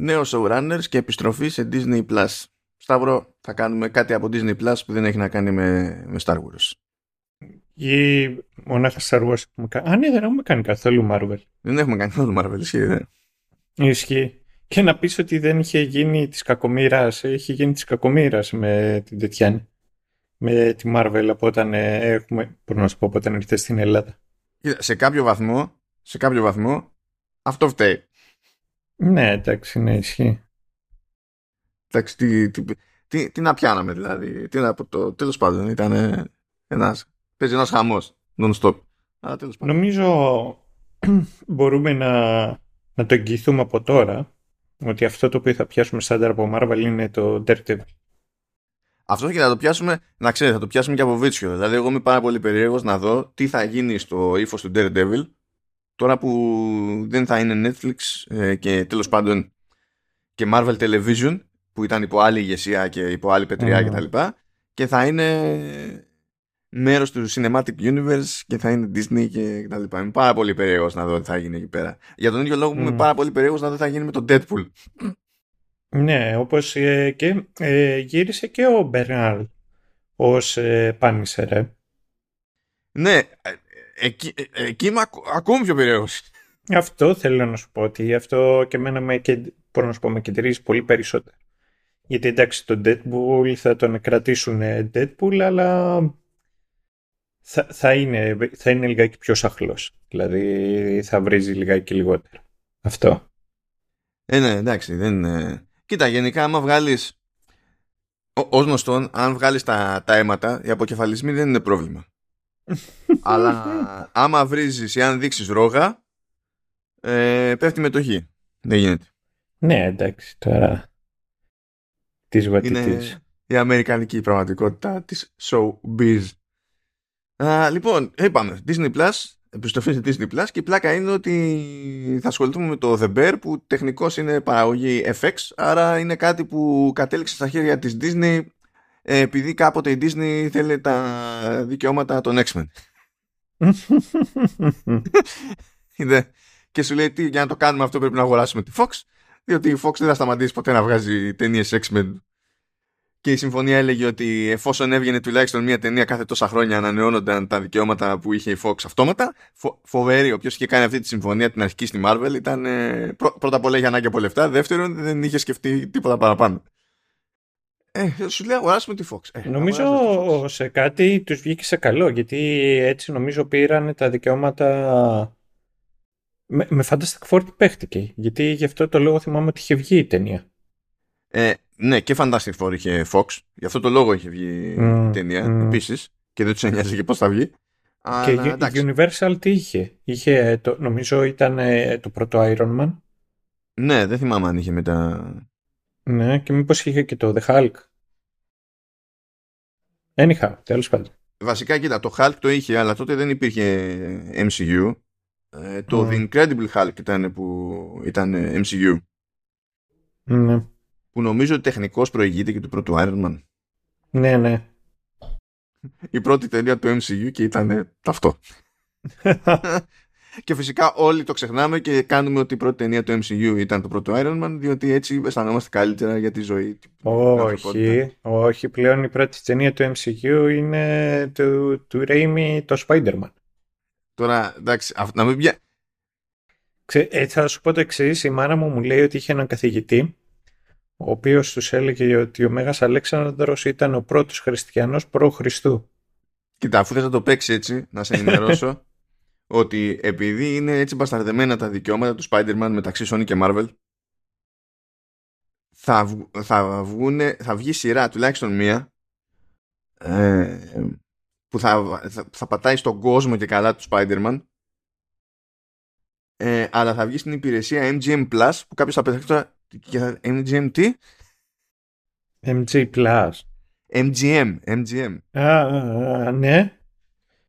νέο showrunners και επιστροφή σε Disney Plus. Σταύρο, θα κάνουμε κάτι από Disney Plus που δεν έχει να κάνει με, με Star Wars. Ή μονάχα Star Wars έχουμε κάνει. Α, ναι, δεν έχουμε κάνει καθόλου Marvel. Δεν έχουμε κάνει καθόλου Marvel, ισχύει, δεν. Ισχύει. Και να πεις ότι δεν είχε γίνει της κακομήρας, έχει γίνει της κακομήρας με την Τετιάνη. Με τη Marvel από όταν ε, έχουμε, μπορώ να σου πω, από όταν ήρθε στην Ελλάδα. Σε κάποιο βαθμό, σε κάποιο βαθμό, αυτό φταίει. Ναι, εντάξει, ναι, ισχύει. Εντάξει, τι, τι, τι, τι να πιάναμε δηλαδή. Τι να πω το, τέλος πάντων, ήταν ένας, παίζει ένας χαμός, non-stop. Αλλά τέλος πάντων. Νομίζω μπορούμε να, να το εγγυηθούμε από τώρα ότι αυτό το οποίο θα πιάσουμε σαν από Marvel είναι το Daredevil. Αυτό και θα το πιάσουμε, να ξέρετε, θα το πιάσουμε και από βίτσιο. Δηλαδή, εγώ είμαι πάρα πολύ περίεργος να δω τι θα γίνει στο ύφος του Daredevil τώρα που δεν θα είναι Netflix ε, και τέλος πάντων και Marvel Television που ήταν υπό άλλη ηγεσία και υπό άλλη πετριά mm. και τα λοιπά και θα είναι μέρος του Cinematic Universe και θα είναι Disney και τα λοιπά. Είμαι πάρα πολύ περίεργος να δω τι θα γίνει εκεί πέρα. Για τον ίδιο λόγο mm. είμαι πάρα πολύ περίεργος να δω τι θα γίνει με τον Deadpool. Ναι, όπως ε, και ε, γύρισε και ο Μπερνάλ ως ε, πάνισερ. Ναι, ε, εκεί, ε, εκεί είμαι ακόμη πιο περίεργος. Αυτό θέλω να σου πω ότι αυτό και εμένα με, και, μπορώ να σου πω, με κεντρίζει πολύ περισσότερο. Γιατί εντάξει το Deadpool θα τον κρατήσουν Deadpool αλλά θα, θα, είναι, θα είναι λιγάκι πιο σαχλός. Δηλαδή θα βρίζει λιγάκι λιγότερο. Αυτό. Ε, ναι, εντάξει, δεν είναι... Κοίτα, γενικά άμα βγάλεις Ω γνωστόν, αν βγάλεις τα, τα αίματα, οι αποκεφαλισμοί δεν είναι πρόβλημα. Αλλά άμα βρίζεις ή αν δείξεις ρόγα, ε, πέφτει με το χ. Δεν γίνεται. Ναι, εντάξει, τώρα της Είναι η αμερικανική πραγματικότητα της showbiz. Α, λοιπόν, είπαμε, Disney Plus, επιστροφή σε Disney Plus και η πλάκα είναι ότι θα ασχοληθούμε με το The Bear που τεχνικώς είναι παραγωγή FX, άρα είναι κάτι που κατέληξε στα χέρια της Disney ε, επειδή κάποτε η Disney θέλει τα δικαιώματα των X-Men. και σου λέει τι, για να το κάνουμε αυτό πρέπει να αγοράσουμε τη Fox διότι η Fox δεν θα σταματήσει ποτέ να βγάζει ταινίες X-Men και η συμφωνία έλεγε ότι εφόσον έβγαινε τουλάχιστον μία ταινία κάθε τόσα χρόνια ανανεώνονταν τα δικαιώματα που είχε η Fox αυτόματα. Φο, φοβερή, όποιος είχε κάνει αυτή τη συμφωνία την αρχική στη Marvel ήταν ε, πρώτα απ' όλα για ανάγκη από λεφτά. Δεύτερον, δεν είχε σκεφτεί τίποτα παραπάνω. Ε, σου λέει αγοράσουμε τη Fox. Ε, νομίζω σε κάτι τους βγήκε σε καλό γιατί έτσι νομίζω πήραν τα δικαιώματα. Με, με Fantastic Four παίχτηκε. Γιατί γι' αυτό το λόγο θυμάμαι ότι είχε βγει η ταινία. Ε, ναι, και Fantastic Four είχε Fox. Γι' αυτό το λόγο είχε βγει mm, η ταινία mm. επίσης. Και δεν τους ένοιαζε και πώς θα βγει. Και η Universal τι είχε; είχε το, νομίζω ήταν ε, το πρώτο Iron Man. Ναι, δεν θυμάμαι αν είχε μετά. Ναι, και μήπως είχε και το The Hulk. Anyhow, τέλος πάντων. Βασικά, κοίτα, το Hulk το είχε, αλλά τότε δεν υπήρχε MCU. Ε, το mm. The Incredible Hulk ήταν που ήταν MCU. Ναι που νομίζω ότι τεχνικώς προηγείται και του πρώτου Iron Man. Ναι, ναι. Η πρώτη ταινία του MCU και ήταν αυτό. και φυσικά όλοι το ξεχνάμε και κάνουμε ότι η πρώτη ταινία του MCU ήταν το πρώτο Iron Man διότι έτσι αισθανόμαστε καλύτερα για τη ζωή. Όχι, όχι. Πλέον η πρώτη ταινία του MCU είναι του, του Raimi το Spider-Man. Τώρα, εντάξει, να μην πια... Ξε, ε, θα σου πω το εξής. Η μάνα μου μου λέει ότι είχε έναν καθηγητή ο οποίος τους έλεγε ότι ο Μέγας Αλέξανδρος ήταν ο πρώτος χριστιανός προ-Χριστού. Κοίτα, αφού θες να το παίξεις έτσι, να σε ενημερώσω ότι επειδή είναι έτσι μπασταρδεμένα τα δικαιώματα του Spider-Man μεταξύ Sony και Marvel θα, θα, βγούνε, θα βγει σειρά τουλάχιστον μία ε, που θα, θα, πατάει στον κόσμο και καλά του Spider-Man ε, αλλά θα βγει στην υπηρεσία MGM Plus που κάποιος θα πετάξει MGM τι; MG Plus. MGM, MGM. Α, ναι.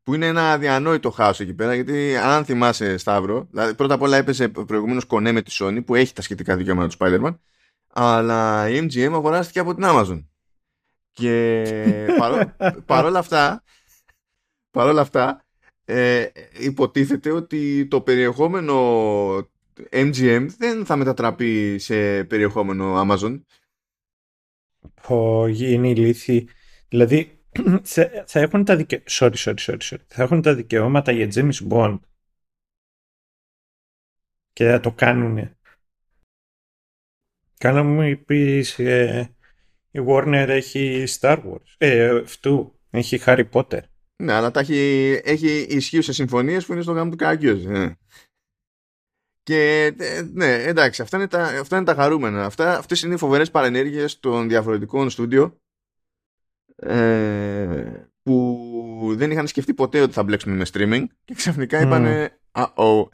Που είναι ένα αδιανόητο χάος εκεί πέρα, γιατί αν θυμάσαι Σταύρο, δηλαδή πρώτα απ' όλα έπαιζε προηγουμένως κονέ με τη Sony, που έχει τα σχετικά δικαιώματα του Spider-Man, αλλά η MGM αγοράστηκε από την Amazon. Και παρό, παρόλα αυτά, παρόλα αυτά, ε, υποτίθεται ότι το περιεχόμενο MGM δεν θα μετατραπεί σε περιεχόμενο Amazon. Πω, είναι ηλίθιοι. Δηλαδή, θα έχουν τα δικαι... sorry, sorry, sorry, sorry. Θα έχουν τα δικαιώματα για James Bond και θα το κάνουνε. Κάνα μου πεις ε, η Warner έχει Star Wars. Ε, αυτού. Έχει Harry Potter. Ναι, αλλά τα έχει, έχει ισχύουσες συμφωνίες που είναι στο γάμο του Κάκιος. Ε. Και ε, ναι, εντάξει, αυτά είναι τα, αυτά είναι τα χαρούμενα. Αυτά, αυτές είναι οι φοβερές παρενέργειες των διαφορετικών στούντιο ε, που δεν είχαν σκεφτεί ποτέ ότι θα μπλέξουν με streaming και ξαφνικά είπανε mm. oh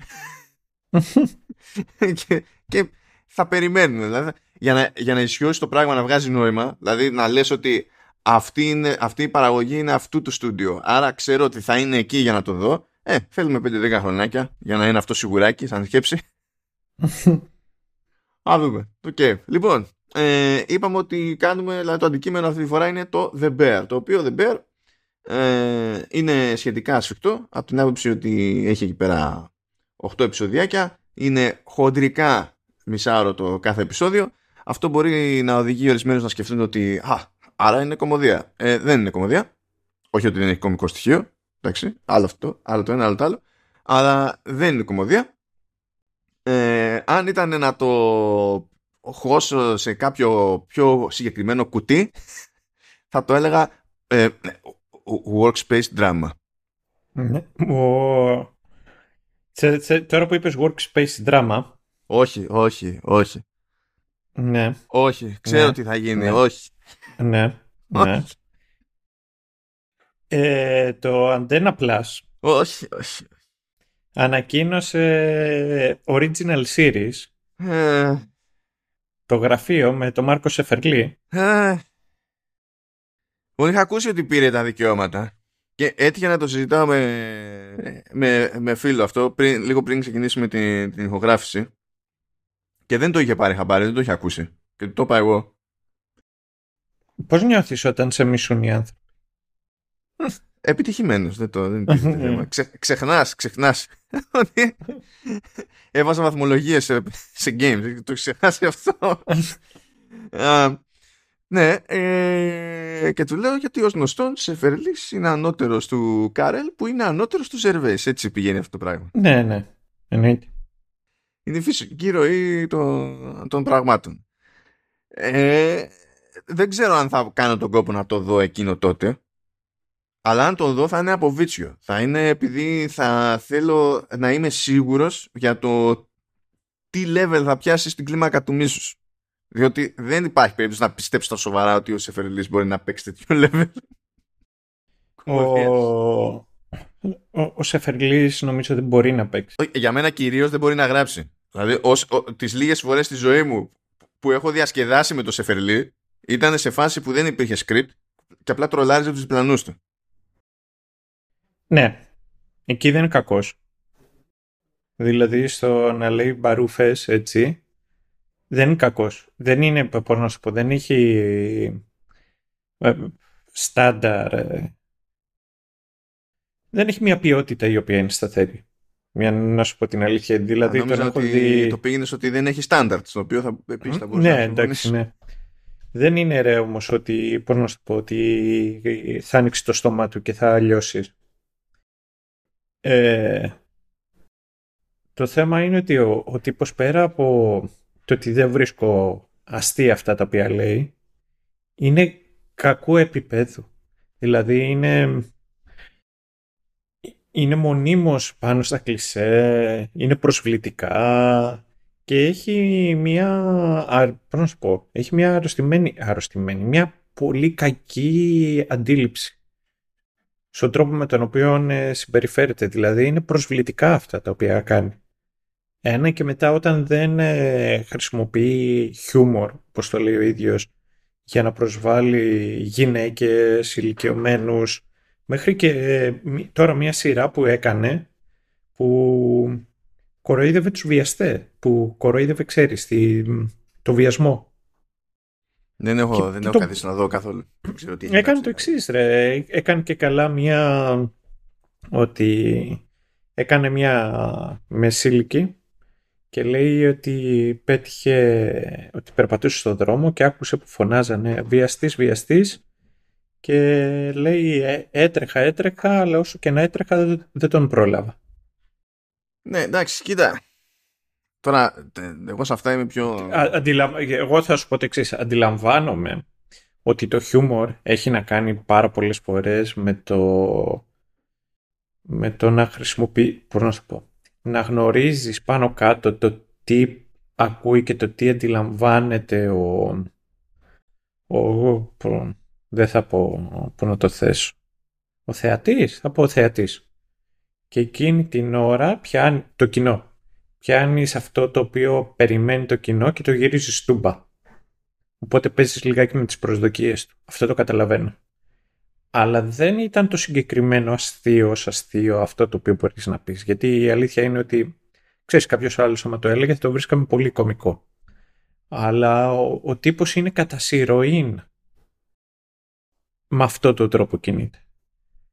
και, και θα περιμένουν. Δηλαδή, για να, για να ισχυώσει το πράγμα να βγάζει νόημα, δηλαδή να λες ότι αυτή, είναι, αυτή η παραγωγή είναι αυτού του στούντιο, άρα ξέρω ότι θα είναι εκεί για να το δω, ε, θέλουμε 5-10 χρονάκια για να είναι αυτό σιγουράκι σαν σκέψη. Α, δούμε. Okay. Λοιπόν, ε, είπαμε ότι κάνουμε, δηλαδή το αντικείμενο αυτή τη φορά είναι το The Bear, το οποίο The Bear ε, είναι σχετικά ασφικτό από την άποψη ότι έχει εκεί πέρα 8 επεισοδιάκια, είναι χοντρικά μισάωρο το κάθε επεισόδιο. Αυτό μπορεί να οδηγεί ορισμένους να σκεφτούν ότι α, άρα είναι κομμωδία. Ε, δεν είναι κομμωδία. Όχι ότι δεν έχει κομικό στοιχείο. Εντάξει, άλλο αυτό, άλλο το ένα, άλλο το άλλο. Αλλά δεν είναι κομμωδία. Ε, αν ήταν να το χώσω σε κάποιο πιο συγκεκριμένο κουτί, θα το έλεγα ε, workspace drama. Ναι. τώρα που είπες workspace drama. Όχι, όχι, όχι. Ναι. Όχι, ξέρω ναι. τι θα γίνει, ναι. όχι. Ναι, ναι. Ε, το Antenna Plus. Όχι, όχι. Ανακοίνωσε original series. Ε, το γραφείο με τον Μάρκο Σεφερλί. ε, Μου είχα ακούσει ότι πήρε τα δικαιώματα. Και έτυχε να το συζητάω με, με, με φίλο αυτό πριν, λίγο πριν ξεκινήσουμε την, την ηχογράφηση. Και δεν το είχε πάρει χαμπάρι, δεν το είχε ακούσει. Και το είπα εγώ. Πώς νιώθεις όταν σε μισούν οι άνθρωποι; Επιτυχημένος, δεν το, δεν το θέμα. Ξε, ξεχνάς, ξεχνάς. Ότι έβαζα βαθμολογίες σε, σε games, το ξεχνάσει αυτό. ναι, ε, και του λέω γιατί ως γνωστόν Σεφερλής είναι ανώτερος του Κάρελ που είναι ανώτερος του Ζερβές. Έτσι πηγαίνει αυτό το πράγμα. Ναι, ναι, εννοείται. Είναι η φυσική ροή των, των πραγμάτων. Ε, δεν ξέρω αν θα κάνω τον κόπο να το δω εκείνο τότε. Αλλά αν το δω θα είναι από βίτσιο. Θα είναι επειδή θα θέλω να είμαι σίγουρος για το τι level θα πιάσεις στην κλίμακα του μίσους. Διότι δεν υπάρχει περίπτωση να πιστέψεις τα σοβαρά ότι ο Σεφερλής μπορεί να παίξει τέτοιο level. Ο, ο, ο Σεφερλής νομίζω ότι μπορεί να παίξει. Για μένα κυρίως δεν μπορεί να γράψει. Δηλαδή ως, ο, τις λίγες φορές στη ζωή μου που έχω διασκεδάσει με το Σεφερλή ήταν σε φάση που δεν υπήρχε script και απλά τρολάριζε τους πλανούς του. Ναι, εκεί δεν είναι κακός. Δηλαδή στο να λέει μπαρούφες έτσι, δεν είναι κακός. Δεν είναι, πώς να σου πω, δεν έχει ε, στάνταρ. Ε, δεν έχει μια ποιότητα η οποία είναι σταθερή. Μια, να σου πω την αλήθεια. Δηλαδή, τον έχω ότι δει... το πήγαινες ότι δεν έχει στάνταρ, στο οποίο θα, επίσης θα μπορούσε ναι, να εντάξει, ναι. Δεν είναι ρε όμως ότι, πώς να σου πω, ότι θα ανοίξει το στόμα του και θα λιώσεις. Ε, το θέμα είναι ότι ο, ο τύπος πέρα από το ότι δεν βρίσκω αστεία αυτά τα οποία λέει, είναι κακού επίπεδου. Δηλαδή είναι, είναι μονίμως πάνω στα κλισέ, είναι προσβλητικά και έχει μια, πώς να σου πω, έχει μια αρρωστημένη, αρρωστημένη, μια πολύ κακή αντίληψη στον τρόπο με τον οποίο ε, συμπεριφέρεται. Δηλαδή είναι προσβλητικά αυτά τα οποία κάνει. Ένα και μετά όταν δεν ε, χρησιμοποιεί χιούμορ, όπως το λέει ο ίδιος, για να προσβάλλει γυναίκες, ηλικιωμένους. μέχρι και ε, τώρα μια σειρά που έκανε που κοροϊδεύε τους βιαστές, που κοροϊδεύε, ξέρεις, το βιασμό. Δεν έχω, δεν έχω το... καθίσει να δω καθόλου. Ξέρω τι Έκανε το εξής, ρε. Έκανε και καλά μια. ότι έκανε μια μεσήλικη και λέει ότι πέτυχε, ότι περπατούσε στον δρόμο και άκουσε που φωνάζανε βιαστής, βιαστής και λέει «Ε, έτρεχα, έτρεχα, αλλά όσο και να έτρεχα δεν τον πρόλαβα. Ναι, εντάξει, κοίτα. Τώρα, εγώ σε αυτά είμαι πιο... Εγώ θα σου πω το εξής. Αντιλαμβάνομαι ότι το χιούμορ έχει να κάνει πάρα πολλές φορές με το, με το να χρησιμοποιεί, πώς να σου πω, να γνωρίζεις πάνω κάτω το τι ακούει και το τι αντιλαμβάνεται ο, ο, δεν θα πω που να το θέσω. Ο θεατής, θα πω ο θεατής. Και εκείνη την ώρα πιάνει το κοινό. Πιάνεις αυτό το οποίο περιμένει το κοινό και το γυρίζεις στούμπα. Οπότε παίζεις λιγάκι με τις προσδοκίες του. Αυτό το καταλαβαίνω. Αλλά δεν ήταν το συγκεκριμένο αστείο αστείο αυτό το οποίο μπορείς να πεις. Γιατί η αλήθεια είναι ότι, ξέρεις, κάποιος άλλος άμα το έλεγε θα το βρίσκαμε πολύ κωμικό. Αλλά ο, ο τύπος είναι κατά συρροήν με αυτό το τρόπο κινείται.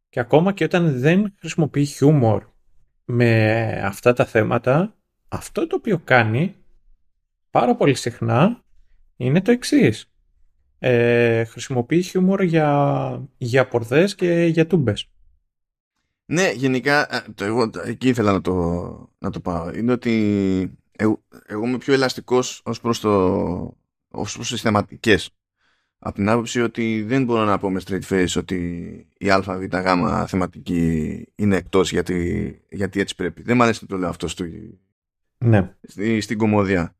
Και ακόμα και όταν δεν χρησιμοποιεί χιούμορ με αυτά τα θέματα, αυτό το οποίο κάνει πάρα πολύ συχνά είναι το εξής. Ε, χρησιμοποιεί χιούμορ για, για πορδές και για τούμπες. Ναι, γενικά, ε, το, εγώ εκεί ήθελα να το, να το πάω. Είναι ότι εγώ, εγώ είμαι πιο ελαστικός ως προς, το, ως προς τις θεματικές. Από την άποψη ότι δεν μπορώ να πω με straight face ότι η ΑΒΓ θεματική είναι εκτός γιατί, γιατί έτσι πρέπει. Δεν μου αρέσει να το λέω αυτό στο, ναι. στη, στην κομμόδια.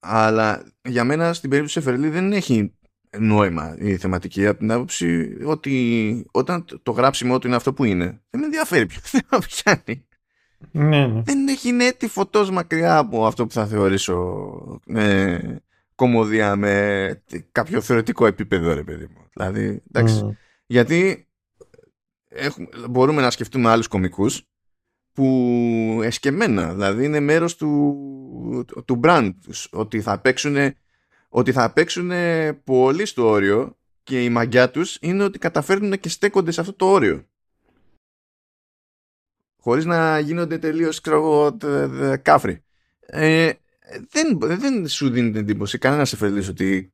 Αλλά για μένα στην περίπτωση Εφερλή δεν έχει νόημα η θεματική από την άποψη ότι όταν το γράψιμο του είναι αυτό που είναι δεν με ενδιαφέρει ποιο θέμα πιάνει. Ναι, ναι. Δεν έχει νέτη φωτός μακριά από αυτό που θα θεωρήσω ε, κομμωδία με κάποιο θεωρητικό επίπεδο ρε παιδί μου. Δηλαδή, εντάξει. Γιατί έχουμε, μπορούμε να σκεφτούμε άλλους κομικούς που εσκεμμένα, δηλαδή είναι μέρος του, του brand τους, ότι θα παίξουν ότι θα παίξουν πολύ στο όριο και η μαγιά τους είναι ότι καταφέρνουν και στέκονται σε αυτό το όριο. Χωρίς να γίνονται τελείως ξέρω, κάφροι. Ε, δεν, δεν σου δίνει την εντύπωση κανένα εφελής ότι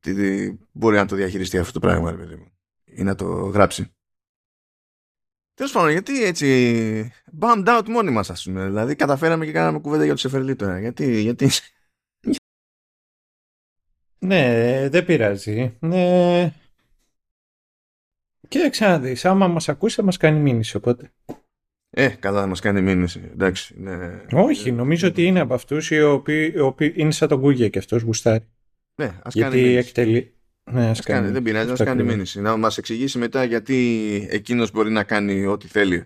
μπορεί να το διαχειριστεί αυτό το πράγμα παιδί μου, ή να το γράψει. Τέλος πάντων, γιατί έτσι. Bummed out μόνοι μας, ας πούμε. Δηλαδή, καταφέραμε και κάναμε κουβέντα για τους Σεφερλί τώρα. Γιατί, γιατί. Ναι, δεν πειράζει. Ναι. Κοίταξε να δεις, άμα μας ακούσει θα μας κάνει μήνυση οπότε. Ε, καλά θα μας κάνει μήνυση, εντάξει. Ναι. Όχι, νομίζω ότι είναι από αυτούς οι οποίοι, οι οποίοι είναι σαν τον Google και αυτός γουστάρει. Ναι, ας Γιατί κάνει εκτελεί, ναι, ας κάνει, δεν πειράζει, να κάνει μήνυση. Να μας εξηγήσει μετά γιατί εκείνος μπορεί να κάνει ό,τι θέλει.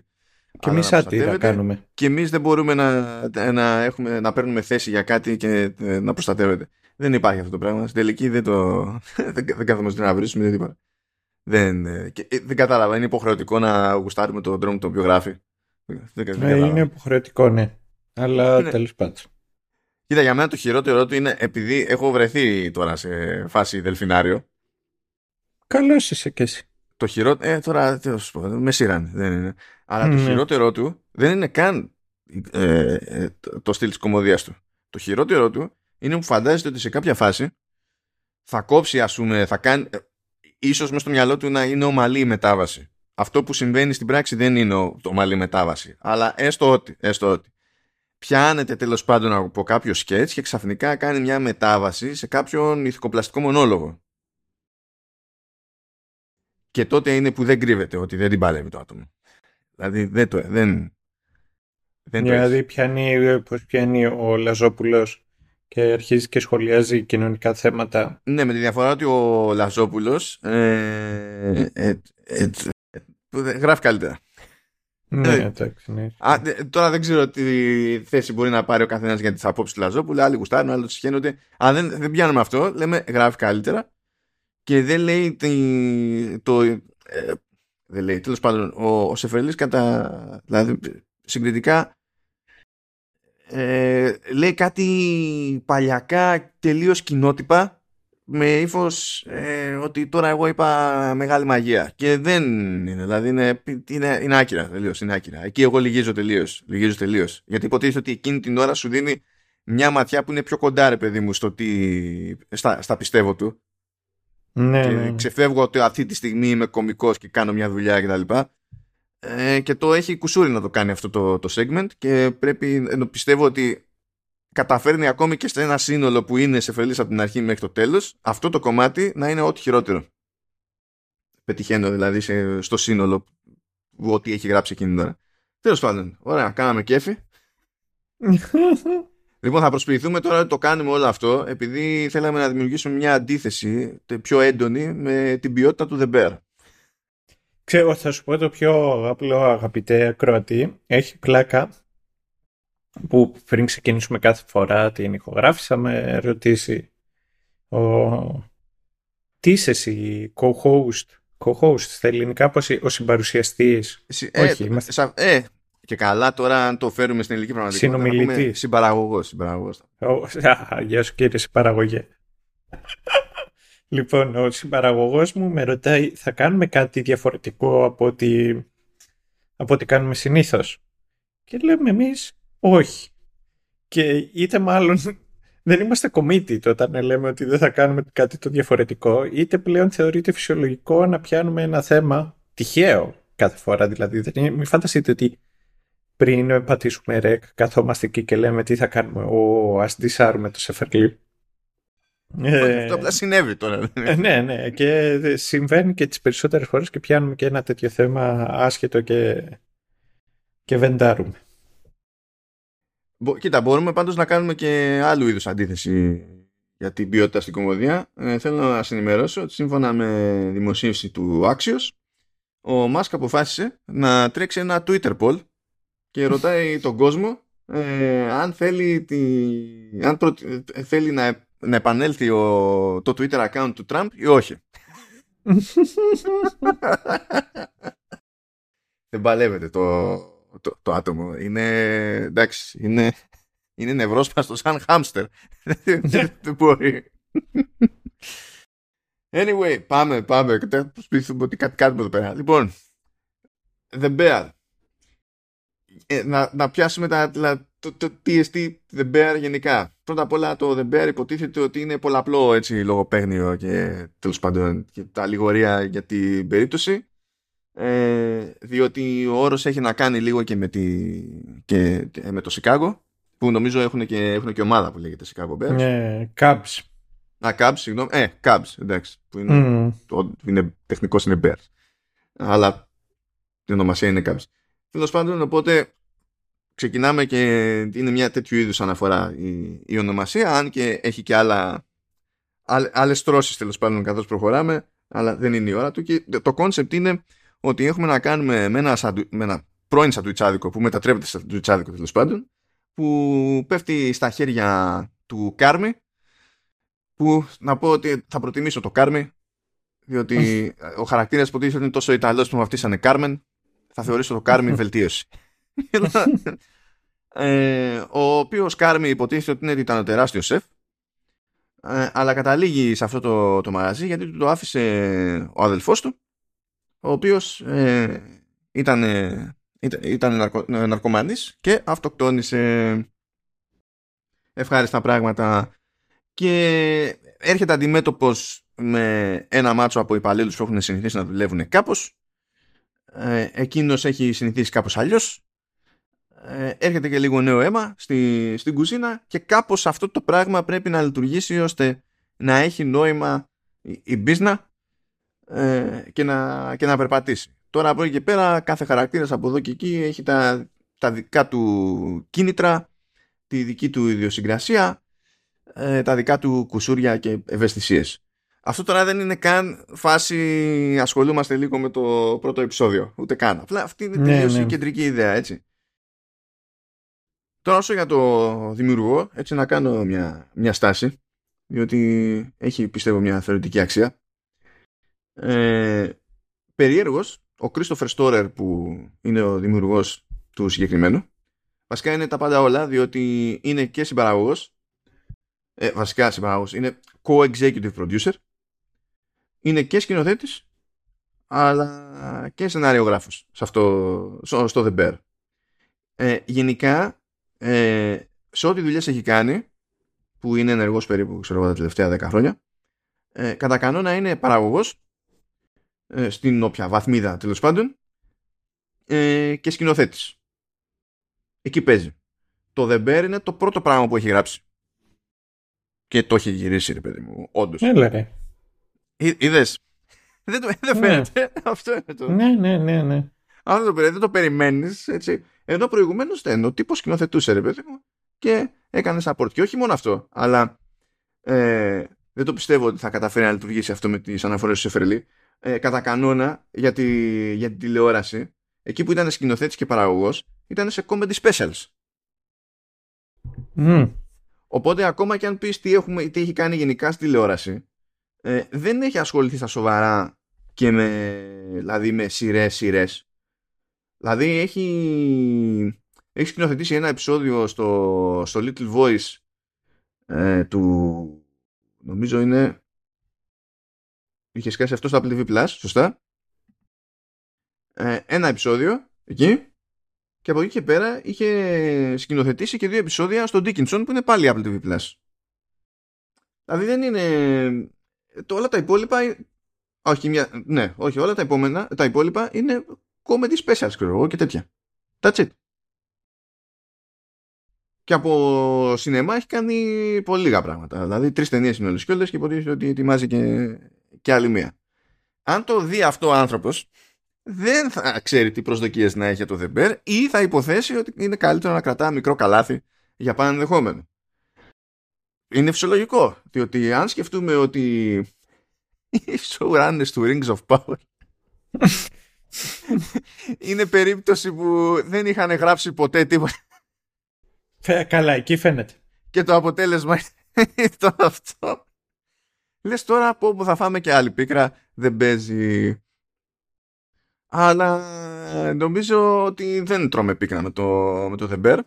Και εμείς άτυρα κάνουμε. Και εμείς δεν μπορούμε να, να, έχουμε, να παίρνουμε θέση για κάτι και ε, να προστατεύεται. Δεν υπάρχει αυτό το πράγμα. Στην τελική δεν το. δεν, δεν καθόμαστε να βρίσκουμε δεν τίποτα. Δεν, ε, και, ε, δεν κατάλαβα. Είναι υποχρεωτικό να γουστάρουμε τον τρόπο τον οποίο γράφει. Δεν, δεν είναι υποχρεωτικό, ναι. Αλλά ναι. τέλος πάντων. Κοίτα, για μένα το χειρότερο του είναι επειδή έχω βρεθεί τώρα σε φάση δελφινάριο. Καλός είσαι κι εσύ. Το χειρότερο. Ε, τώρα με σειράνε. Δεν είναι. Αλλά το χειρότερο του δεν είναι καν ε, ε, το, το στυλ της κομμωδίας του. Το χειρότερο του είναι που φαντάζεστε ότι σε κάποια φάση θα κόψει, ας πούμε, θα κάνει. Ε, ίσως μέσα στο μυαλό του να είναι ομαλή η μετάβαση. Αυτό που συμβαίνει στην πράξη δεν είναι το ομαλή μετάβαση. Αλλά έστω ότι, έστω ότι πιάνεται τέλος πάντων από κάποιο σκέτς και ξαφνικά κάνει μια μετάβαση σε κάποιον ηθικοπλαστικό μονόλογο. Και τότε είναι που δεν κρύβεται ότι δεν την παλεύει το άτομο. Δηλαδή δεν το δεν, δεν Δηλαδή πιάνει, πώς πιάνει ο Λαζόπουλος και αρχίζει και σχολιάζει κοινωνικά θέματα. Ναι, με τη διαφορά ότι ο Λαζόπουλος ε, ε, ε, γράφει καλύτερα. Ναι, ε, εντάξει, ναι. Α, τώρα δεν ξέρω τι θέση μπορεί να πάρει ο καθένας για τις απόψεις του Λαζόπουλου. Άλλοι γουστάρουν, άλλοι συχαίνονται. Αν δεν, δεν πιάνουμε αυτό, λέμε γράφει καλύτερα και δεν λέει τη, το. Ε, δεν λέει, τέλος πάντων, ο, ο Σεφερλής κατά. Δηλαδή, συγκριτικά ε, λέει κάτι παλιακά τελείως κοινότυπα με ύφος ε, ότι τώρα εγώ είπα μεγάλη μαγεία. Και δεν είναι. Δηλαδή είναι, είναι, είναι άκυρα τελείως. Είναι άκυρα. Εκεί εγώ λυγίζω τελείως. Λυγίζω τελείως. Γιατί υποτίθεται ότι εκείνη την ώρα σου δίνει μια ματιά που είναι πιο κοντά ρε παιδί μου στο τι, στα, στα πιστεύω του Ναι, και ναι, ναι. ξεφεύγω ότι αυτή τη στιγμή είμαι κωμικός και κάνω μια δουλειά κτλ. Ε, και το έχει κουσούρι να το κάνει αυτό το, το segment και πρέπει, ενώ πιστεύω ότι καταφέρνει ακόμη και σε ένα σύνολο που είναι σε φελής από την αρχή μέχρι το τέλος αυτό το κομμάτι να είναι ό,τι χειρότερο. Πετυχαίνω δηλαδή σε, στο σύνολο που ό,τι έχει γράψει εκείνη την ώρα. Τέλος πάντων, ωραία, κάναμε κέφι. Λοιπόν, θα προσποιηθούμε τώρα ότι το κάνουμε όλο αυτό επειδή θέλαμε να δημιουργήσουμε μια αντίθεση τε- πιο έντονη με την ποιότητα του The Bear. Ξέρω, θα σου πω το πιο απλό αγαπητέ ακροατή. Έχει πλάκα που πριν ξεκινήσουμε κάθε φορά την ηχογράφηση θα με ρωτήσει ο... τι είσαι εσύ, co-host, co-host στα ελληνικά πώς ο συμπαρουσιαστής, Συ- Όχι, ε, είμαστε- σα- ε, και καλά τώρα αν το φέρουμε στην ελληνική πραγματικότητα. να πούμε Συνομιλητής. Συμπαραγωγός, συμπαραγωγός. Ο- Α, Γεια σου κύριε συμπαραγωγέ. λοιπόν, ο συμπαραγωγός μου με ρωτάει θα κάνουμε κάτι διαφορετικό από ό,τι, από ό,τι κάνουμε συνήθως; Και λέμε εμείς όχι. Και είτε μάλλον δεν είμαστε committed όταν λέμε ότι δεν θα κάνουμε κάτι το διαφορετικό, είτε πλέον θεωρείται φυσιολογικό να πιάνουμε ένα θέμα τυχαίο κάθε φορά. Δηλαδή, δεν είναι, μην φανταστείτε ότι πριν πατήσουμε ρεκ, καθόμαστε εκεί και λέμε τι θα κάνουμε. Ω, ας ντυσάρουμε το σεφερλί. Ε, Αυτό απλά συνέβη τώρα. ε, ναι, ναι. Και συμβαίνει και τις περισσότερες φορές και πιάνουμε και ένα τέτοιο θέμα άσχετο και, και βεντάρουμε. Μπο- Κοίτα, μπορούμε πάντως να κάνουμε και άλλου είδους αντίθεση για την ποιότητα στην κομμωδία. Ε, θέλω να σας ενημερώσω ότι σύμφωνα με δημοσίευση του Axios, ο Μάσκ αποφάσισε να τρέξει ένα Twitter poll και ρωτάει τον κόσμο ε, αν θέλει, τη, αν προ- ε, θέλει να, να επανέλθει ο, το Twitter account του Τραμπ ή όχι. Δεν παλεύεται το, το, το άτομο. Είναι, εντάξει, είναι, είναι νευρόσπαστος σαν χάμστερ. Δεν- Δεν μπορεί. Anyway, πάμε, πάμε. Θα Προσποιηθούμε ότι κάτι κάνουμε εδώ πέρα. Λοιπόν, The Bear. Ε, να, να πιάσουμε τα, τα- το, το TST The Bear γενικά. Πρώτα απ' όλα το The Bear υποτίθεται ότι είναι πολλαπλό έτσι λογοπαίγνιο και τέλος πάντων και τα λιγορία για την περίπτωση ε, διότι ο όρος έχει να κάνει λίγο και με, τη, και, και με το Σικάγο που νομίζω έχουν και, έχουν και ομάδα που λέγεται Chicago Bears. Ναι, Cubs. Α, Cubs, συγγνώμη. Ε, Cubs, εντάξει. Που είναι, Μμ. το, είναι, τεχνικός είναι Bears. Αλλά η ονομασία είναι Cubs. Τέλος πάντων, οπότε ξεκινάμε και είναι μια τέτοιου είδους αναφορά η, η ονομασία, αν και έχει και άλλα, άλλ- άλλες πτώσεις τέλος πάντων καθώς προχωράμε, αλλά δεν είναι η ώρα του και το concept είναι ότι έχουμε να κάνουμε με ένα, σαντου, με ένα πρώην σαντουιτσάδικο που μετατρέπεται σε σαντουιτσάδικο τέλος πάντων που πέφτει στα χέρια του Κάρμι που να πω ότι θα προτιμήσω το Κάρμι διότι ο χαρακτήρας που είναι τόσο Ιταλός που με βαφτίσανε Κάρμεν θα θεωρήσω το Κάρμι βελτίωση. Ε, ο οποίος Κάρμι υποτίθεται ότι είναι ήταν τεράστιος σεφ ε, αλλά καταλήγει σε αυτό το, το μαγαζί γιατί του το άφησε ο αδελφός του ο οποίος ε, ήταν, ε, ήταν, ήταν ναρκω, ε, ναρκωμανής και αυτοκτόνησε ευχάριστα πράγματα. Και έρχεται αντιμέτωπος με ένα μάτσο από υπαλλήλους που έχουν συνηθίσει να δουλεύουν κάπως. Ε, εκείνος έχει συνηθίσει κάπως αλλιώς. Ε, έρχεται και λίγο νέο αίμα στη, στην κουζίνα και κάπως αυτό το πράγμα πρέπει να λειτουργήσει ώστε να έχει νόημα η, η μπίζνα ε, και, να, και να περπατήσει. Τώρα από εκεί και πέρα κάθε χαρακτήρας από εδώ και εκεί έχει τα, τα δικά του κίνητρα, τη δική του ιδιοσυγκρασία, ε, τα δικά του κουσούρια και ευαισθησίες. Αυτό τώρα δεν είναι καν φάση ασχολούμαστε λίγο με το πρώτο επεισόδιο. Ούτε καν. Απλά αυτή είναι Ναι, τελείως ναι. η κεντρική ιδέα, έτσι. Τώρα όσο για το δημιουργό, έτσι να κάνω μια, μια στάση, διότι έχει πιστεύω μια θεωρητική αξία. Ε, περιέργως, ο Christopher Storer που είναι ο δημιουργός του συγκεκριμένου, βασικά είναι τα πάντα όλα, διότι είναι και συμπαραγωγός, ε, βασικά συμπαραγωγός, είναι co-executive producer, είναι και σκηνοθέτης, αλλά και σενάριογράφος σε αυτό, στο στο The Bear. Ε, γενικά, ε, σε ό,τι δουλειές έχει κάνει, που είναι ενεργός περίπου ξέρω, τα τελευταία 10 χρόνια, ε, κατά κανόνα είναι παραγωγός ε, στην όποια βαθμίδα τέλος πάντων ε, και σκηνοθέτης. Εκεί παίζει. Το The Bear είναι το πρώτο πράγμα που έχει γράψει. Και το έχει γυρίσει, ρε παιδί μου, όντως. Έλα, ρε. Είδες; Δεν, το, δεν Ναι. φαίνεται. Αυτό είναι το. Ναι, ναι, ναι, ναι. Αν δεν το, περι- δεν το περιμένεις, έτσι. Ενώ προηγουμένως δεν. Ο τύπος σκηνοθετούσε, ρε παιδί μου, και έκανε support. Και όχι μόνο αυτό, αλλά ε, δεν το πιστεύω ότι θα καταφέρει να λειτουργήσει αυτό με τις αναφορές του Σεφερλί. Ε, κατά κανόνα για, τη, για την τηλεόραση, εκεί που ήταν σκηνοθέτης και παραγωγός, ήταν σε comedy specials. Μμ. Οπότε ακόμα και αν πεις τι, έχουμε, τι έχει κάνει γενικά στη τηλεόραση, ε, δεν έχει ασχοληθεί στα σοβαρά και με, δηλαδή με σειρές σειρές. Δηλαδή έχει, έχει σκηνοθετήσει ένα επεισόδιο στο, στο Little Voice ε, του νομίζω είναι είχε σκάσει αυτό στο Apple TV Plus, σωστά. Ε, ένα επεισόδιο εκεί και από εκεί και πέρα είχε σκηνοθετήσει και δύο επεισόδια στο Dickinson που είναι πάλι Apple TV Plus. Δηλαδή δεν είναι... Το, όλα τα υπόλοιπα... Όχι, μια... ναι, όχι, όλα τα, επόμενα, τα υπόλοιπα είναι comedy specials, ξέρω εγώ, και τέτοια. That's it. Και από σινεμά έχει κάνει πολύ λίγα πράγματα. Δηλαδή τρεις ταινίες είναι όλες και όλες και υποτίθεται ότι ετοιμάζει και, και άλλη μία. Αν το δει αυτό ο άνθρωπος, δεν θα ξέρει τι προσδοκίες να έχει για το The Bear ή θα υποθέσει ότι είναι καλύτερο να κρατά μικρό καλάθι για πάνω ενδεχόμενο. Είναι φυσιολογικό, διότι αν σκεφτούμε ότι οι showrunners του Rings of Power είναι περίπτωση που δεν είχαν γράψει ποτέ τίποτα Φε- Καλά, εκεί φαίνεται. και το αποτέλεσμα ήταν αυτό. Λες τώρα από όπου θα φάμε και άλλη πίκρα δεν παίζει. Αλλά ε, νομίζω ότι δεν τρώμε πίκρα με το, με το The Bear.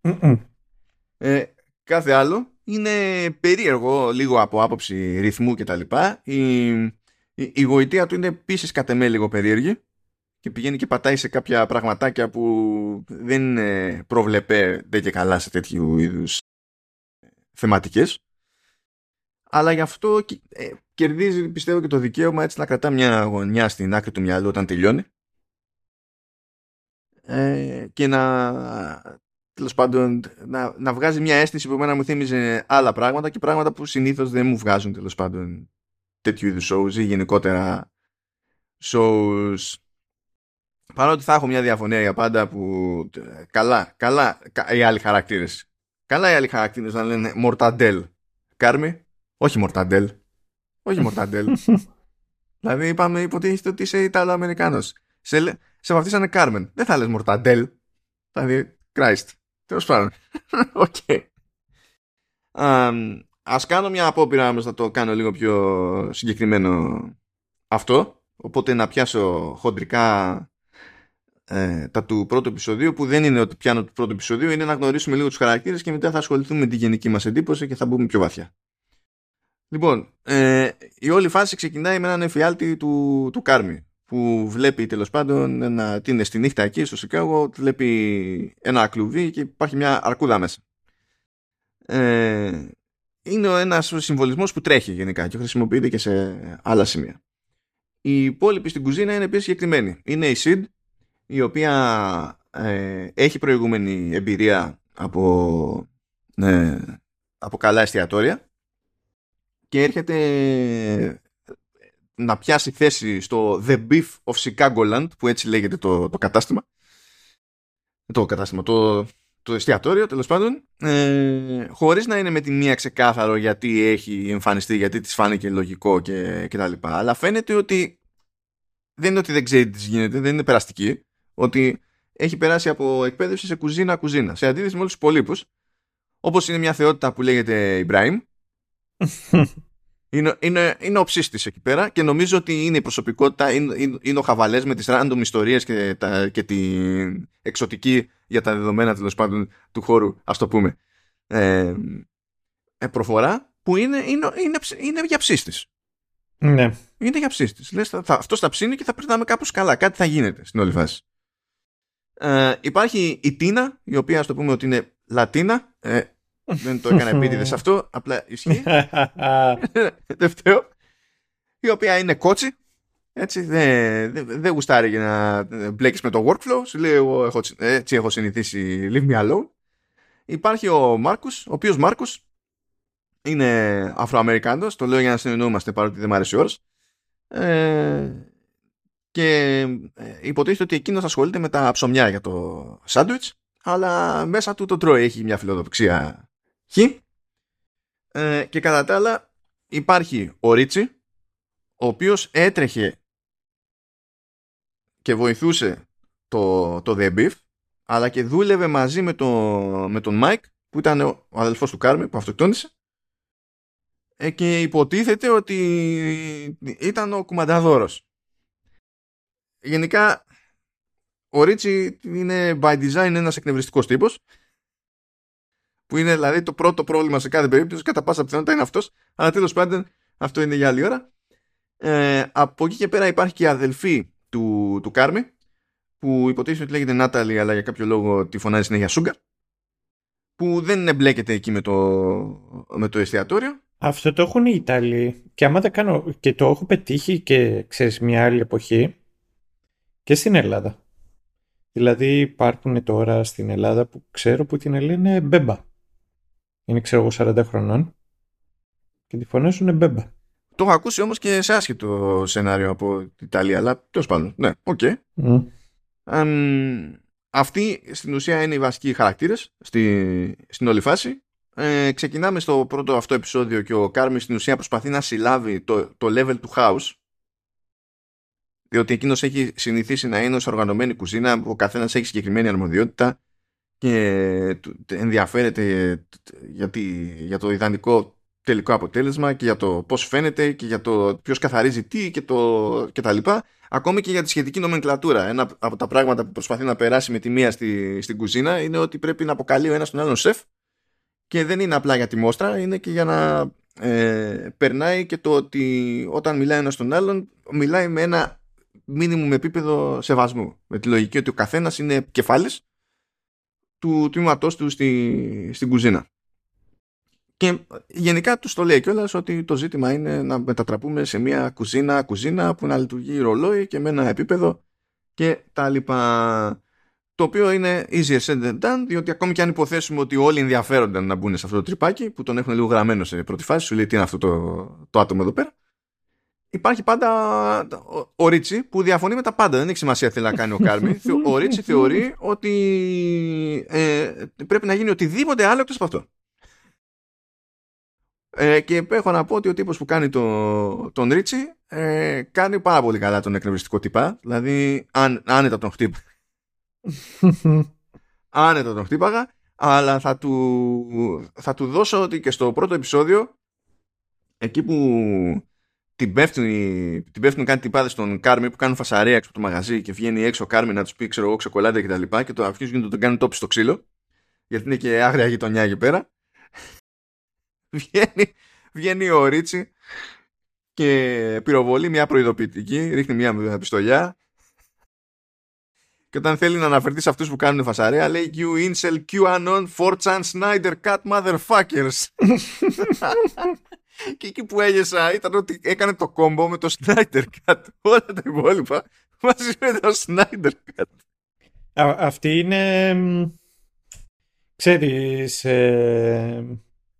Μμμ. Ε, κάθε άλλο είναι περίεργο λίγο από άποψη ρυθμού και τα λοιπά. Η, η, η γοητεία του είναι επίσης κατ' εμέ λίγο περίεργη και πηγαίνει και πατάει σε κάποια πραγματάκια που δεν είναι προβλεπέ δεν και καλά σε τέτοιου είδους θεματικές αλλά γι' αυτό κι- ε, κερδίζει πιστεύω και το δικαίωμα έτσι να κρατά μια γωνιά στην άκρη του μυαλού όταν τελειώνει. Ε, και να τέλος πάντων να, να βγάζει μια αίσθηση που εμένα μου θύμιζε άλλα πράγματα και πράγματα που συνήθως δεν μου βγάζουν τέλος πάντων τέτοιου είδους shows ή γενικότερα shows. Παρότι θα έχω μια διαφωνία για πάντα που ε, καλά, καλά κα- οι άλλοι χαρακτήρες. Καλά οι άλλοι χαρακτήρες να λένε Μορταντέλ Κάρμι, όχι Μορταντέλ. Όχι Μορταντέλ. Δηλαδή είπαμε υποτίθεται ότι είσαι Ιταλοαμερικάνος. Σε, λέ- σε βαφτίσανε Κάρμεν. Δεν θα λες Μορταντέλ. Δηλαδή Christ. Τέλος πάντων. Οκ. Αμ, ας κάνω μια απόπειρα όμως να το κάνω λίγο πιο συγκεκριμένο αυτό. Οπότε να πιάσω χοντρικά ε, τα του πρώτου επεισοδίου που δεν είναι ότι πιάνω του πρώτου επεισοδίου είναι να γνωρίσουμε λίγο τους χαρακτήρες και μετά θα ασχοληθούμε με τη γενική μας εντύπωση και θα μπούμε πιο βαθιά λοιπόν ε, η όλη φάση ξεκινάει με έναν εφιάλτη του, του Κάρμι που βλέπει τέλος πάντων ένα, τι είναι στη νύχτα εκεί στο Σικάγο βλέπει ένα κλουβί και υπάρχει μια αρκούδα μέσα. Ε, είναι ο ένας συμβολισμός που τρέχει γενικά και χρησιμοποιείται και σε άλλα σημεία. Η υπόλοιπη στην κουζίνα είναι επίσης συγκεκριμένη είναι η Sid η οποία ε, έχει προηγούμενη εμπειρία από, ε, από καλά εστιατόρια και έρχεται να πιάσει θέση στο The Beef of Chicagoland που έτσι λέγεται το, το κατάστημα. Το κατάστημα, το, το εστιατόριο τέλος πάντων ε, χωρίς να είναι με τη μία ξεκάθαρο γιατί έχει εμφανιστεί γιατί της φάνηκε λογικό και, και τα λοιπά. Αλλά φαίνεται ότι δεν είναι ότι δεν ξέρει τι γίνεται δεν είναι περαστική ότι έχει περάσει από εκπαίδευση σε κουζίνα κουζίνα σε αντίθεση με όλους τους υπολείπους όπως είναι μια θεότητα που λέγεται Ibrahim είναι, είναι, είναι ο ψίστης εκεί πέρα και νομίζω ότι είναι η προσωπικότητα, είναι, είναι, είναι ο χαβαλές με τις random ιστορίες και, τα, και την εξωτική για τα δεδομένα τέλος πάντων του χώρου, ας το πούμε, ε, ε, προφορά που είναι, είναι, είναι, είναι για ψίστης. Ναι. Είναι για ψίστης. Λες, θα, θα, αυτός θα ψήνει και θα περνάμε κάπως καλά. Κάτι θα γίνεται στην όλη φάση. Ε, υπάρχει η Τίνα, η οποία ας το πούμε ότι είναι Λατίνα Ε, δεν το έκανα επίτηδες αυτό, απλά ισχύει. Δεύτερο, η οποία είναι κότσι. Έτσι, δεν δε, δε γουστάρει για να μπλέκεις με το workflow. Σου λέει, εγώ έχω, έτσι έχω συνηθίσει, leave me alone. Υπάρχει ο Μάρκους, ο οποίος Μάρκους είναι Αφροαμερικάνος, το λέω για να συνεννοούμαστε παρότι δεν μου αρέσει ο ε, και ε, υποτίθεται ότι εκείνος ασχολείται με τα ψωμιά για το σάντουιτς αλλά μέσα του το τρώει, έχει μια φιλοδοξία χ. Ε, και κατά τα άλλα υπάρχει ο Ρίτσι, ο οποίος έτρεχε και βοηθούσε το, το The Beef, αλλά και δούλευε μαζί με, το, με τον Μάικ, που ήταν ο αδελφός του Κάρμι, που αυτοκτόνησε, ε, και υποτίθεται ότι ήταν ο κουμανταδόρος. Γενικά ο Ρίτσι είναι by design ένας εκνευριστικός τύπος που είναι δηλαδή το πρώτο πρόβλημα σε κάθε περίπτωση κατά πάσα πιθανότητα είναι αυτός. Αλλά τέλος πάντων αυτό είναι για άλλη ώρα. Ε, από εκεί και πέρα υπάρχει και η αδελφή του, του Κάρμι που υποτίθεται ότι λέγεται Νάταλι αλλά για κάποιο λόγο τη φωνάζει συνέχεια Σούγκα που δεν εμπλέκεται εκεί με το, με το εστιατόριο. Αυτό το έχουν οι Ιταλοί. Και άμα δεν κάνω και το έχω πετύχει και ξέρεις μια άλλη εποχή και στην Ελλάδα. Δηλαδή υπάρχουν τώρα στην Ελλάδα που ξέρω που την λένε Μπέμπα. Είναι ξέρω εγώ 40 χρονών και τη φωνάζουν Μπέμπα. Το έχω ακούσει όμως και σε άσχετο σενάριο από την Ιταλία, αλλά τέλος πάντων. Ναι, οκ. Okay. αυτοί στην ουσία είναι οι βασικοί χαρακτήρες στη, στην όλη φάση. Ε, ξεκινάμε στο πρώτο αυτό επεισόδιο και ο Κάρμι στην ουσία προσπαθεί να συλλάβει το, το level του house διότι εκείνος έχει συνηθίσει να είναι ως οργανωμένη κουζίνα, ο καθένας έχει συγκεκριμένη αρμοδιότητα και ενδιαφέρεται για, για το ιδανικό τελικό αποτέλεσμα και για το πώς φαίνεται και για το ποιος καθαρίζει τι και, το, και τα λοιπά. Ακόμη και για τη σχετική νομενκλατούρα. Ένα από τα πράγματα που προσπαθεί να περάσει με τη μία στη, στην κουζίνα είναι ότι πρέπει να αποκαλεί ο ένας τον άλλον σεφ και δεν είναι απλά για τη μόστρα, είναι και για να ε, περνάει και το ότι όταν μιλάει ένας τον άλλον μιλάει με ένα μήνυμου επίπεδο σεβασμού. Με τη λογική ότι ο καθένας είναι κεφάλης του τμήματός του στη, στην κουζίνα. Και γενικά τους το λέει κιόλας ότι το ζήτημα είναι να μετατραπούμε σε μια κουζίνα, κουζίνα που να λειτουργεί ρολόι και με ένα επίπεδο και τα λοιπά. Το οποίο είναι easier said than done, διότι ακόμη και αν υποθέσουμε ότι όλοι ενδιαφέρονταν να μπουν σε αυτό το τρυπάκι, που τον έχουν λίγο γραμμένο σε πρώτη φάση, σου λέει τι είναι αυτό το, το άτομο εδώ πέρα, υπάρχει πάντα ο Ρίτσι που διαφωνεί με τα πάντα. Δεν έχει σημασία τι θέλει να κάνει ο Κάρμι. ο Ρίτσι θεωρεί ότι ε, πρέπει να γίνει οτιδήποτε άλλο εκτός από αυτό. Ε, και έχω να πω ότι ο τύπος που κάνει το, τον Ρίτσι ε, κάνει πάρα πολύ καλά τον εκνευριστικό τυπά. Δηλαδή αν, άνετα τον χτύπα. άνετα τον χτύπαγα. Αλλά θα του, θα του δώσω ότι και στο πρώτο επεισόδιο εκεί που την πέφτουν, την πέφτουν κάτι τυπάδες στον Κάρμι που κάνουν φασαρία έξω από το μαγαζί και βγαίνει έξω ο Κάρμι να τους πει ξέρω εγώ ξεκολάντα και τα λοιπά και το αρχίζουν να τον κάνουν τόπι στο ξύλο γιατί είναι και άγρια γειτονιά εκεί πέρα. Βγαίνει, βγαίνει ο Ρίτσι και πυροβολεί μια προειδοποιητική ρίχνει μια πιστολιά και όταν θέλει να αναφερθεί σε αυτούς που κάνουν φασαρία λέει You incel QAnon 4chan Snyder Cut motherfuckers και εκεί που έγεσα ήταν ότι έκανε το κόμπο με το Snyder Cut. Όλα τα υπόλοιπα μαζί με το Snyder Cut. αυτή είναι... Ξέρεις, ε,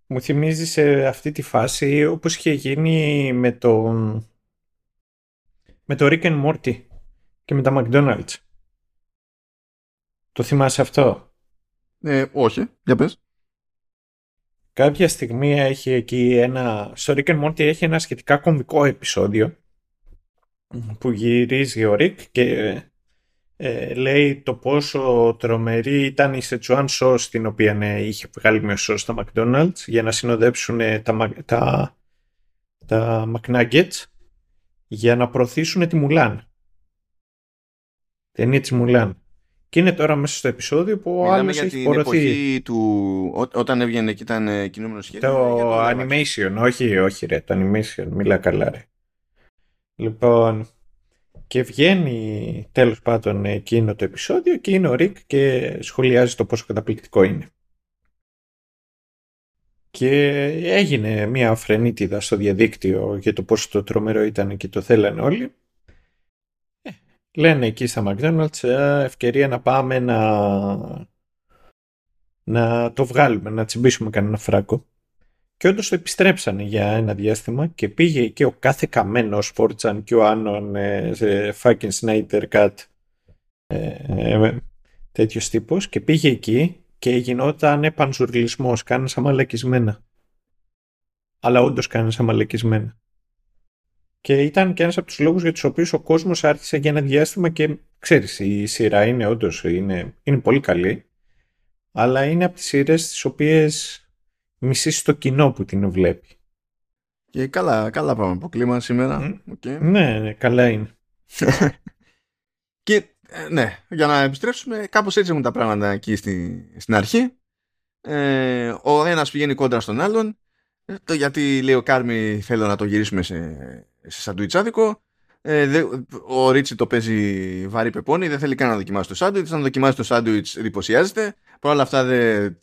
μου θυμίζει σε αυτή τη φάση όπως είχε γίνει με το με το Rick and Morty και με τα McDonald's. Το θυμάσαι αυτό; Ε, όχι, για πες. Κάποια στιγμή έχει εκεί ένα... Στο Rick and Morty έχει ένα σχετικά κομβικό επεισόδιο που γυρίζει ο Rick και ε, λέει το πόσο τρομερή ήταν η Σετσουάν Sauce την οποία ναι, είχε βγάλει με σως στα McDonald's για να συνοδέψουν τα, τα, τα McNuggets για να προωθήσουν τη Μουλάν. Ταινία της Μουλάν. Και είναι τώρα μέσα στο επεισόδιο που ο άλλος έχει την εποχή του ό, όταν έβγαινε και ήταν ε, κινούμενο σχέδιο. Το, animation, όχι, όχι ρε, το animation, μιλά καλά ρε. Λοιπόν, και βγαίνει τέλος πάντων εκείνο το επεισόδιο και είναι ο Ρικ και σχολιάζει το πόσο καταπληκτικό είναι. Και έγινε μια φρενίτιδα στο διαδίκτυο για το πόσο το τρομερό ήταν και το θέλανε όλοι. Ε, λένε εκεί στα McDonald's «Ε, ευκαιρία να πάμε να, να το βγάλουμε, να τσιμπήσουμε κανένα φράγκο. Και όντως το επιστρέψανε για ένα διάστημα και πήγε και ο κάθε καμένος Φόρτσαν και ο Άννον ε, fucking Snyder Cut ε, ε, τέτοιος τύπος και πήγε εκεί και γινόταν επανζουρλισμός. Κάνε αμαλακισμένα. Αλλά όντως κάνε αμαλακισμένα. Και ήταν και ένας από τους λόγους για τους οποίους ο κόσμος άρχισε για ένα διάστημα και ξέρεις, η σειρά είναι όντως είναι, είναι πολύ καλή. Αλλά είναι από τις σειρές τις οποίες μισήσει το κοινό που την βλέπει. Και καλά, καλά πάμε από κλίμα σήμερα. Okay. Ναι, ναι, καλά είναι. και ε, ναι, για να επιστρέψουμε, κάπως έτσι έχουν τα πράγματα εκεί στη, στην αρχή. Ε, ο ένας πηγαίνει κόντρα στον άλλον, ε, το γιατί λέει ο Κάρμι θέλω να το γυρίσουμε σε, σε σαντουιτσάδικο. Ε, δε, ο Ρίτσι το παίζει βαρύ πεπόνι, δεν θέλει καν να δοκιμάσει το σάντουιτς. Αν δοκιμάσει το σάντουιτς, εντυπωσιάζεται. Παρ' όλα αυτά δεν,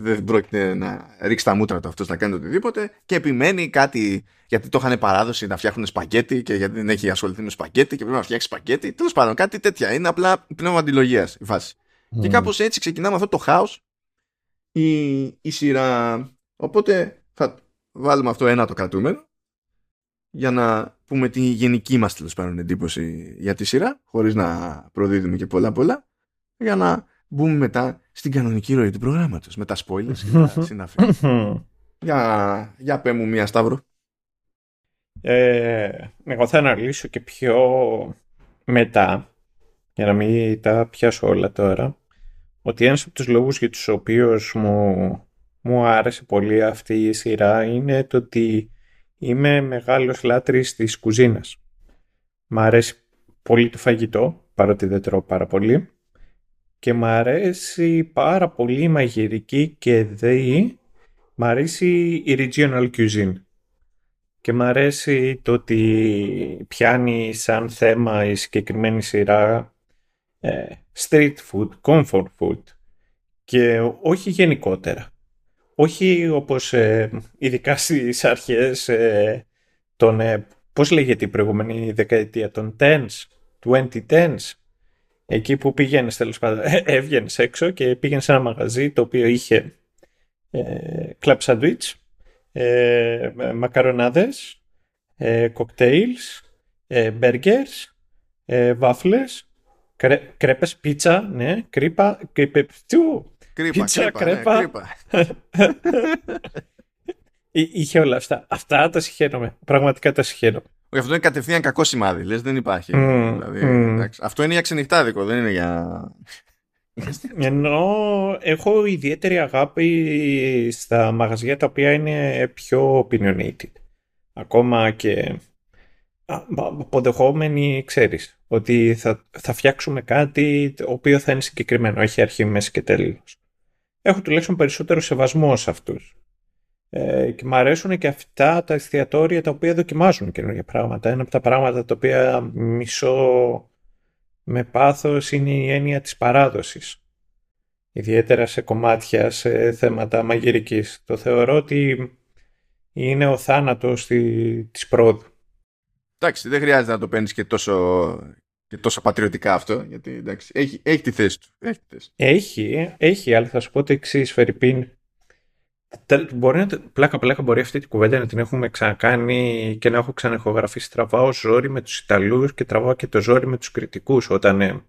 δεν πρόκειται να ρίξει τα μούτρα του αυτός να κάνει οτιδήποτε. Και επιμένει κάτι, γιατί το είχαν παράδοση να φτιάχνουν σπαγκέτι και γιατί δεν έχει ασχοληθεί με σπαγκέτι και πρέπει να φτιάξει σπαγκέτι. Τέλος πάντων, κάτι τέτοια. Είναι απλά πνεύμα αντιλογίας η φάση. Και κάπως έτσι ξεκινάμε αυτό το χάος η, η σειρά. Οπότε θα βάλουμε αυτό ένα το κρατούμενο για να πούμε τη γενική μας τέλος πάντων εντύπωση για τη σειρά χωρίς να προδίδουμε και πολλά πολλά για να μπούμε μετά στην κανονική ροή του προγράμματος με τα spoilers και τα συναφή. για, για πέ μου μία Σταύρο. Ε, εγώ θα αναλύσω και πιο μετά για να μην τα πιάσω όλα τώρα ότι ένας από τους λόγους για τους οποίους μου, μου άρεσε πολύ αυτή η σειρά είναι το ότι Είμαι μεγάλος λάτρης της κουζίνας. Μ' αρέσει πολύ το φαγητό, παρότι δεν τρώω πάρα πολύ. Και μ' αρέσει πάρα πολύ η μαγειρική και δεή. Μ' αρέσει η regional cuisine. Και μ' αρέσει το ότι πιάνει σαν θέμα η συγκεκριμένη σειρά ε, street food, comfort food και όχι γενικότερα όχι όπως ε, ειδικά στις αρχές ε, των, ε, πώς λέγεται η προηγούμενη δεκαετία, των tens, 20 tens, εκεί που πήγαινες τέλος πάντων, ε, έβγαινες έξω και πήγαινες σε ένα μαγαζί το οποίο είχε ε, club sandwich, ε, μακαρονάδες, ε, cocktails, ε, burgers, ε, βάφλες, κρέπες, πίτσα, ναι, κρύπα, κρύπα, Κρύπα, Πίτσα, κρέπα. Ναι, κρύπα. Είχε όλα αυτά. Αυτά τα συχαίνομαι. Πραγματικά τα συχαίνομαι. Όχι, αυτό είναι κατευθείαν κακό σημάδι. Λες, δεν υπάρχει. Mm, δηλαδή, mm. Αυτό είναι για ξενυχτάδικο, δεν είναι για... Ενώ έχω ιδιαίτερη αγάπη στα μαγαζιά τα οποία είναι πιο opinionated. Ακόμα και αποδεχόμενοι, ξέρεις, ότι θα, θα φτιάξουμε κάτι το οποίο θα είναι συγκεκριμένο, έχει αρχή, μέση και τέλος έχω τουλάχιστον περισσότερο σεβασμό σε αυτούς. Ε, και μου αρέσουν και αυτά τα εστιατόρια τα οποία δοκιμάζουν καινούργια πράγματα. Ένα από τα πράγματα τα οποία μισώ με πάθος είναι η έννοια της παράδοσης. Ιδιαίτερα σε κομμάτια, σε θέματα μαγειρικής. Το θεωρώ ότι είναι ο θάνατος της πρόοδου. Εντάξει, δεν χρειάζεται να το παίρνεις και τόσο, και τόσο πατριωτικά αυτό, γιατί εντάξει, έχει, έχει τη θέση του. Έχει, τη θέση. έχει, έχει, αλλά θα σου πω το εξής, Φερρυπίν. Μπορεί να, πλάκα πλάκα μπορεί αυτή την κουβέντα να την έχουμε ξανακάνει και να έχω ξανεχογραφήσει. Τραβάω ζόρι με τους Ιταλούς και τραβάω και το ζόρι με τους κριτικούς όταν ε,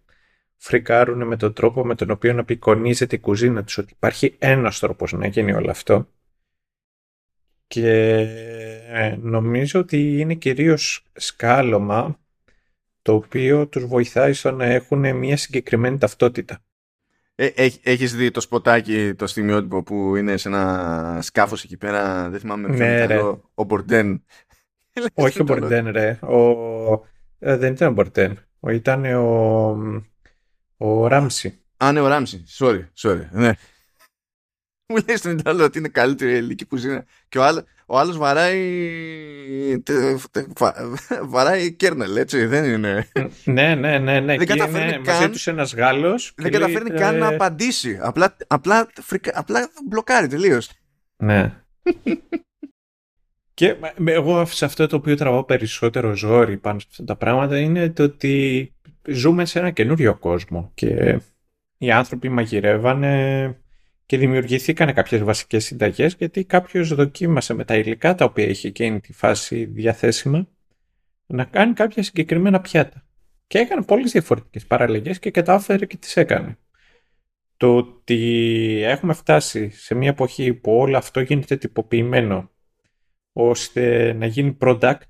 φρικάρουν με τον τρόπο με τον οποίο απεικονίζεται η κουζίνα τους ότι υπάρχει ένας τρόπος να γίνει όλο αυτό. Και ε, νομίζω ότι είναι κυρίως σκάλωμα το οποίο τους βοηθάει στο να έχουν μια συγκεκριμένη ταυτότητα. Ε, έχεις δει το σποτάκι, το στιγμιότυπο που είναι σε ένα σκάφος εκεί πέρα, δεν θυμάμαι ναι, ποιο ο Μπορντέν. Όχι ο Μπορντέν ρε, ο... Ε, δεν ήταν ο Μπορντέν, ήταν ο, ο Ράμσι. Α, ναι, ο Ράμσι, sorry, sorry, ναι. Μου λέει στον Ιταλό ότι είναι καλύτερη η ελληνική κουζίνα και ο, άλλο, ο άλλος βαράει βαράει κέρνελ έτσι δεν είναι ναι ναι ναι, ναι. δεν καταφέρνει είναι, καν μαζί τους ένας Γάλλος δεν καταφέρνει καν να απαντήσει απλά, απλά, φρικα, απλά μπλοκάρει τελείως. ναι και εγώ σε αυτό το οποίο τραβάω περισσότερο ζόρι πάνω σε αυτά τα πράγματα είναι το ότι ζούμε σε ένα καινούριο κόσμο και οι άνθρωποι μαγειρεύανε και δημιουργηθήκαν κάποιες βασικές συνταγές γιατί κάποιος δοκίμασε με τα υλικά τα οποία είχε εκείνη τη φάση διαθέσιμα να κάνει κάποια συγκεκριμένα πιάτα. Και έκανε πολλές διαφορετικές παραλλαγές και κατάφερε και τις έκανε. Το ότι έχουμε φτάσει σε μια εποχή που όλο αυτό γίνεται τυποποιημένο ώστε να γίνει product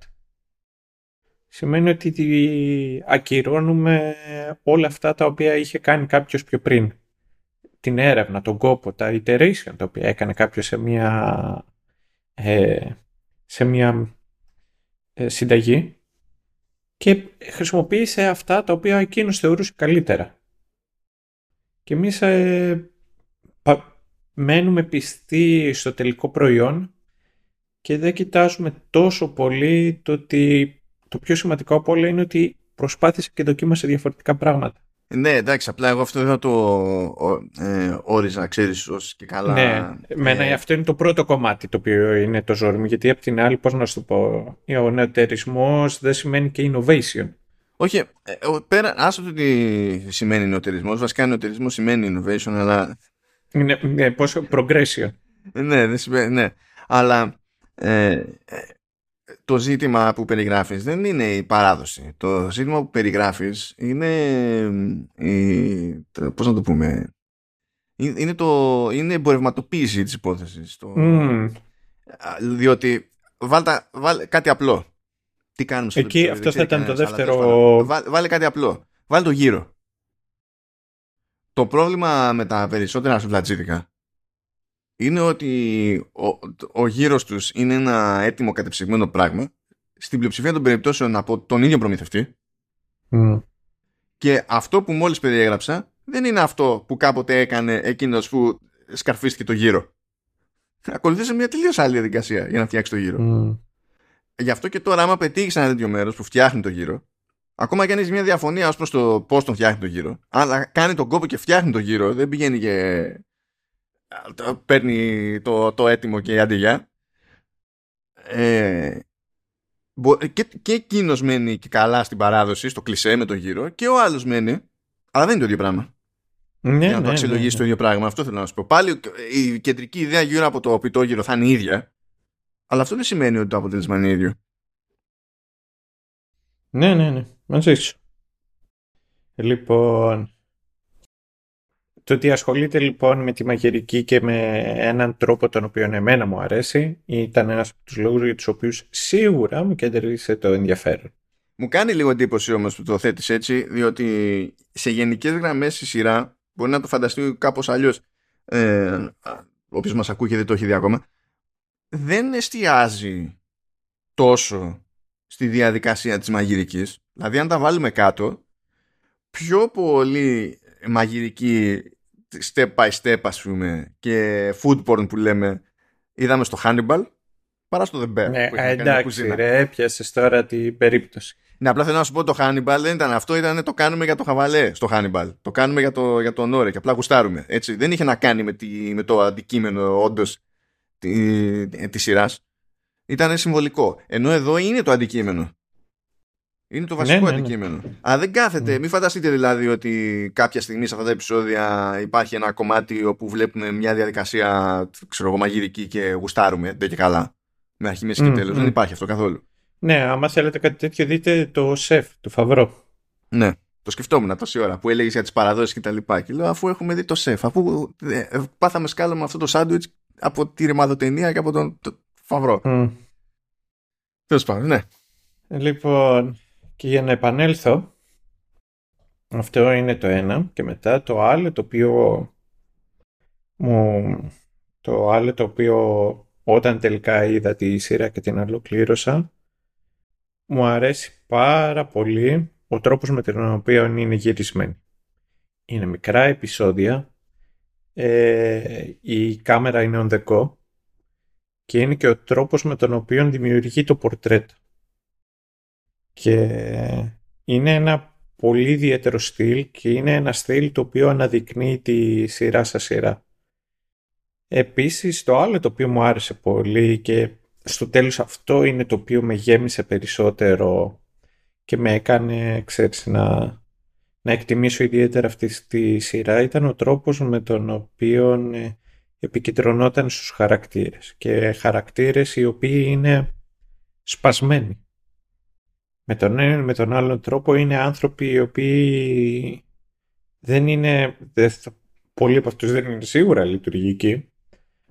σημαίνει ότι ακυρώνουμε όλα αυτά τα οποία είχε κάνει κάποιος πιο πριν. Την έρευνα, τον κόπο, τα iteration τα οποία έκανε κάποιος σε μια, ε, σε μια ε, συνταγή και χρησιμοποίησε αυτά τα οποία εκείνος θεωρούσε καλύτερα. Και εμείς ε, μένουμε πιστοί στο τελικό προϊόν και δεν κοιτάζουμε τόσο πολύ το ότι το πιο σημαντικό από όλα είναι ότι προσπάθησε και δοκίμασε διαφορετικά πράγματα. Ναι, εντάξει, απλά εγώ αυτό δεν θα το ε, όριζα, ξέρεις, ως και καλά. Ναι, εμένα ε, αυτό είναι το πρώτο κομμάτι το οποίο είναι το ζόρι μου, γιατί απ' την άλλη, πώς να σου το πω, ο νεοτερισμός δεν σημαίνει και innovation. Όχι, ε, πέρα, άσο το τι σημαίνει νεοτερισμός, βασικά νεοτερισμός σημαίνει innovation, αλλά... Ναι, ναι πόσο progression. ναι, δεν σημαίνει, ναι, αλλά... Ε, το ζήτημα που περιγράφεις δεν είναι η παράδοση. Το ζήτημα που περιγράφεις είναι η, πώς να το πούμε είναι, το, είναι εμπορευματοποίηση της υπόθεσης. Το, Διότι βάλτε, βάλε κάτι απλό. Τι κάνουμε στο Εκεί αυτός θα ήταν το δεύτερο. Βάλε, κάτι απλό. Βάλε το γύρο. Το πρόβλημα με τα περισσότερα σουβλατζίδικα είναι ότι ο, ο γύρος τους είναι ένα έτοιμο κατεψυγμένο πράγμα στην πλειοψηφία των περιπτώσεων από τον ίδιο προμηθευτή και αυτό που μόλις περιέγραψα δεν είναι αυτό που κάποτε έκανε εκείνος που σκαρφίστηκε το γύρο. Ακολουθήσε μια τελείως άλλη διαδικασία για να φτιάξει το γύρο. Γι' αυτό και τώρα άμα πετύχεις ένα τέτοιο μέρος που φτιάχνει το γύρο ακόμα και αν έχεις μια διαφωνία ως προς το πώς τον φτιάχνει το γύρο αλλά κάνει τον κόπο και φτιάχνει το γύρο δεν πηγαίνει και παίρνει το, το έτοιμο και η αντιγιά. Ε, και, και εκείνος μένει και καλά στην παράδοση, στο κλισέ με τον γύρο, και ο άλλος μένει, αλλά δεν είναι το ίδιο πράγμα. Ναι, για να το ναι, αξιολογήσει ναι, το ίδιο πράγμα. Αυτό θέλω να σου πω. Πάλι η κεντρική ιδέα γύρω από το πιτόγυρο θα είναι η ίδια, αλλά αυτό δεν σημαίνει ότι το αποτέλεσμα είναι ίδιο. Ναι, ναι, ναι. Μαζί σου. Λοιπόν, το ότι ασχολείται λοιπόν με τη μαγειρική και με έναν τρόπο τον οποίο εμένα μου αρέσει ήταν ένας από τους λόγους για τους οποίους σίγουρα μου κέντρισε το ενδιαφέρον. Μου κάνει λίγο εντύπωση όμως που το θέτεις έτσι διότι σε γενικές γραμμές η σειρά μπορεί να το φανταστεί κάπως αλλιώς ε, ο οποίος μας ακούει και δεν το έχει δει ακόμα δεν εστιάζει τόσο στη διαδικασία της μαγειρικής δηλαδή αν τα βάλουμε κάτω πιο πολύ μαγειρική step by step ας πούμε και food porn που λέμε είδαμε στο Hannibal παρά στο The Bear. Ναι, εντάξει ρε, έπιασες τώρα την περίπτωση. Ναι, απλά θέλω να σου πω το Hannibal δεν ήταν αυτό, ήταν το κάνουμε για το χαβαλέ στο Hannibal. Το κάνουμε για, το, για τον Όρε και απλά γουστάρουμε. Έτσι. Δεν είχε να κάνει με, τη, με το αντικείμενο όντως τη, τη σειράς. Ήταν συμβολικό. Ενώ εδώ είναι το αντικείμενο. Είναι το βασικό ναι, ναι, ναι. αντικείμενο. Αλλά δεν κάθεται. Μην φανταστείτε δηλαδή ότι κάποια στιγμή σε αυτά τα επεισόδια υπάρχει ένα κομμάτι όπου βλέπουμε μια διαδικασία ξέρω εγώ, μαγειρική και γουστάρουμε. Δεν και καλά. Με αρχή, μέση και τέλος. Δεν υπάρχει αυτό καθόλου. Ναι, άμα θέλετε κάτι τέτοιο, δείτε το σεφ του Φαβρό. Ναι. Το σκεφτόμουν τόση ώρα που έλεγες για τις παραδόσεις και τα λοιπά. Και λέω, αφού έχουμε δει το σεφ, αφού ε, πάθαμε σκάλα με αυτό το σάντουιτς από τη ρημαδοτενία και από τον το Φαβρό. Mm. Τέλος πάντων, ναι. Λοιπόν, και για να επανέλθω, αυτό είναι το ένα και μετά το άλλο το οποίο μου, το άλλο το οποίο όταν τελικά είδα τη σειρά και την ολοκλήρωσα μου αρέσει πάρα πολύ ο τρόπος με τον οποίο είναι γυρισμένη. Είναι μικρά επεισόδια, ε, η κάμερα είναι on the go και είναι και ο τρόπος με τον οποίο δημιουργεί το πορτρέτο. Και είναι ένα πολύ ιδιαίτερο στυλ και είναι ένα στυλ το οποίο αναδεικνύει τη σειρά σας σειρά. Επίσης το άλλο το οποίο μου άρεσε πολύ και στο τέλος αυτό είναι το οποίο με γέμισε περισσότερο και με έκανε, ξέρεις, να, να εκτιμήσω ιδιαίτερα αυτή τη σειρά ήταν ο τρόπος με τον οποίο ε, επικεντρωνόταν στους χαρακτήρες και χαρακτήρες οι οποίοι είναι σπασμένοι. Με τον ένα με τον άλλον τρόπο είναι άνθρωποι οι οποίοι δεν είναι, δεν πολλοί από αυτούς δεν είναι σίγουρα λειτουργικοί,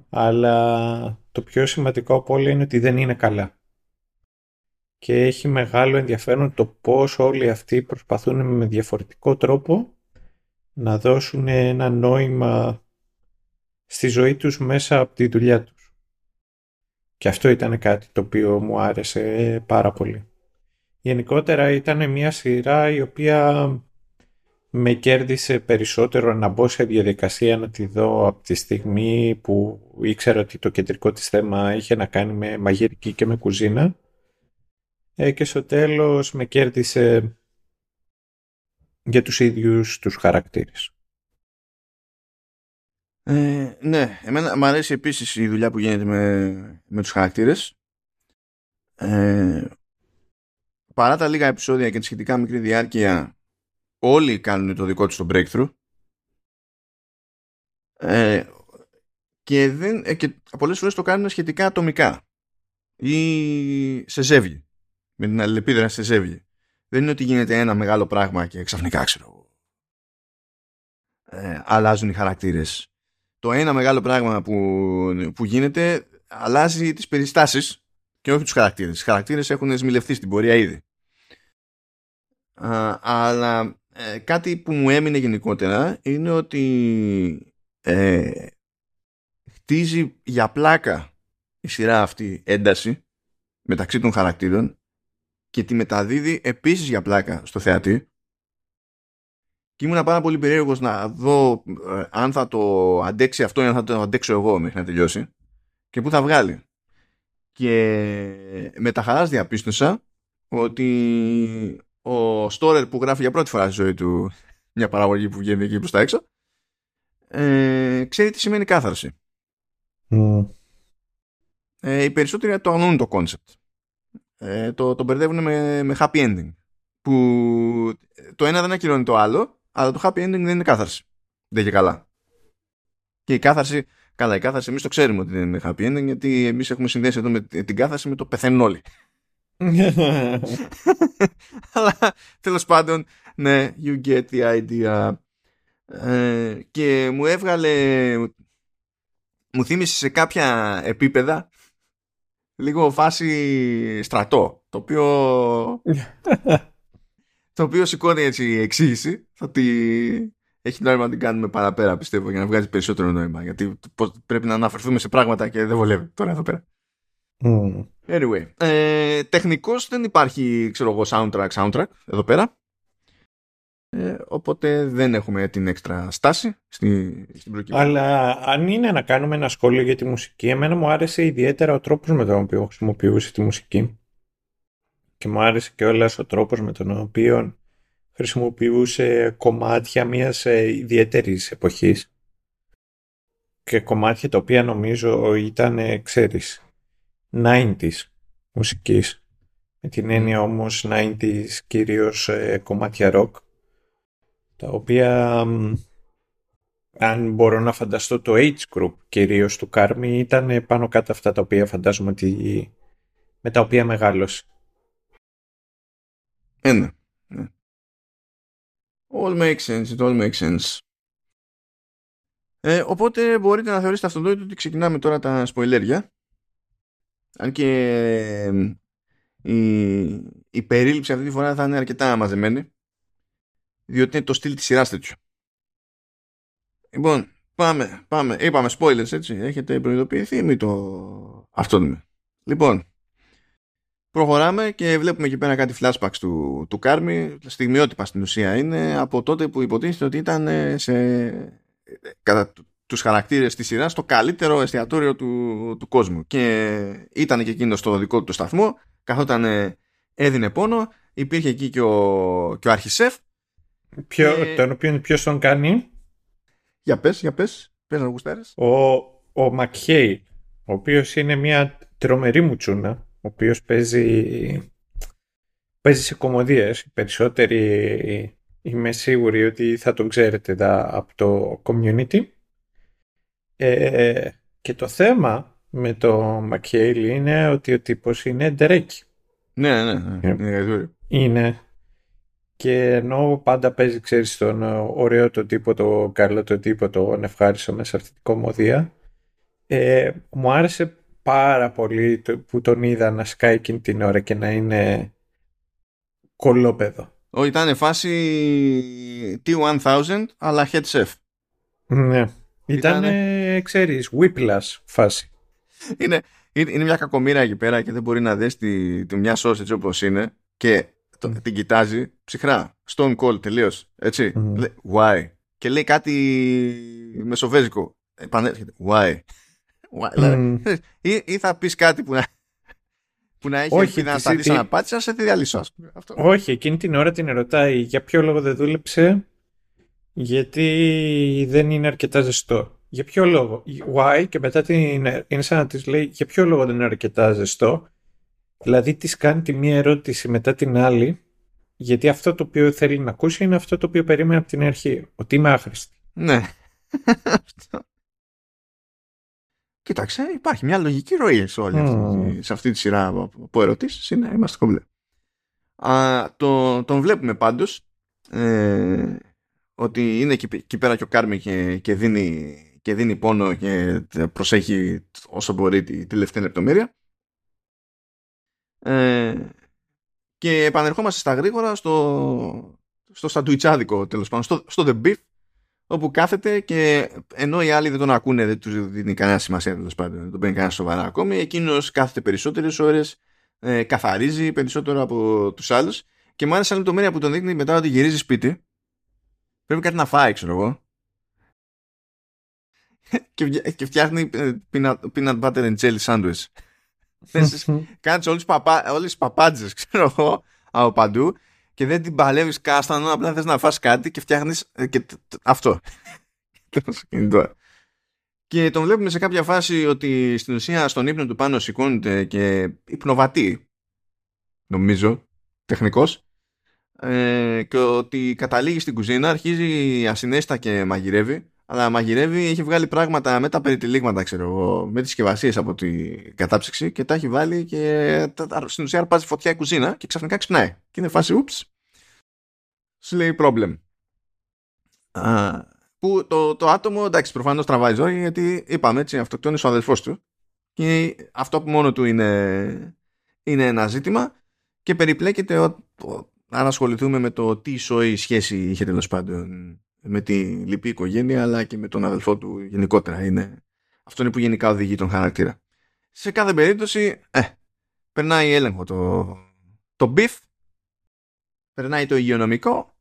αλλά το πιο σημαντικό από όλα είναι ότι δεν είναι καλά. Και έχει μεγάλο ενδιαφέρον το πώς όλοι αυτοί προσπαθούν με διαφορετικό τρόπο να δώσουν ένα νόημα στη ζωή τους μέσα από τη δουλειά τους. Και αυτό ήταν κάτι το οποίο μου άρεσε πάρα πολύ. Γενικότερα ήταν μια σειρά η οποία με κέρδισε περισσότερο να μπω σε διαδικασία να τη δω από τη στιγμή που ήξερα ότι το κεντρικό της θέμα είχε να κάνει με μαγειρική και με κουζίνα ε, και στο τέλος με κέρδισε για τους ίδιους τους χαρακτήρες. Ε, ναι, εμένα μου αρέσει επίσης η δουλειά που γίνεται με, με τους χαρακτήρες. Ε, παρά τα λίγα επεισόδια και τη σχετικά μικρή διάρκεια όλοι κάνουν το δικό τους το breakthrough. Ε, και, δεν, ε, και πολλές φορές το κάνουν σχετικά ατομικά. Ή σε ζεύγη με την αλληλεπίδρα σε ζεύγη δεν είναι ότι γίνεται ένα μεγάλο πράγμα και ξαφνικά ξέρω ε, αλλάζουν οι χαρακτήρες. Το ένα μεγάλο πράγμα που, που γίνεται αλλάζει τις περιστάσεις και όχι τους χαρακτήρες. Οι χαρακτήρες έχουν σμιλευτεί στην πορεία ήδη. Α, αλλά ε, κάτι που μου έμεινε γενικότερα είναι ότι ε, χτίζει για πλάκα η σειρά αυτή ένταση μεταξύ των χαρακτήρων και τη μεταδίδει επίσης για πλάκα στο θεατή και ήμουν πάρα πολύ περίεργος να δω ε, αν θα το αντέξει αυτό ή αν θα το αντέξω εγώ μέχρι να τελειώσει και πού θα βγάλει. Και με τα χαράς διαπίστωσα ότι ο Στόρερ που γράφει για πρώτη φορά στη ζωή του μια παραγωγή που βγαίνει εκεί προς τα έξω ε, ξέρει τι σημαίνει κάθαρση. Mm. Ε, οι περισσότεροι το αγνοούν το concept. Ε, το, το μπερδεύουν με, με happy ending. Που το ένα δεν ακυρώνει το άλλο, αλλά το happy ending δεν είναι κάθαρση. Δεν και καλά. Και η κάθαρση, καλά, η κάθαρση εμείς το ξέρουμε ότι δεν είναι happy ending, γιατί εμείς έχουμε συνδέσει εδώ με την κάθαρση με το πεθαίνουν όλοι. Αλλά τέλος πάντων, ναι, you get the idea. Ε, και μου έβγαλε, μου θύμισε σε κάποια επίπεδα λίγο φάση στρατό, το οποίο το οποίο σηκώνει έτσι η εξήγηση ότι έχει νόημα να την κάνουμε παραπέρα πιστεύω για να βγάζει περισσότερο νόημα γιατί πρέπει να αναφερθούμε σε πράγματα και δεν βολεύει τώρα εδώ πέρα. Mm. Anyway, ε, τεχνικώς δεν υπάρχει ξέρω εγώ soundtrack soundtrack εδώ πέρα ε, οπότε δεν έχουμε την έξτρα στάση στη, στην προκειμένη. Αλλά αν είναι να κάνουμε ένα σχόλιο για τη μουσική, εμένα μου άρεσε ιδιαίτερα ο τρόπος με τον οποίο χρησιμοποιούσε τη μουσική. Και μου άρεσε και όλας ο τρόπος με τον οποίο χρησιμοποιούσε κομμάτια μιας ε, ιδιαίτερης εποχής. Και κομμάτια τα οποία νομίζω ήταν, ε, ξέρεις, 90s μουσικής. Με την έννοια όμως 90s κυρίως ε, κομμάτια rock τα οποία αν μπορώ να φανταστώ το H group κυρίως του Κάρμι ήταν πάνω κάτω αυτά τα οποία φαντάζομαι ότι με τα οποία μεγάλωσε. Ένα. Ναι. All makes sense, it all makes sense. Ε, οπότε μπορείτε να θεωρήσετε αυτονόητο ότι ξεκινάμε τώρα τα σποιλέρια. Αν και η, η περίληψη αυτή τη φορά θα είναι αρκετά μαζεμένη διότι είναι το στυλ της σειράς τέτοιο. Λοιπόν, πάμε, πάμε. Είπαμε spoilers, έτσι. Έχετε προειδοποιηθεί με το αυτό. Λοιπόν, προχωράμε και βλέπουμε εκεί πέρα κάτι flashbacks του, του Κάρμι. Στιγμιότυπα στην ουσία είναι από τότε που υποτίθεται ότι ήταν σε, κατά τους χαρακτήρες της σειράς το καλύτερο εστιατόριο του, του κόσμου. Και ήταν και εκείνο στο δικό του σταθμό, καθόταν έδινε πόνο, υπήρχε εκεί και ο, και ο αρχισέφ Ποιο, ε... Τον οποίο ποιος τον κάνει; Για πες, για πες. Πες να γουστάρεις. Ο, ο Μακχέι, ο οποίος είναι μια τρομερή μουτσούνα, ο οποίος παίζει, παίζει σε κομμωδίες. Οι περισσότεροι είμαι σίγουροι ότι θα τον ξέρετε από το community. Ε, και το θέμα με το Μακχέιλ είναι ότι ο τύπος είναι ντερέκι. Ναι, ναι, ναι. Είναι. είναι. Και ενώ πάντα παίζει, ξέρεις, τον ωραίο το τύπο, το καλό το τύπο, το ευχάριστο μέσα σε αυτή την κομμωδία, ε, μου άρεσε πάρα πολύ που τον είδα να σκάει εκείνη την ώρα και να είναι κολόπεδο. Όχι, ήταν φάση T1000 αλλά head chef. Ναι. Ήταν, ξέρεις, whiplash φάση. Είναι, είναι μια κακομήρα εκεί πέρα και δεν μπορεί να δεις τη, τη μια σώση έτσι όπως είναι και το, την κοιτάζει ψυχρά. Stone cold τελείως. Έτσι. Mm. why; Και λέει κάτι μεσοβέζικο. Επανέρχεται. Why; Mm. ή, ή θα πεις κάτι που να, που να έχει Όχι, να σταθεί σαν απάντηση, να σε τη διαλύσω. Όχι, εκείνη την ώρα την ρωτάει για ποιο λόγο δεν δούλεψε, γιατί δεν είναι αρκετά ζεστό. Για ποιο λόγο; Why; Και μετά την, είναι σαν να της λέει για ποιο λόγο δεν είναι αρκετά ζεστό. Δηλαδή της κάνει τη μία ερώτηση μετά την άλλη, γιατί αυτό το οποίο θέλει να ακούσει είναι αυτό το οποίο περίμενε από την αρχή. Ότι είμαι άχρηστη. Ναι. Κοίταξε, υπάρχει μια λογική ροή σε, όλη αυτή, σε αυτή τη σειρά από ερωτήσεις. Είναι, είμαστε κομπλέ. το, τον βλέπουμε πάντως ε, ότι είναι εκεί, πέρα και ο Κάρμι και, και, δίνει, και δίνει πόνο και προσέχει όσο μπορεί τη τελευταία λεπτομέρεια. Ε, και επανερχόμαστε στα γρήγορα στο, στο σαντουιτσάδικο τέλος πάντων, στο, στο The Beef όπου κάθεται και ενώ οι άλλοι δεν τον ακούνε, δεν τους δίνει κανένα σημασία τέλος πάντων, δεν τον παίρνει κανένα σοβαρά ακόμη, εκείνος κάθεται περισσότερες ώρες, ε, καθαρίζει περισσότερο από τους άλλους και μου άρεσε λεπτομέρεια που τον δείχνει μετά ότι γυρίζει σπίτι. Πρέπει κάτι να φάει, ξέρω εγώ. και, φτιάχνει ε, peanut, butter and jelly sandwich. Κάνει όλες τις παπάντζες, ξέρω εγώ, από παντού και δεν την παλεύεις κάστανο, απλά θες να φας κάτι και φτιάχνεις ε, και αυτό. και τον βλέπουμε σε κάποια φάση ότι στην ουσία στον ύπνο του πάνω σηκώνεται και υπνοβατεί, νομίζω, τεχνικός, ε, και ότι καταλήγει στην κουζίνα, αρχίζει ασυνέστα και μαγειρεύει, αλλά μαγειρεύει, έχει βγάλει πράγματα με τα περιτυλίγματα, ξέρω εγώ, με τις συσκευασίες από την κατάψυξη και τα έχει βάλει και στην ουσία αρπάζει φωτιά η κουζίνα και ξαφνικά ξυπνάει. Και είναι φάση, ούψ, σου λέει problem. που το, το άτομο, εντάξει, προφανώς τραβάει ζωή, γιατί είπαμε έτσι, αυτοκτόνησε ο αδελφός του και αυτό που μόνο του είναι, είναι ένα ζήτημα και περιπλέκεται ο, αν ασχοληθούμε με το τι σοή σχέση είχε τέλος πάντων με τη λυπή οικογένεια αλλά και με τον αδελφό του γενικότερα. Είναι, αυτό είναι που γενικά οδηγεί τον χαρακτήρα. Σε κάθε περίπτωση, ε, περνάει έλεγχο το, το beef περνάει το υγειονομικό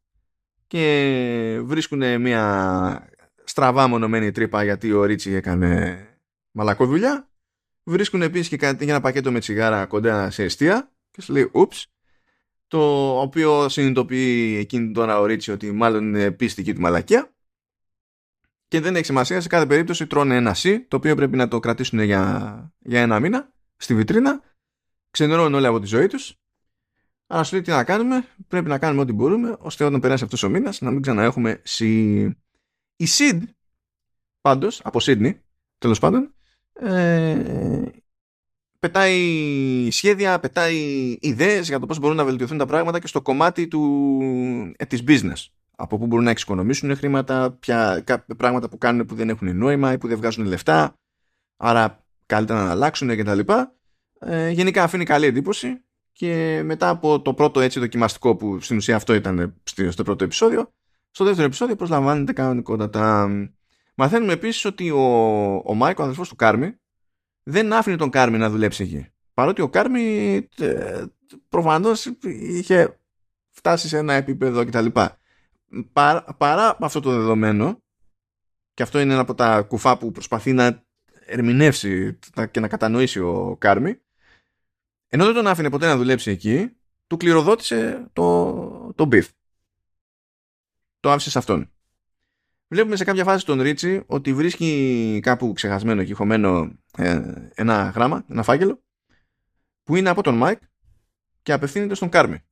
και βρίσκουν μια στραβά μονομένη τρύπα γιατί ο Ρίτσι έκανε μαλακό δουλειά. Βρίσκουν επίσης και κάτι για ένα πακέτο με τσιγάρα κοντά σε αιστεία και σου λέει ούψ το οποίο συνειδητοποιεί εκείνη τώρα ο Ρίτσι ότι μάλλον είναι πίστικη του μαλακία και δεν έχει σημασία σε κάθε περίπτωση τρώνε ένα C το οποίο πρέπει να το κρατήσουν για, για ένα μήνα στη βιτρίνα. Ξενερώνουν όλοι από τη ζωή τους Άρα σου λέει τι να κάνουμε, πρέπει να κάνουμε ό,τι μπορούμε, ώστε όταν περάσει αυτός ο μήνας να μην ξαναέχουμε σι. Η Σιντ, πάντως, από Σίδνη, τέλος πάντων, ε, πετάει σχέδια, πετάει ιδέες για το πώς μπορούν να βελτιωθούν τα πράγματα και στο κομμάτι του, ε, της business. Από πού μπορούν να εξοικονομήσουν χρήματα, ποια, πράγματα που κάνουν που δεν έχουν νόημα ή που δεν βγάζουν λεφτά, άρα καλύτερα να αλλάξουν κτλ. Ε, γενικά αφήνει καλή εντύπωση και μετά από το πρώτο έτσι δοκιμαστικό που στην ουσία αυτό ήταν στο πρώτο επεισόδιο, στο δεύτερο επεισόδιο προσλαμβάνεται κανονικότατα. Μαθαίνουμε επίσης ότι ο, ο Μάικ, ο αδελφός του Κάρμι, δεν άφηνε τον Κάρμι να δουλέψει εκεί. Παρότι ο Κάρμι ε, προφανώς είχε φτάσει σε ένα επίπεδο κτλ. Παρά, παρά αυτό το δεδομένο, και αυτό είναι ένα από τα κουφά που προσπαθεί να ερμηνεύσει και να κατανοήσει ο Κάρμι, ενώ δεν τον άφηνε ποτέ να δουλέψει εκεί, του κληροδότησε το, το Beef. Το άφησε σε αυτόν. βλέπουμε σε κάποια φάση τον Ρίτσι ότι βρίσκει κάπου ξεχασμένο και χωμένο ε, ένα γράμμα, ένα φάκελο που είναι από τον Μάικ και απευθύνεται στον Κάρμι.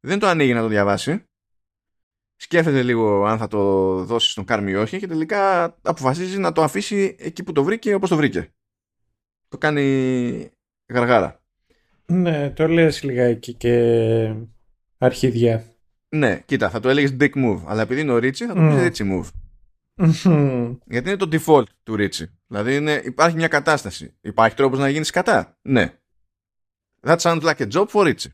Δεν το ανοίγει να το διαβάσει. Σκέφτεται λίγο αν θα το δώσει στον Κάρμι ή όχι και τελικά αποφασίζει να το αφήσει εκεί που το βρήκε όπως το βρήκε. Το κάνει γαργάρα. Ναι, το λες λιγάκι και αρχιδιά. Ναι, κοίτα, θα το έλεγες dick move, αλλά επειδή είναι ο Ρίτσι θα το πεις mm. move. Γιατί είναι το default του Ρίτσι. Δηλαδή είναι, υπάρχει μια κατάσταση. Υπάρχει τρόπος να γίνεις κατά; Ναι. That sounds like a job for Ρίτσι.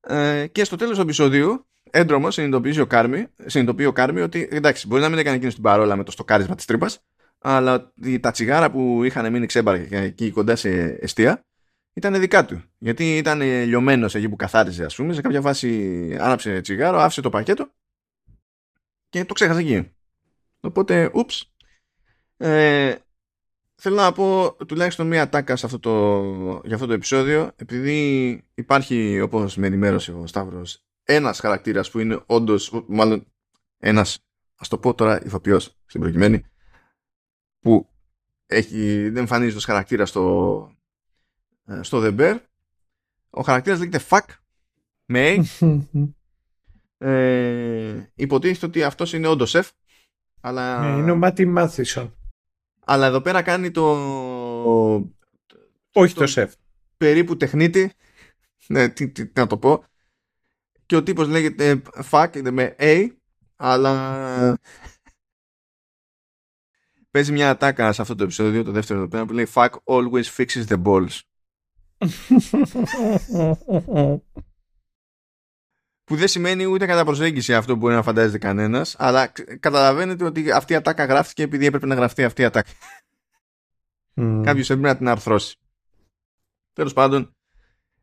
Ε, και στο τέλος του επεισοδίου, έντρομος συνειδητοποιεί ο Κάρμι, συνειδητοποιεί ο Κάρμι ότι εντάξει, μπορεί να μην έκανε εκείνο την παρόλα με το στοκάρισμα της τρύπας, αλλά τα τσιγάρα που είχαν μείνει ξέμπαρκα εκεί κοντά σε εστία ήταν δικά του. Γιατί ήταν λιωμένος εκεί που καθάριζε, ας πούμε. Σε κάποια φάση άναψε τσιγάρο, άφησε το πακέτο και το ξέχασε εκεί. Οπότε, ούψ. Ε, θέλω να πω τουλάχιστον μία τάκα σε αυτό το, για αυτό το επεισόδιο επειδή υπάρχει όπως με ενημέρωσε ο Σταύρος ένας χαρακτήρας που είναι όντως μάλλον ένας ας το πω τώρα ηθοποιός στην προκειμένη που έχει, δεν εμφανίζει ως χαρακτήρα στο, ε, στο The Bear. Ο χαρακτήρας λέγεται Fuck με ε, υποτίθεται ότι αυτός είναι όντως σεφ αλλά... Ναι, είναι ο Μάτι Μάθισον. Αλλά εδώ πέρα κάνει το... Όχι το, σεφ. Περίπου τεχνίτη. ναι, τι, τι, τι, να το πω. Και ο τύπος λέγεται Fuck με A αλλά παίζει μια ατάκα σε αυτό το επεισόδιο, το δεύτερο εδώ πέρα, που λέει Fuck always fixes the balls. Που δεν σημαίνει ούτε κατά προσέγγιση αυτό που μπορεί να φαντάζεται κανένας, αλλά καταλαβαίνετε ότι αυτή η ατάκα γράφτηκε επειδή έπρεπε να γραφτεί αυτή η ατάκα. Mm. Κάποιος έπρεπε να την αρθρώσει. Τέλος πάντων,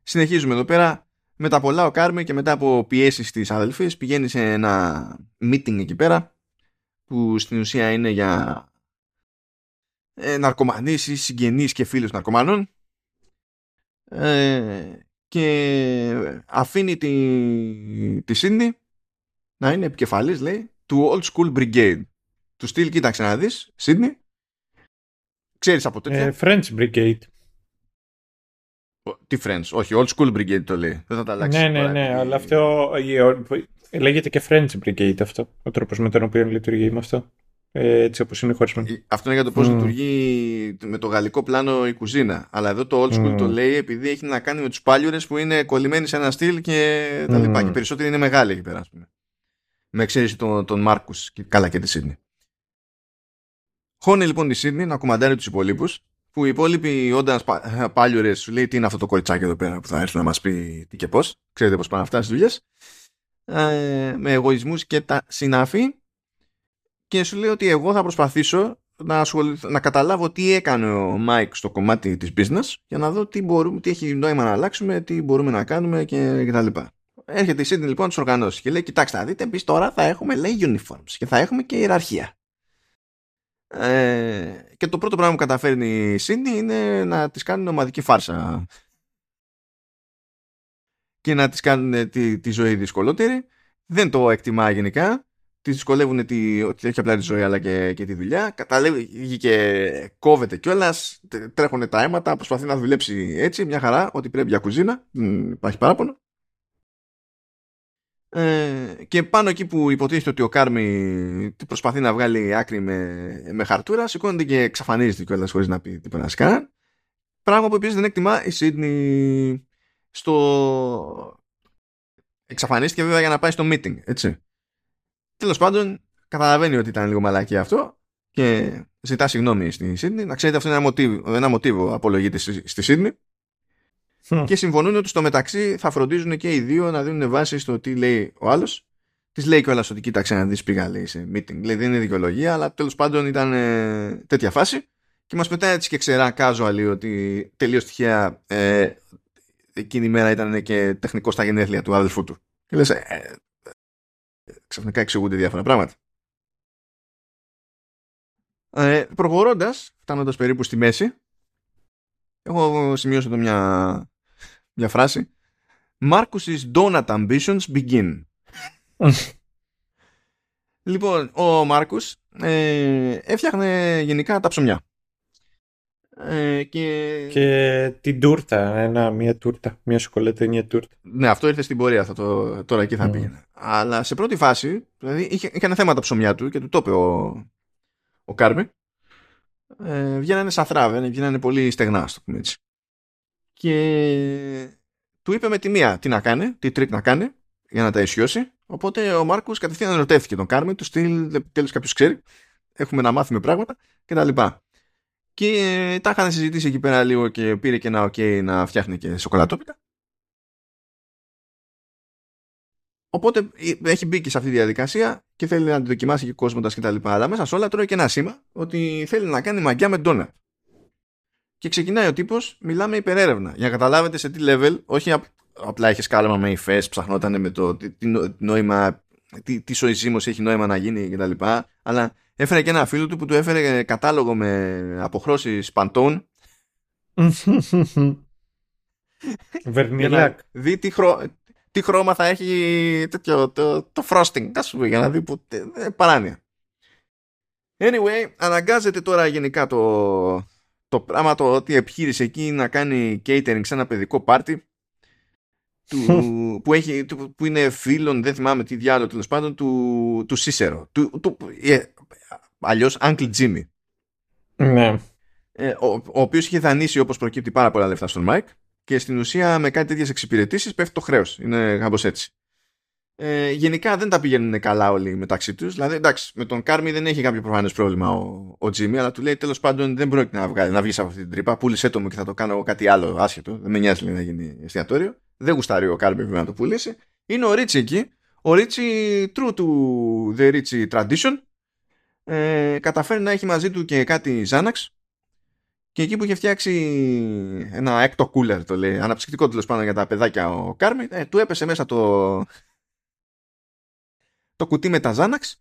συνεχίζουμε εδώ πέρα. Με τα πολλά ο Κάρμι και μετά από πιέσεις της αδελφής πηγαίνει σε ένα meeting εκεί πέρα που στην ουσία είναι για ε, ναρκωμανείς ή συγγενείς και φίλους ναρκωμανών ε, και αφήνει τη, τη Σίντι να είναι επικεφαλής λέει του Old School Brigade του στυλ κοίταξε να δεις Σίντι ξέρεις από τέτοια; Ε, French Brigade τι French, όχι, Old School Brigade το λέει. Δεν θα τα αλλάξεις. Ναι, ναι, ναι, αλλά αυτό λέγεται και French Brigade αυτό. Ο τρόπος με τον οποίο λειτουργεί με αυτό έτσι όπως είναι χωρισμένο. Ε, αυτό είναι για το πώς mm. λειτουργεί με το γαλλικό πλάνο η κουζίνα. Αλλά εδώ το old school mm. το λέει επειδή έχει να κάνει με τους πάλιουρες που είναι κολλημένοι σε ένα στυλ και τα λοιπά. Mm. Και περισσότεροι είναι μεγάλοι εκεί πέρα, ας πούμε. Με εξαίρεση τον, τον Μάρκους και καλά και τη Σίδνη. Χώνει λοιπόν τη Σίδνη να κουμαντάρει τους υπόλοιπους, που οι υπόλοιποι όντας παλιοί σου λέει τι είναι αυτό το κοριτσάκι εδώ πέρα που θα έρθει να μας πει τι και πώς. Ξέρετε πώς πάνε αυτά στις δουλειές. Ε, με εγωισμούς και τα συνάφη και σου λέει ότι εγώ θα προσπαθήσω να, να καταλάβω τι έκανε ο Μάικ στο κομμάτι της business για να δω τι, μπορούμε, τι έχει νόημα να αλλάξουμε, τι μπορούμε να κάνουμε και, και τα λοιπά. Έρχεται η Σίδνη λοιπόν τους οργανώσει και λέει: Κοιτάξτε, να δείτε, εμείς τώρα θα έχουμε λέει uniforms και θα έχουμε και ιεραρχία. Ε, και το πρώτο πράγμα που καταφέρνει η Σίδνη είναι να της κάνουν ομαδική φάρσα και να της κάνουν τη, τη ζωή δυσκολότερη. Δεν το εκτιμά γενικά τη δυσκολεύουν τη, όχι απλά τη ζωή αλλά και, και τη δουλειά. Καταλήγει και κόβεται κιόλας, τρέχουν τα αίματα, προσπαθεί να δουλέψει έτσι, μια χαρά, ότι πρέπει για κουζίνα, δεν υπάρχει παράπονο. Ε, και πάνω εκεί που υποτίθεται ότι ο Κάρμι προσπαθεί να βγάλει άκρη με, με χαρτούρα, σηκώνεται και εξαφανίζεται κιόλας χωρίς να πει τίποτα να Πράγμα που επίσης δεν εκτιμά η Σίδνη στο. Εξαφανίστηκε βέβαια για να πάει στο meeting, έτσι. Τέλος πάντων, καταλαβαίνει ότι ήταν λίγο μαλάκι αυτό και ζητά συγγνώμη στη Σίδνη. Να ξέρετε, αυτό είναι ένα μοτίβο, ένα μοτίβο απολογείται στη Σίδνη. Και συμφωνούν ότι στο μεταξύ θα φροντίζουν και οι δύο να δίνουν βάση στο τι λέει ο άλλος. Της λέει κιόλας ότι κοίταξε να δεις πήγα λέει, σε meeting. Λέει δεν είναι δικαιολογία, αλλά τέλος πάντων ήταν ε, τέτοια φάση. Και μας πετάει έτσι και ξερά casual ότι τελείως τυχαία ε, εκείνη η μέρα ήταν και τεχνικό στα γενέθλια του αδελφού του. Και λες, ε, ξαφνικά εξηγούνται διάφορα πράγματα. Ε, προχωρώντας, φτάνοντας περίπου στη μέση, έχω σημειώσει εδώ μια, μια φράση. Marcus's donut ambitions begin. Λοιπόν, ο Μάρκους ε, έφτιαχνε γενικά τα ψωμιά. Ε, και... και την τούρτα, ένα, μια τούρτα, μια σοκολατένια τούρτα. Ναι, αυτό ήρθε στην πορεία, θα το, τώρα εκεί θα mm. πήγαινε. Αλλά σε πρώτη φάση, δηλαδή είχε, είχε ένα θέμα τα ψωμιά του και του το είπε ο, ο Κάρμι. Ε, βγαίνανε σαθρά, βγαίνανε πολύ στεγνά, ας το πούμε έτσι. Και του είπε με τη μία τι να κάνει, τι τρίκ να κάνει για να τα ισιώσει. Οπότε ο Μάρκο κατευθείαν ρωτήθηκε τον Κάρμι, του στυλ, τέλος κάποιος ξέρει, έχουμε να μάθουμε πράγματα κτλ. Και ε, τα είχαν συζητήσει εκεί πέρα λίγο και πήρε και ένα ok να φτιάχνει και σοκολατόπιτα. Οπότε ε, έχει μπει και σε αυτή τη διαδικασία και θέλει να τη δοκιμάσει και κόσμοντα κτλ. Αλλά μέσα σε όλα τρώει και ένα σήμα ότι θέλει να κάνει μαγιά με ντόνατ. Και ξεκινάει ο τύπος, μιλάμε υπερέρευνα. Για να καταλάβετε σε τι level, όχι απλά έχει κάλεμα με υφές, ψαχνόταν με το τι, τι νόημα, τι, τι έχει νόημα να γίνει κτλ. Αλλά έφερε και ένα φίλο του που του έφερε κατάλογο με αποχρώσεις παντών Βερνιλάκ. δει τι, τι χρώμα θα έχει τέτοιο, το, το frosting, ας πούμε, για να δει που, ε, παράνοια. Anyway, αναγκάζεται τώρα γενικά το, το πράγμα το ότι επιχείρησε εκεί να κάνει catering σε ένα παιδικό πάρτι του, που, έχει, που είναι φίλων, δεν θυμάμαι τι διάλογο τέλος πάντων, του, του Σίσερο. Του, του, ε, Αλλιώς Uncle Jimmy. Ναι. Ε, ο, ο οποίος είχε δανείσει όπως προκύπτει πάρα πολλά λεφτά στον Μάικ και στην ουσία με κάτι τέτοιες εξυπηρετήσεις πέφτει το χρέος. Είναι κάπως έτσι. Ε, γενικά δεν τα πηγαίνουν καλά όλοι μεταξύ τους. Δηλαδή, εντάξει, με τον Κάρμι δεν έχει κάποιο προφανές πρόβλημα ο, ο Τζίμι, αλλά του λέει τέλος πάντων δεν πρόκειται να, βγάλει, να βγεις από αυτή την τρύπα. Πούλησε το μου και θα το κάνω κάτι άλλο άσχετο. Δεν με νοιάζει να γίνει εστιατόριο. Δεν γουστάρει ο Κάρμι να το πουλήσει. Είναι ο Ρίτσι εκεί. Ο Ρίτσι, true to the Ρίτσι tradition, ε, καταφέρει να έχει μαζί του και κάτι Xanax και εκεί που είχε φτιάξει ένα έκτο cooler το λέει, αναψυκτικό τέλος πάνω για τα παιδάκια ο Κάρμι, ε, του έπεσε μέσα το, το κουτί με τα Xanax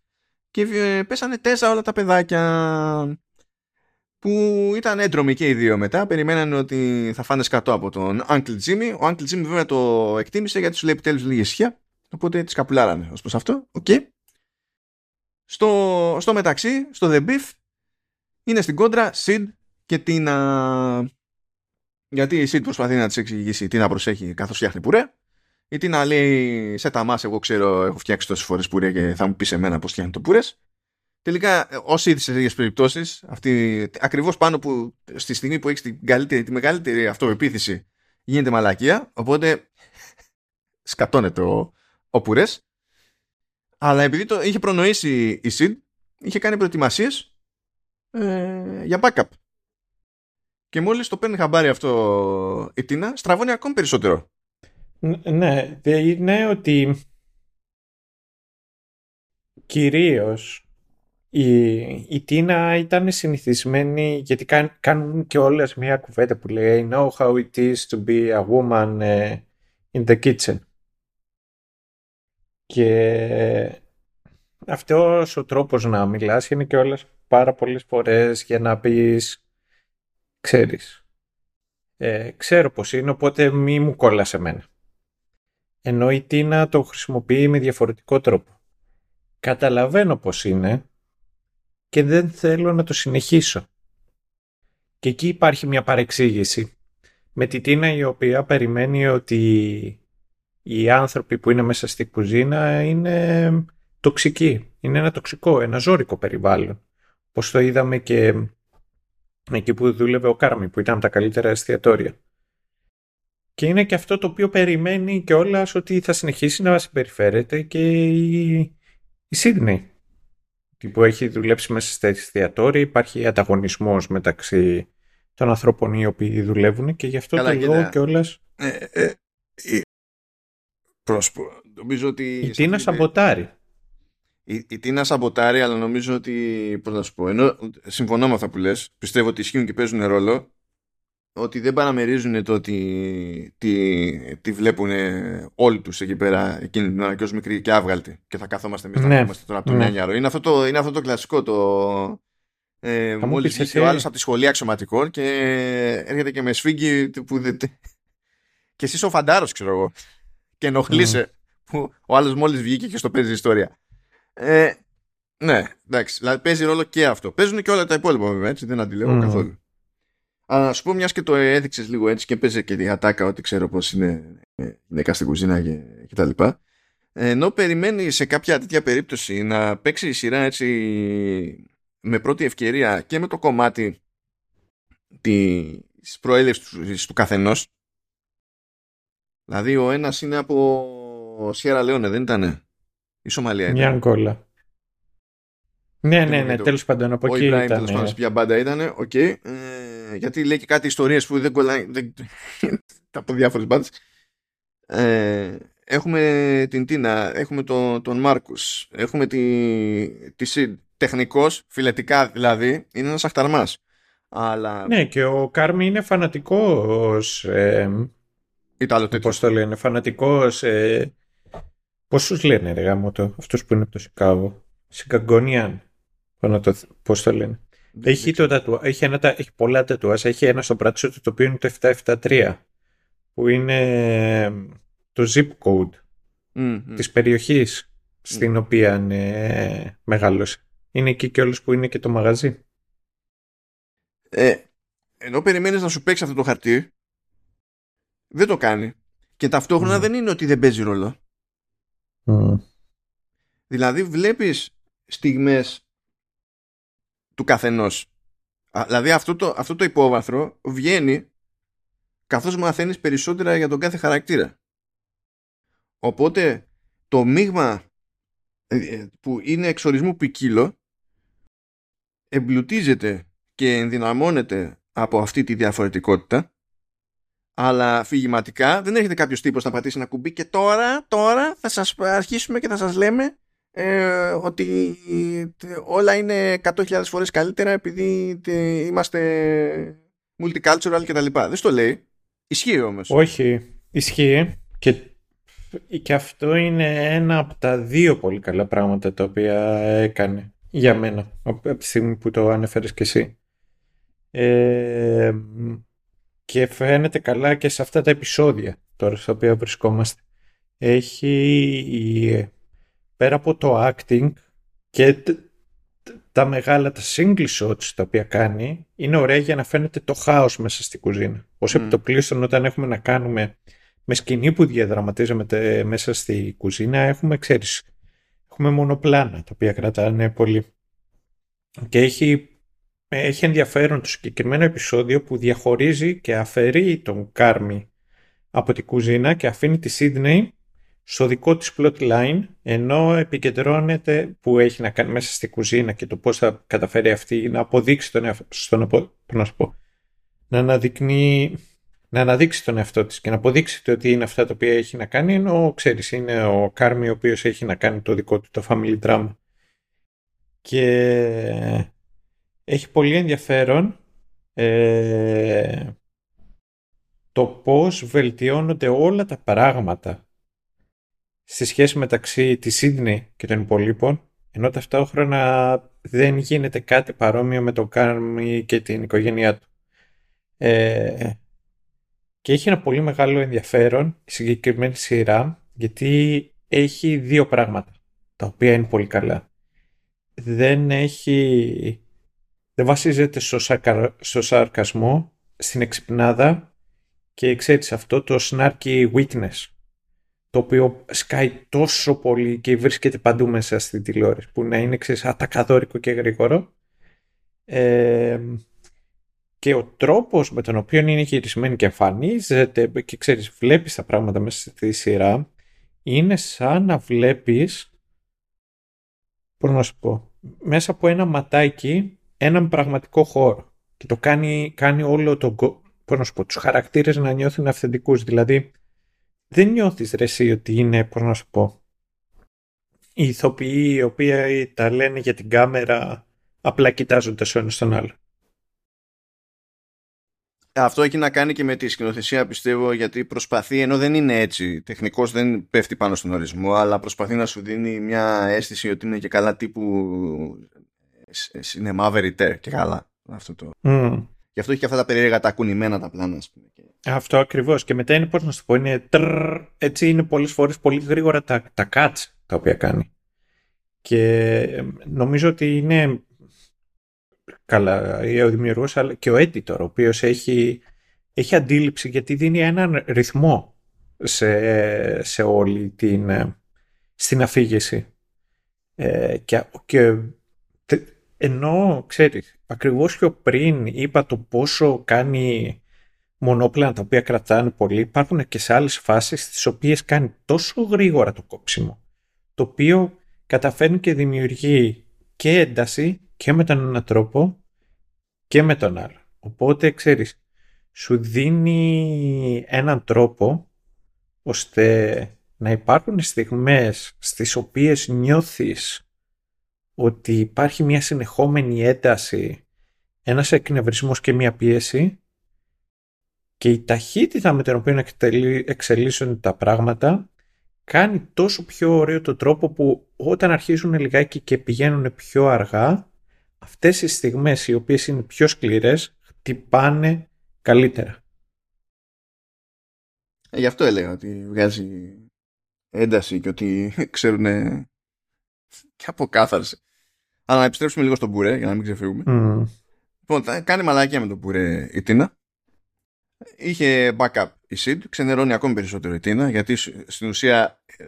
και ε, πέσανε τέσσερα όλα τα παιδάκια που ήταν έντρομοι και οι δύο μετά. Περιμένανε ότι θα φάνε σκατό από τον Uncle Jimmy. Ο Uncle Jimmy βέβαια το εκτίμησε γιατί σου λέει επιτέλους λίγη ισχύα. Οπότε τη καπουλάρανε ως προς αυτό. Οκ. Okay. Στο, στο μεταξύ, στο The Beef, είναι στην κόντρα Sid και την. Γιατί η Sid προσπαθεί να της εξηγήσει τι να προσέχει καθώς φτιάχνει πουρέ. Η Τίνα λέει σε τα μας εγώ ξέρω έχω φτιάξει τόσες φορές πουρέ και θα μου πεις σε μένα πώς φτιάχνει το πουρές. Τελικά όσοι είδες σε τέτοιες περιπτώσεις αυτή, ακριβώς πάνω που στη στιγμή που έχεις τη μεγαλύτερη αυτοεπίθεση γίνεται μαλακία οπότε σκατώνεται ο, ο πουρές αλλά επειδή το είχε προνοήσει η SID, είχε κάνει προετοιμασίες ε, για backup. Και μόλις το παίρνει χαμπάρι αυτό η Τίνα, στραβώνει ακόμη περισσότερο. Ναι, είναι ότι κυρίως η, η Τίνα ήταν συνηθισμένη γιατί κάνουν και όλες μια κουβέντα που λέει I know how it is to be a woman ε, in the kitchen. Και αυτός ο τρόπος να μιλάς είναι και όλες πάρα πολλές φορές για να πεις ξέρεις ε, ξέρω πως είναι οπότε μη μου κόλλασε εμένα ενώ η Τίνα το χρησιμοποιεί με διαφορετικό τρόπο καταλαβαίνω πως είναι και δεν θέλω να το συνεχίσω και εκεί υπάρχει μια παρεξήγηση με τη Τίνα η οποία περιμένει ότι οι άνθρωποι που είναι μέσα στη κουζίνα είναι τοξικοί. Είναι ένα τοξικό, ένα ζώρικο περιβάλλον. Πώς το είδαμε και εκεί που δούλευε ο Κάρμι, που ήταν από τα καλύτερα εστιατόρια. Και είναι και αυτό το οποίο περιμένει και όλα ότι θα συνεχίσει να συμπεριφέρεται και η, η Σίδνey που έχει δουλέψει μέσα στα εστιατόρια. Υπάρχει ανταγωνισμός μεταξύ των ανθρώπων οι οποίοι δουλεύουν και γι' αυτό Καλά, το λόγο και όλας... Ε, ε, Πρόσωπο. Νομίζω ότι. Η Τίνα σαμποτάρει. Η, η Τίνα σαμποτάρει, αλλά νομίζω ότι. Πώς να σου πω. Ενώ συμφωνώ με αυτά που λες, πιστεύω ότι ισχύουν και παίζουν ρόλο. Ότι δεν παραμερίζουν το ότι τη, τη βλέπουν όλοι τους εκεί πέρα εκείνη την ώρα και ως μικροί και άβγαλτοι. Και θα κάθομαστε εμείς ναι. να είμαστε τώρα από τον ναι. Είναι αυτό, το, είναι αυτό το κλασικό. Το, ε, Μόλις βγήκε ο άλλος από τη σχολή αξιωματικών και έρχεται και με σφίγγι που. Και εσύ ο φαντάρος, ξέρω εγώ και ενοχλείσαι mm. που ο άλλος μόλις βγήκε και στο παίζει ιστορία. Ε, Ναι, εντάξει. Δηλαδή παίζει ρόλο και αυτό. Παίζουν και όλα τα υπόλοιπα βέβαια, έτσι. Δεν αντιλέγω καθόλου. Αλλά να σου πω, μιας και το έδειξες λίγο έτσι και παίζει και τη ατάκα ότι ξέρω πώς είναι γυναίκα στην κουζίνα και, και τα λοιπά. Ενώ περιμένει σε κάποια τέτοια περίπτωση να παίξει η σειρά έτσι με πρώτη ευκαιρία και με το κομμάτι της προέλευσης του καθενός δηλαδή ο ένας είναι από Σιέρα Λεόνε δεν ήτανε; Η Σομαλία ήταν μια Αγκόλα ναι ναι ναι τέλος πάντων από εκεί ήταν τέλος πάντων σε ποια μπάντα ήταν οκ okay. ε, γιατί λέει και κάτι ιστορίες που δεν κολλάει δεν, από διάφορες μπάντες ε, έχουμε την Τίνα, έχουμε τον, τον Μάρκους, έχουμε τη, τη Σιντ. Τεχνικός, φιλετικά δηλαδή, είναι ένας αχταρμάς. Αλλά... Ναι, και ο Κάρμι είναι φανατικός. Ε, Ιταλο Πώς το λένε, φανατικός. Ε, πώς τους λένε, ρε γάμο το, αυτούς που είναι από το Σικάγο. Σικαγκονιάν. Το, πώς το λένε. Έχει, το έχει, ένα, έχει πολλά τατουάζ. Έχει ένα στο πράτσο του το οποίο είναι το 773 που είναι το zip code mm, mm. της περιοχής στην οποία ε, μεγάλωσε. Είναι εκεί και όλους που είναι και το μαγαζί. Ε, ενώ περιμένεις να σου παίξει αυτό το χαρτί, δεν το κάνει. Και ταυτόχρονα δεν είναι ότι δεν παίζει ρόλο. Δηλαδή βλέπεις στιγμές του καθενός. Δηλαδή αυτό το, αυτό το υπόβαθρο βγαίνει καθώς μαθαίνεις περισσότερα για τον κάθε χαρακτήρα. Οπότε το μείγμα ε, ε, που είναι εξορισμού ποικίλο εμπλουτίζεται και ενδυναμώνεται από αυτή τη διαφορετικότητα αλλά αφηγηματικά δεν έρχεται κάποιος τύπος να πατήσει ένα κουμπί και τώρα, τώρα θα σας αρχίσουμε και θα σας λέμε ε, ότι όλα είναι 100.000 φορές καλύτερα επειδή είμαστε multicultural και τα λοιπά. Δεν στο λέει. Ισχύει όμως. Όχι. Ισχύει. Και, και αυτό είναι ένα από τα δύο πολύ καλά πράγματα τα οποία έκανε για μένα από τη στιγμή που το ανέφερες και εσύ. Ε, και φαίνεται καλά και σε αυτά τα επεισόδια τώρα στα οποία βρισκόμαστε. Έχει πέρα από το acting και τα μεγάλα, τα single shots τα οποία κάνει είναι ωραία για να φαίνεται το χάος μέσα στη κουζίνα. Ως mm. επιτοπλίστων όταν έχουμε να κάνουμε με σκηνή που διαδραματίζεται μέσα στη κουζίνα έχουμε, ξέρεις, έχουμε μονοπλάνα τα οποία κρατάνε πολύ. Και έχει, έχει ενδιαφέρον το συγκεκριμένο επεισόδιο που διαχωρίζει και αφαιρεί τον Κάρμι από την κουζίνα και αφήνει τη Σίδνεϊ στο δικό της plot line ενώ επικεντρώνεται που έχει να κάνει μέσα στη κουζίνα και το πώς θα καταφέρει αυτή να αποδείξει τον εαυτό να, πω, να αναδεικνύει να αναδείξει τον εαυτό της και να αποδείξει ότι είναι αυτά τα οποία έχει να κάνει ενώ ξέρεις είναι ο Κάρμι ο οποίος έχει να κάνει το δικό του το family drama. Και έχει πολύ ενδιαφέρον ε, το πώς βελτιώνονται όλα τα πράγματα στη σχέση μεταξύ της Σίδνη και των υπολείπων ενώ ταυτόχρονα δεν γίνεται κάτι παρόμοιο με τον Κάρμι και την οικογένειά του. Ε, και έχει ένα πολύ μεγάλο ενδιαφέρον η συγκεκριμένη σειρά γιατί έχει δύο πράγματα τα οποία είναι πολύ καλά. Δεν έχει... Δεν βασίζεται στο, στο σαρκασμό, στην εξυπνάδα και ξέρεις αυτό το snarky weakness το οποίο σκάει τόσο πολύ και βρίσκεται παντού μέσα στη τηλεόραση που να είναι ξέρεις, ατακαδόρικο και γρήγορο. Ε, και ο τρόπος με τον οποίο είναι γυρισμένη και εμφανίζεται και ξέρεις βλέπεις τα πράγματα μέσα στη σειρά είναι σαν να βλέπεις πώς να σου πω μέσα από ένα ματάκι έναν πραγματικό χώρο. Και το κάνει, κάνει όλο το πώς να σου πω, τους χαρακτήρες να νιώθουν αυθεντικούς. Δηλαδή δεν νιώθεις ρε εσύ ότι είναι πώς να σου πω οι ηθοποιοί οι οποίοι τα λένε για την κάμερα απλά κοιτάζοντας ο ένας τον άλλο αυτό έχει να κάνει και με τη σκηνοθεσία πιστεύω γιατί προσπαθεί ενώ δεν είναι έτσι τεχνικός δεν πέφτει πάνω στον ορισμό αλλά προσπαθεί να σου δίνει μια αίσθηση ότι είναι και καλά τύπου cinema verite και καλά αυτό το mm. γι' αυτό έχει και αυτά τα περίεργα τα κουνημένα τα πλάνα ας πούμε. Αυτό ακριβώς και μετά είναι πώς να σου πω είναι τρρρ, έτσι είναι πολλές φορές πολύ γρήγορα τα, τα cuts τα οποία κάνει Και νομίζω ότι είναι καλά ο δημιουργός αλλά και ο editor ο οποίος έχει, έχει αντίληψη γιατί δίνει έναν ρυθμό σε, σε όλη την στην αφήγηση. Ε, και, και ενώ, ξέρεις, ακριβώς πιο πριν είπα το πόσο κάνει μονόπλανα τα οποία κρατάνε πολύ, υπάρχουν και σε άλλες φάσεις στις οποίες κάνει τόσο γρήγορα το κόψιμο, το οποίο καταφέρνει και δημιουργεί και ένταση και με τον έναν τρόπο και με τον άλλο. Οπότε, ξέρεις, σου δίνει έναν τρόπο ώστε να υπάρχουν στιγμές στις οποίες νιώθεις ότι υπάρχει μια συνεχόμενη ένταση, ένας εκνευρισμός και μια πίεση και η ταχύτητα με την οποία εξελίσσονται τα πράγματα κάνει τόσο πιο ωραίο το τρόπο που όταν αρχίζουν λιγάκι και πηγαίνουν πιο αργά αυτές οι στιγμές οι οποίες είναι πιο σκληρές χτυπάνε καλύτερα. Ε, γι' αυτό έλεγα ότι βγάζει ένταση και ότι ξέρουν και αποκάθαρση. Αλλά να επιστρέψουμε λίγο στον Μπουρέ για να μην ξεφύγουμε. Mm. Λοιπόν, θα κάνει μαλακία με τον Μπουρέ η Τίνα. Είχε backup η Sid, ξενερώνει ακόμη περισσότερο η Τίνα, γιατί στην ουσία ε,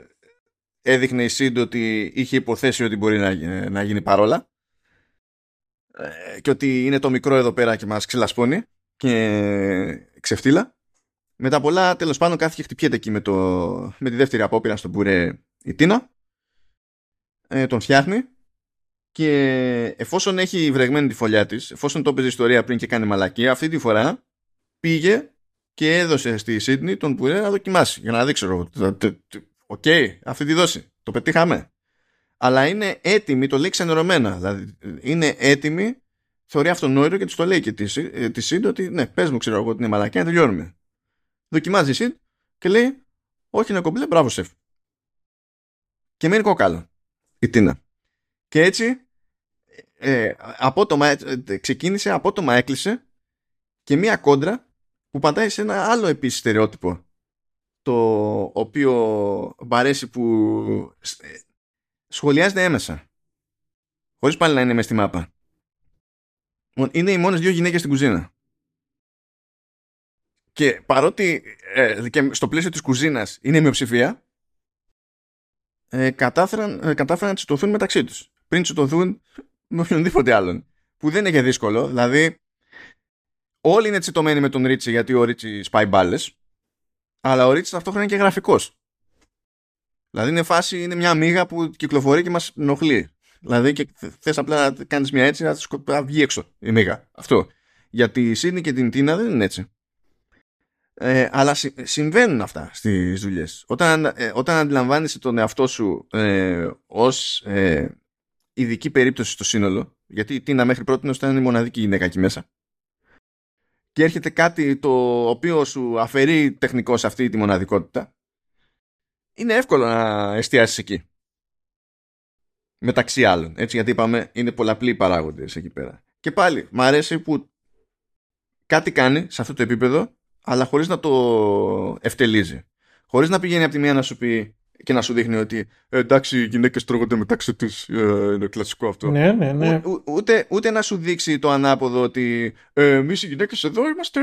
έδειχνε η Sid ότι είχε υποθέσει ότι μπορεί να, να γίνει παρόλα ε, και ότι είναι το μικρό εδώ πέρα και μας ξελασπώνει και ξεφτίλα. Μετά πολλά τέλος πάντων κάθε και χτυπιέται εκεί με, το, με τη δεύτερη απόπειρα στον πουρέ η Τίνα. Ε, τον φτιάχνει και εφόσον έχει βρεγμένη τη φωλιά της, εφόσον το έπαιζε ιστορία πριν και κάνει μαλακία, αυτή τη φορά πήγε και έδωσε στη Σίδνη τον πουρέ να δοκιμάσει για να δείξει OK, okay, αυτή τη δόση. Το πετύχαμε. Αλλά είναι έτοιμη, το λέει ξενερωμένα. Δηλαδή είναι έτοιμη, θεωρεί αυτονόητο και της το λέει και τη, ε, τη ότι ναι, πες μου, ξέρω εγώ ότι είναι μαλακία, να τελειώνουμε δοκιμάζει η Σιντ και λέει όχι είναι κομπλέ, μπράβο σεφ. Και μένει κόκαλο η Τίνα. Και έτσι ε, απότομα, ε, ξεκίνησε, απότομα έκλεισε και μία κόντρα που πατάει σε ένα άλλο επίσης στερεότυπο το οποίο μπαρέσει που ε, σχολιάζεται έμεσα χωρίς πάλι να είναι μες στη μάπα. Είναι οι μόνες δύο γυναίκες στην κουζίνα. Και παρότι ε, και στο πλαίσιο της κουζίνας είναι μειοψηφία, ε, κατάφεραν, ε, κατάφεραν να τσιτωθούν μεταξύ τους. Πριν τσιτωθούν με οποιονδήποτε άλλον. Που δεν είναι και δύσκολο. Δηλαδή, όλοι είναι τσιτωμένοι με τον Ρίτσι γιατί ο Ρίτσι σπάει μπάλες. Αλλά ο Ρίτσι ταυτόχρονα είναι και γραφικός. Δηλαδή είναι φάση, είναι μια μίγα που κυκλοφορεί και μας ενοχλεί. Δηλαδή και θες απλά να κάνεις μια έτσι να βγει έξω η μίγα. Αυτό. Γιατί η Σίνη και την Τίνα δεν είναι έτσι. Ε, αλλά συμβαίνουν αυτά στις δουλειές. Όταν, ε, όταν αντιλαμβάνεσαι τον εαυτό σου ε, ως ε, ειδική περίπτωση στο σύνολο, γιατί η Τίνα μέχρι πρώτη ήταν η μοναδική γυναίκα εκεί μέσα, και έρχεται κάτι το οποίο σου αφαιρεί τεχνικό αυτή τη μοναδικότητα, είναι εύκολο να εστιάσεις εκεί. Μεταξύ άλλων. Έτσι, γιατί είπαμε, είναι πολλαπλοί οι παράγοντες εκεί πέρα. Και πάλι, μου αρέσει που κάτι κάνει σε αυτό το επίπεδο αλλά χωρίς να το ευτελίζει. Χωρίς να πηγαίνει από τη μία να σου πει και να σου δείχνει ότι ε, εντάξει οι γυναίκες τρώγονται μεταξύ τους, ε, είναι κλασικό αυτό. Ναι, ναι, ναι. ούτε, ούτε να σου δείξει το ανάποδο ότι ε, εμείς οι γυναίκες εδώ είμαστε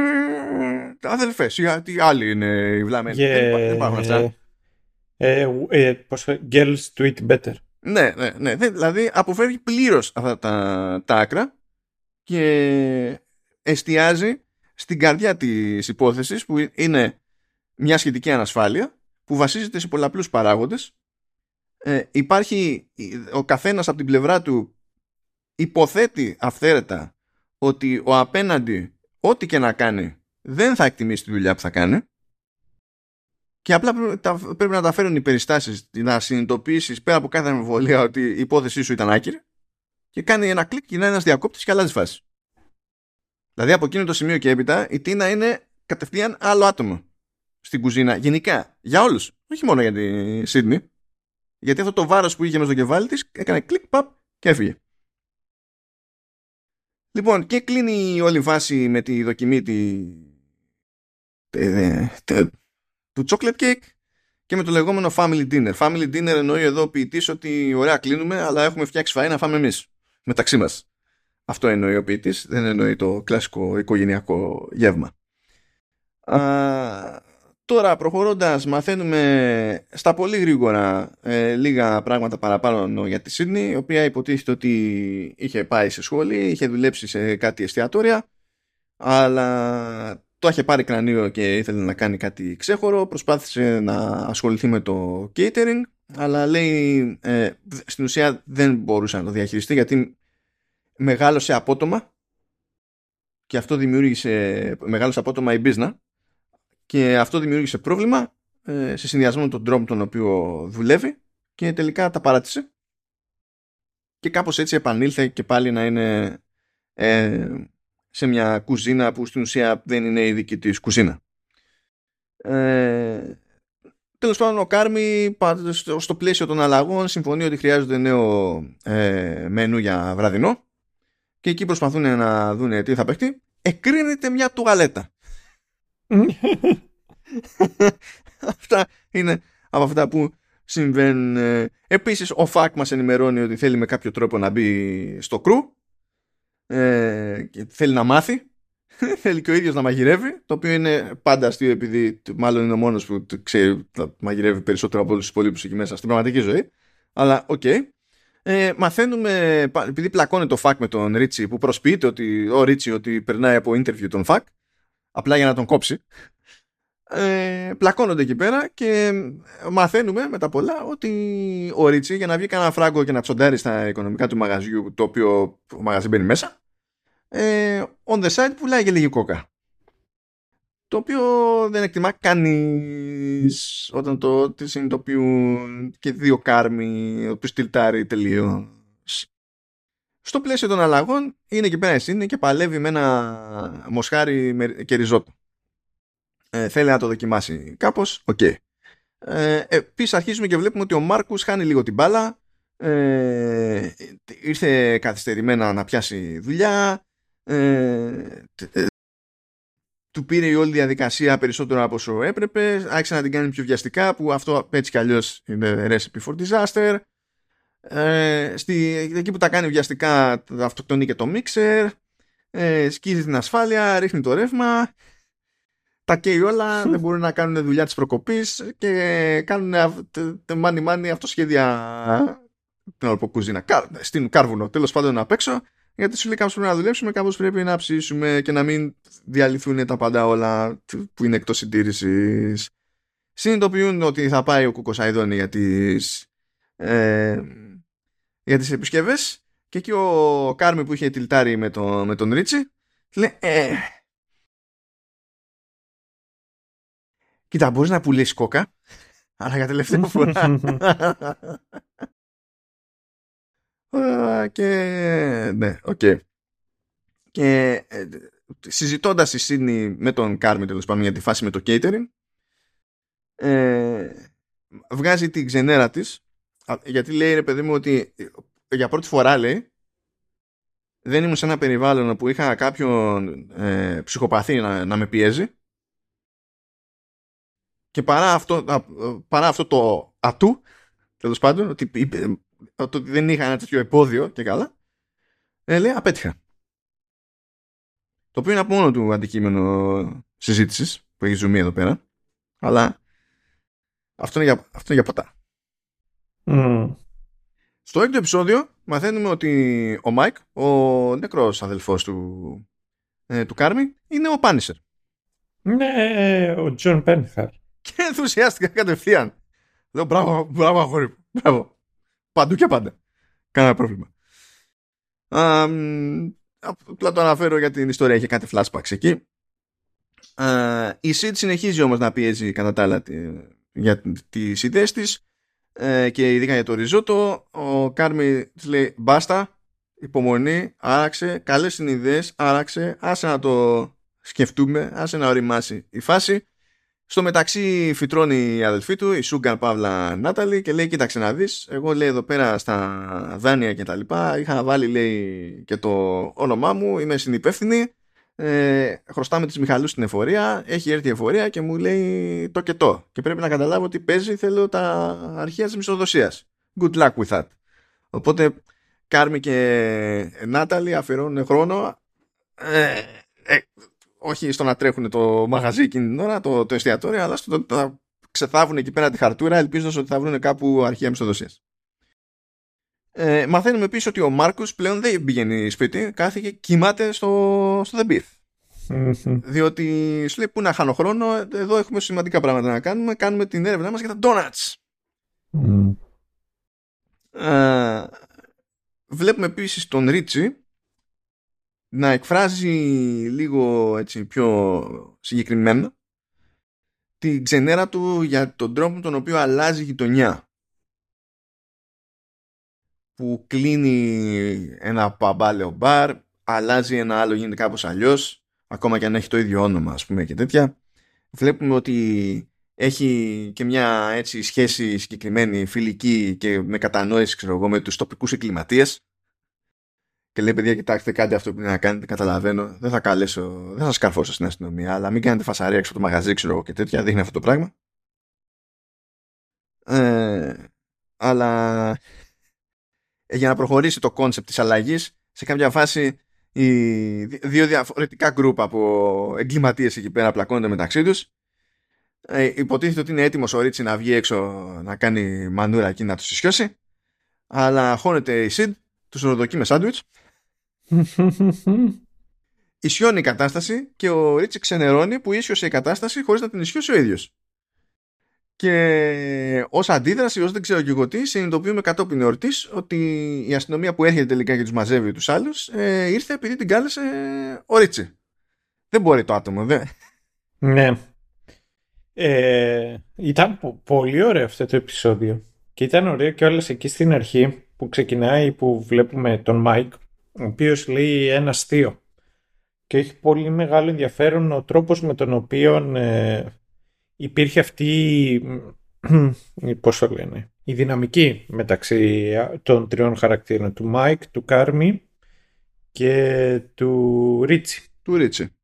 αδελφές, γιατί άλλοι είναι οι βλάμενοι. Yeah, δεν, υπάρχουν αυτά. Ε, ε, πώς, girls do it better. Ναι, ναι, ναι. Δηλαδή αποφεύγει πλήρως αυτά τα, τα άκρα και εστιάζει στην καρδιά της υπόθεσης που είναι μια σχετική ανασφάλεια που βασίζεται σε πολλαπλούς παράγοντες ε, υπάρχει ο καθένας από την πλευρά του υποθέτει αυθαίρετα ότι ο απέναντι ό,τι και να κάνει δεν θα εκτιμήσει τη δουλειά που θα κάνει και απλά πρέπει να τα φέρουν οι περιστάσεις να συνειδητοποιήσεις πέρα από κάθε αμφιβολία ότι η υπόθεσή σου ήταν άκυρη και κάνει ένα κλικ και είναι ένας διακόπτης και αλλάζει φάση. Δηλαδή από εκείνο το σημείο και έπειτα η Τίνα είναι κατευθείαν άλλο άτομο στην κουζίνα. Γενικά. Για όλους. Όχι μόνο για τη Σίδνη. Γιατί αυτό το βάρος που είχε μες στο κεφάλι της έκανε κλικ, παπ και έφυγε. Λοιπόν, και κλείνει όλη η φάση με τη δοκιμή τη... του chocolate cake και με το λεγόμενο family dinner. Family dinner εννοεί εδώ ο ποιητής ότι ωραία κλείνουμε, αλλά έχουμε φτιάξει φαΐ να φάμε εμείς μεταξύ μας. Αυτό εννοεί ο ποιητής, δεν εννοεί το κλασικό οικογενειακό γεύμα. Α, τώρα προχωρώντας μαθαίνουμε στα πολύ γρήγορα ε, λίγα πράγματα παραπάνω για τη Σίδνη η οποία υποτίθεται ότι είχε πάει σε σχόλη, είχε δουλέψει σε κάτι εστιατόρια αλλά το είχε πάρει κρανίο και ήθελε να κάνει κάτι ξέχωρο προσπάθησε να ασχοληθεί με το catering αλλά λέει ε, στην ουσία δεν μπορούσε να το διαχειριστεί γιατί μεγάλωσε απότομα και αυτό δημιούργησε μεγάλωσε απότομα η business και αυτό δημιούργησε πρόβλημα ε, σε συνδυασμό με τον τρόπο τον οποίο δουλεύει και τελικά τα παράτησε. Και κάπως έτσι επανήλθε και πάλι να είναι ε, σε μια κουζίνα που στην ουσία δεν είναι η δική της κουζίνα. Ε, τέλος πάντων ο Κάρμι στο πλαίσιο των αλλαγών συμφωνεί ότι χρειάζονται νέο ε, μενού για βραδινό. Και εκεί προσπαθούν να δουν τι θα παιχτεί. Εκρίνεται μια τουαλέτα αυτά είναι από αυτά που συμβαίνουν. Επίσης ο Φακ μας ενημερώνει ότι θέλει με κάποιο τρόπο να μπει στο crew ε, και θέλει να μάθει. θέλει και ο ίδιος να μαγειρεύει, το οποίο είναι πάντα αστείο επειδή μάλλον είναι ο μόνος που ξέρει να μαγειρεύει περισσότερο από όλους τους υπόλοιπους εκεί μέσα στην πραγματική ζωή. Αλλά OK. Okay. Ε, μαθαίνουμε, επειδή πλακώνει το Φακ με τον Ρίτσι που προσποιείται ότι ο Ρίτσι ότι περνάει από interview τον Φακ απλά για να τον κόψει ε, πλακώνονται εκεί πέρα και μαθαίνουμε με τα πολλά ότι ο Ρίτσι για να βγει κανένα φράγκο και να τσοντάρει στα οικονομικά του μαγαζιού το οποίο ο μαγαζί μπαίνει μέσα ε, on the side πουλάει και λίγη κόκα το οποίο δεν εκτιμά κανείς όταν το συνειδητοποιούν και δύο κάρμοι ο οποίος τυλτάρει τελείως. Στο πλαίσιο των αλλαγών είναι εκεί πέρα η Σιντ και παλεύει με ένα μοσχάρι και ριζότο ε, θέλει να το δοκιμάσει κάπως, OK. Okay. Ε, Επίσης αρχίζουμε και βλέπουμε ότι ο Μάρκους χάνει λίγο την μπάλα, ε, ήρθε καθυστερημένα να πιάσει δουλειά, ε, του πήρε η όλη διαδικασία περισσότερο από όσο έπρεπε, άρχισε να την κάνει πιο βιαστικά που αυτό έτσι κι αλλιώς είναι recipe for disaster. Ε, στη, εκεί που τα κάνει βιαστικά αυτοκτονεί και το μίξερ, ε, σκίζει την ασφάλεια, ρίχνει το ρεύμα τα καίει όλα, δεν μπορούν να κάνουν δουλειά της προκοπής και κάνουν μάνι μάνι αυτοσχέδια την άλλο κουζίνα, στην κάρβουνο, τέλος πάντων απ' έξω γιατί σου λέει κάπως πρέπει να δουλέψουμε, κάπως πρέπει να ψήσουμε και να μην διαλυθούν τα πάντα όλα που είναι εκτός συντήρησης. Συνειδητοποιούν ότι θα πάει ο κούκος αηδόνι για τις, ε, για τις επισκευές και εκεί ο Κάρμι που είχε τιλτάρει με, το, με τον Ρίτσι λέει ε, Κοίτα, μπορείς να πουλήσεις κόκα, αλλά για τελευταία φορά. και ναι, OK. Okay. Και ε, συζητώντας η Σίδνη με τον Κάρμι τέλος πάντων για τη φάση με το catering, ε, βγάζει την ξενέρα της, γιατί λέει ρε παιδί μου ότι ε, για πρώτη φορά λέει δεν ήμουν σε ένα περιβάλλον που είχα κάποιον ε, ψυχοπαθή να, να με πιέζει και παρά αυτό, παρά αυτό το ατού, τέλος πάντων, ότι, ότι δεν είχα ένα τέτοιο επόδιο και καλά, ε, λέει απέτυχα. Το οποίο είναι από μόνο του αντικείμενο συζήτησης που έχει ζουμί εδώ πέρα, αλλά αυτό είναι για, αυτό είναι για ποτά. Στο έκτο επεισόδιο μαθαίνουμε ότι ο Μάικ, ο νεκρός αδελφός του, ε, του Κάρμι, είναι ο Punisher. Ναι, ο Jon Bernthal και ενθουσιάστηκα κατευθείαν. Λέω μπράβο, μπράβο αγόρι μπράβο. Παντού και πάντα. Κανένα πρόβλημα. Απλά το αναφέρω για την ιστορία, έχει κάτι flashbacks εκεί. η Σιτ συνεχίζει όμως να πιέζει κατά τα άλλα για τις ιδέες της ε, και ειδικά για το ριζότο ο Κάρμι της λέει μπάστα, υπομονή, άραξε, καλές είναι ιδέες, άραξε, άσε να το σκεφτούμε, άσε να οριμάσει η φάση στο μεταξύ φυτρώνει η αδελφή του, η Σούγκαν Παύλα Νάταλη και λέει κοίταξε να δεις, εγώ λέει εδώ πέρα στα δάνεια και τα λοιπά είχα βάλει λέει και το όνομά μου, είμαι συνυπεύθυνη ε, χρωστάμε τις Μιχαλούς στην εφορία, έχει έρθει η εφορία και μου λέει το και το. Και πρέπει να καταλάβω ότι παίζει, θέλω τα αρχεία της μισθοδοσίας. Good luck with that. Οπότε Κάρμι και Νάταλι αφιερώνουν χρόνο ε, ε, όχι στο να τρέχουν το μαγαζί εκείνη την ώρα, το, το εστιατόριο, αλλά στο να ξεθάβουν εκεί πέρα τη χαρτούρα ελπίζοντας ότι θα βρουν κάπου αρχεία μισθοδοσίας. Ε, μαθαίνουμε επίσης ότι ο Μάρκο πλέον δεν πηγαίνει σπίτι, κάθεται κοιμάται στο, στο The Beef. Διότι σου λέει πού να χάνω χρόνο, εδώ έχουμε σημαντικά πράγματα να κάνουμε. Κάνουμε την έρευνά μας για τα donuts. Ε, βλέπουμε επίσης τον Ρίτσι να εκφράζει λίγο έτσι πιο συγκεκριμένα την ξενέρα του για τον τρόπο τον οποίο αλλάζει η γειτονιά που κλείνει ένα παμπάλαιο μπαρ, αλλάζει ένα άλλο, γίνεται κάπως αλλιώς, ακόμα και αν έχει το ίδιο όνομα ας πούμε και τέτοια. Βλέπουμε ότι έχει και μια έτσι σχέση συγκεκριμένη φιλική και με κατανόηση ξέρω εγώ με τους τοπικούς εγκληματίες. Και λέει παιδιά κοιτάξτε κάντε αυτό που είναι να κάνετε καταλαβαίνω. Δεν θα καλέσω, δεν θα σκαρφώσω στην αστυνομία αλλά μην κάνετε φασαρία έξω από το μαγαζί ξέρω εγώ και τέτοια. Δείχνει αυτό το πράγμα ε, αλλά για να προχωρήσει το κόνσεπτ της αλλαγής σε κάποια φάση οι δύο διαφορετικά γκρουπ από εγκληματίες εκεί πέρα πλακώνονται μεταξύ τους. Ε, υποτίθεται ότι είναι έτοιμος ο Ρίτσι να βγει έξω να κάνει μανούρα εκεί να τους ισιώσει αλλά χώνεται η Σιντ τους δωροδοκεί με σάντουιτς. Ισιώνει η κατάσταση και ο Ρίτσι ξενερώνει που ίσιωσε η κατάσταση χωρίς να την ισιώσει ο ίδιος και ως αντίδραση, ως δεν ξέρω και εγώ τι, συνειδητοποιούμε κατόπιν εορτής ότι η αστυνομία που έρχεται τελικά και τους μαζεύει τους άλλους ε, ήρθε επειδή την κάλεσε ο Ρίτσι. Δεν μπορεί το άτομο, δεν. Ναι. Ε, ήταν πολύ ωραίο αυτό το επεισόδιο. Και ήταν ωραίο και όλη η σκηνή στην αρχή που ξεκινάει που βλέπουμε τον Μάικ, ο οποίος λέει ένα αστείο. Και έχει πολύ μεγάλο ενδιαφέρον ο τρόπος με τον οποίο ε, υπήρχε αυτή πώς το λένε, η δυναμική μεταξύ των τριών χαρακτήρων του Μάικ, του Κάρμι και του Ρίτσι. Του Ρίτσι.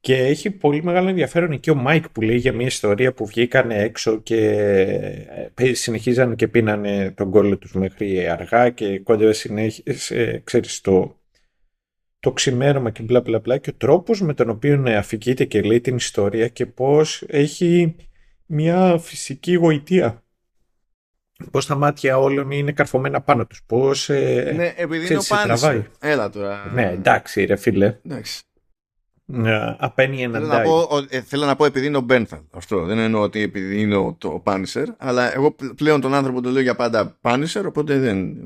Και έχει πολύ μεγάλο ενδιαφέρον εκεί ο Μάικ που λέει για μια ιστορία που βγήκανε έξω και ε, συνεχίζανε και πίνανε τον κώλο τους μέχρι αργά και κόντευε συνέχισε, ξέρεις, το το ξημέρωμα και μπλα μπλα μπλα και ο τρόπος με τον οποίο αφηγείται και λέει την ιστορία και πώς έχει μια φυσική γοητεία. Πώς τα μάτια όλων είναι καρφωμένα πάνω τους. Πώς ε, ναι, επειδή είναι ο Έλα τώρα. Ναι, εντάξει ρε φίλε. Εντάξει. Uh, απένει έναν θέλω, να πω, ε, θέλω να πω επειδή είναι ο Μπένθαλ αυτό. Δεν εννοώ ότι επειδή είναι ο, το Πάνισερ, αλλά εγώ πλέον τον άνθρωπο το λέω για πάντα Πάνισερ, οπότε δεν.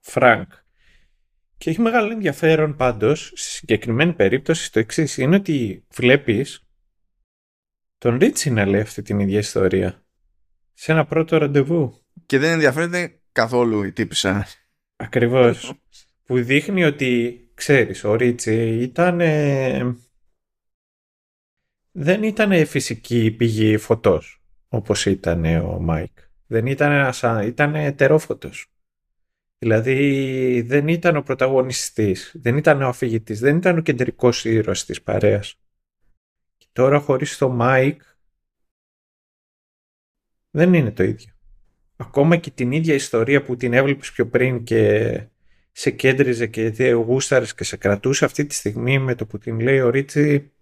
Φρανκ. Και έχει μεγάλο ενδιαφέρον πάντως, στη συγκεκριμένη περίπτωση, το εξής είναι ότι βλέπεις τον Ρίτσι να λέει αυτή την ίδια ιστορία σε ένα πρώτο ραντεβού. Και δεν ενδιαφέρεται καθόλου η τύπισσα. Ακριβώς. που δείχνει ότι, ξέρεις, ο Ρίτσι ήταν... δεν ήταν φυσική πηγή φωτός, όπως ήταν ο Μάικ. Δεν ήταν ένας, ήταν ετερόφωτος. Δηλαδή δεν ήταν ο πρωταγωνιστής, δεν ήταν ο αφηγητής, δεν ήταν ο κεντρικός ήρωας της παρέας. Και τώρα χωρίς το Μάικ δεν είναι το ίδιο. Ακόμα και την ίδια ιστορία που την έβλεπες πιο πριν και σε κέντριζε και γούσταρες και σε κρατούσε αυτή τη στιγμή με το που την λέει ο Ρίτσι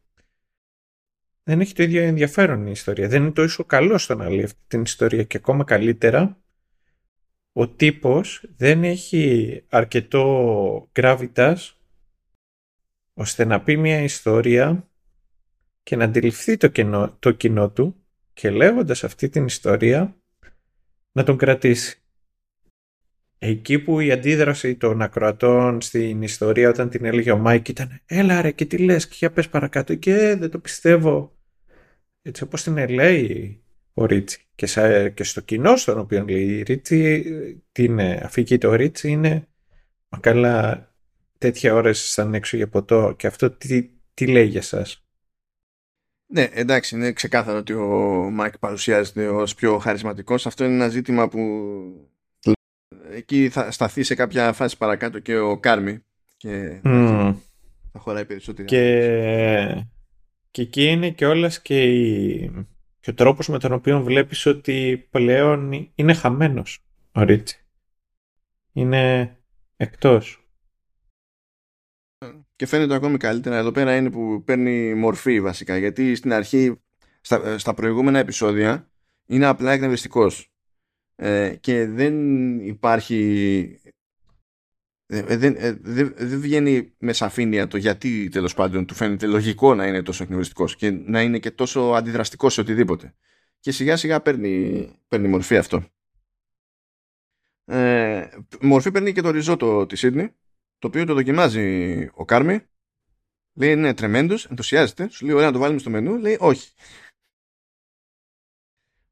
δεν έχει το ίδιο ενδιαφέρον η ιστορία. Δεν είναι τόσο καλός στο να λέει αυτή την ιστορία και ακόμα καλύτερα ο τύπος δεν έχει αρκετό gravitas ώστε να πει μια ιστορία και να αντιληφθεί το, κοινό, το κοινό του και λέγοντας αυτή την ιστορία να τον κρατήσει. Εκεί που η αντίδραση των ακροατών στην ιστορία όταν την έλεγε ο Μάικ ήταν «Έλα ρε και τι λες και για πες παρακάτω» και δεν το πιστεύω. Έτσι όπως την λέει ο Ρίτσι. Και, και στο κοινό στον οποίο λέει η Ρίτσι, την αφήκει το Ρίτσι είναι μα καλά τέτοια ώρα ήσασταν έξω για ποτό και αυτό τι, τι λέει για σας; Ναι, εντάξει, είναι ξεκάθαρο ότι ο Μάικ παρουσιάζεται ως πιο χαρισματικός. Αυτό είναι ένα ζήτημα που εκεί θα σταθεί σε κάποια φάση παρακάτω και ο Κάρμι και Mm. θα χωράει περισσότερο. Και, και εκεί είναι και όλας και, η... και ο τρόπος με τον οποίο βλέπεις ότι πλέον είναι χαμένος ο Ρίτσι. Είναι εκτός. Και φαίνεται ακόμη καλύτερα. Εδώ πέρα είναι που παίρνει μορφή βασικά. Γιατί στην αρχή, στα, στα προηγούμενα επεισόδια, είναι απλά εκνευριστικός. Ε, και δεν υπάρχει. Ε, δεν, ε, δεν, δεν βγαίνει με σαφήνεια το γιατί τέλος πάντων του φαίνεται λογικό να είναι τόσο εκνευριστικός και να είναι και τόσο αντιδραστικός σε οτιδήποτε. Και σιγά σιγά παίρνει, παίρνει μορφή αυτό. Ε, μορφή παίρνει και το ριζότο της Σίδνη το οποίο το δοκιμάζει ο Κάρμι. Λέει είναι τρεμέντος, ενθουσιάζεται. Σου λέει ωραία να το βάλουμε στο μενού. Λέει όχι.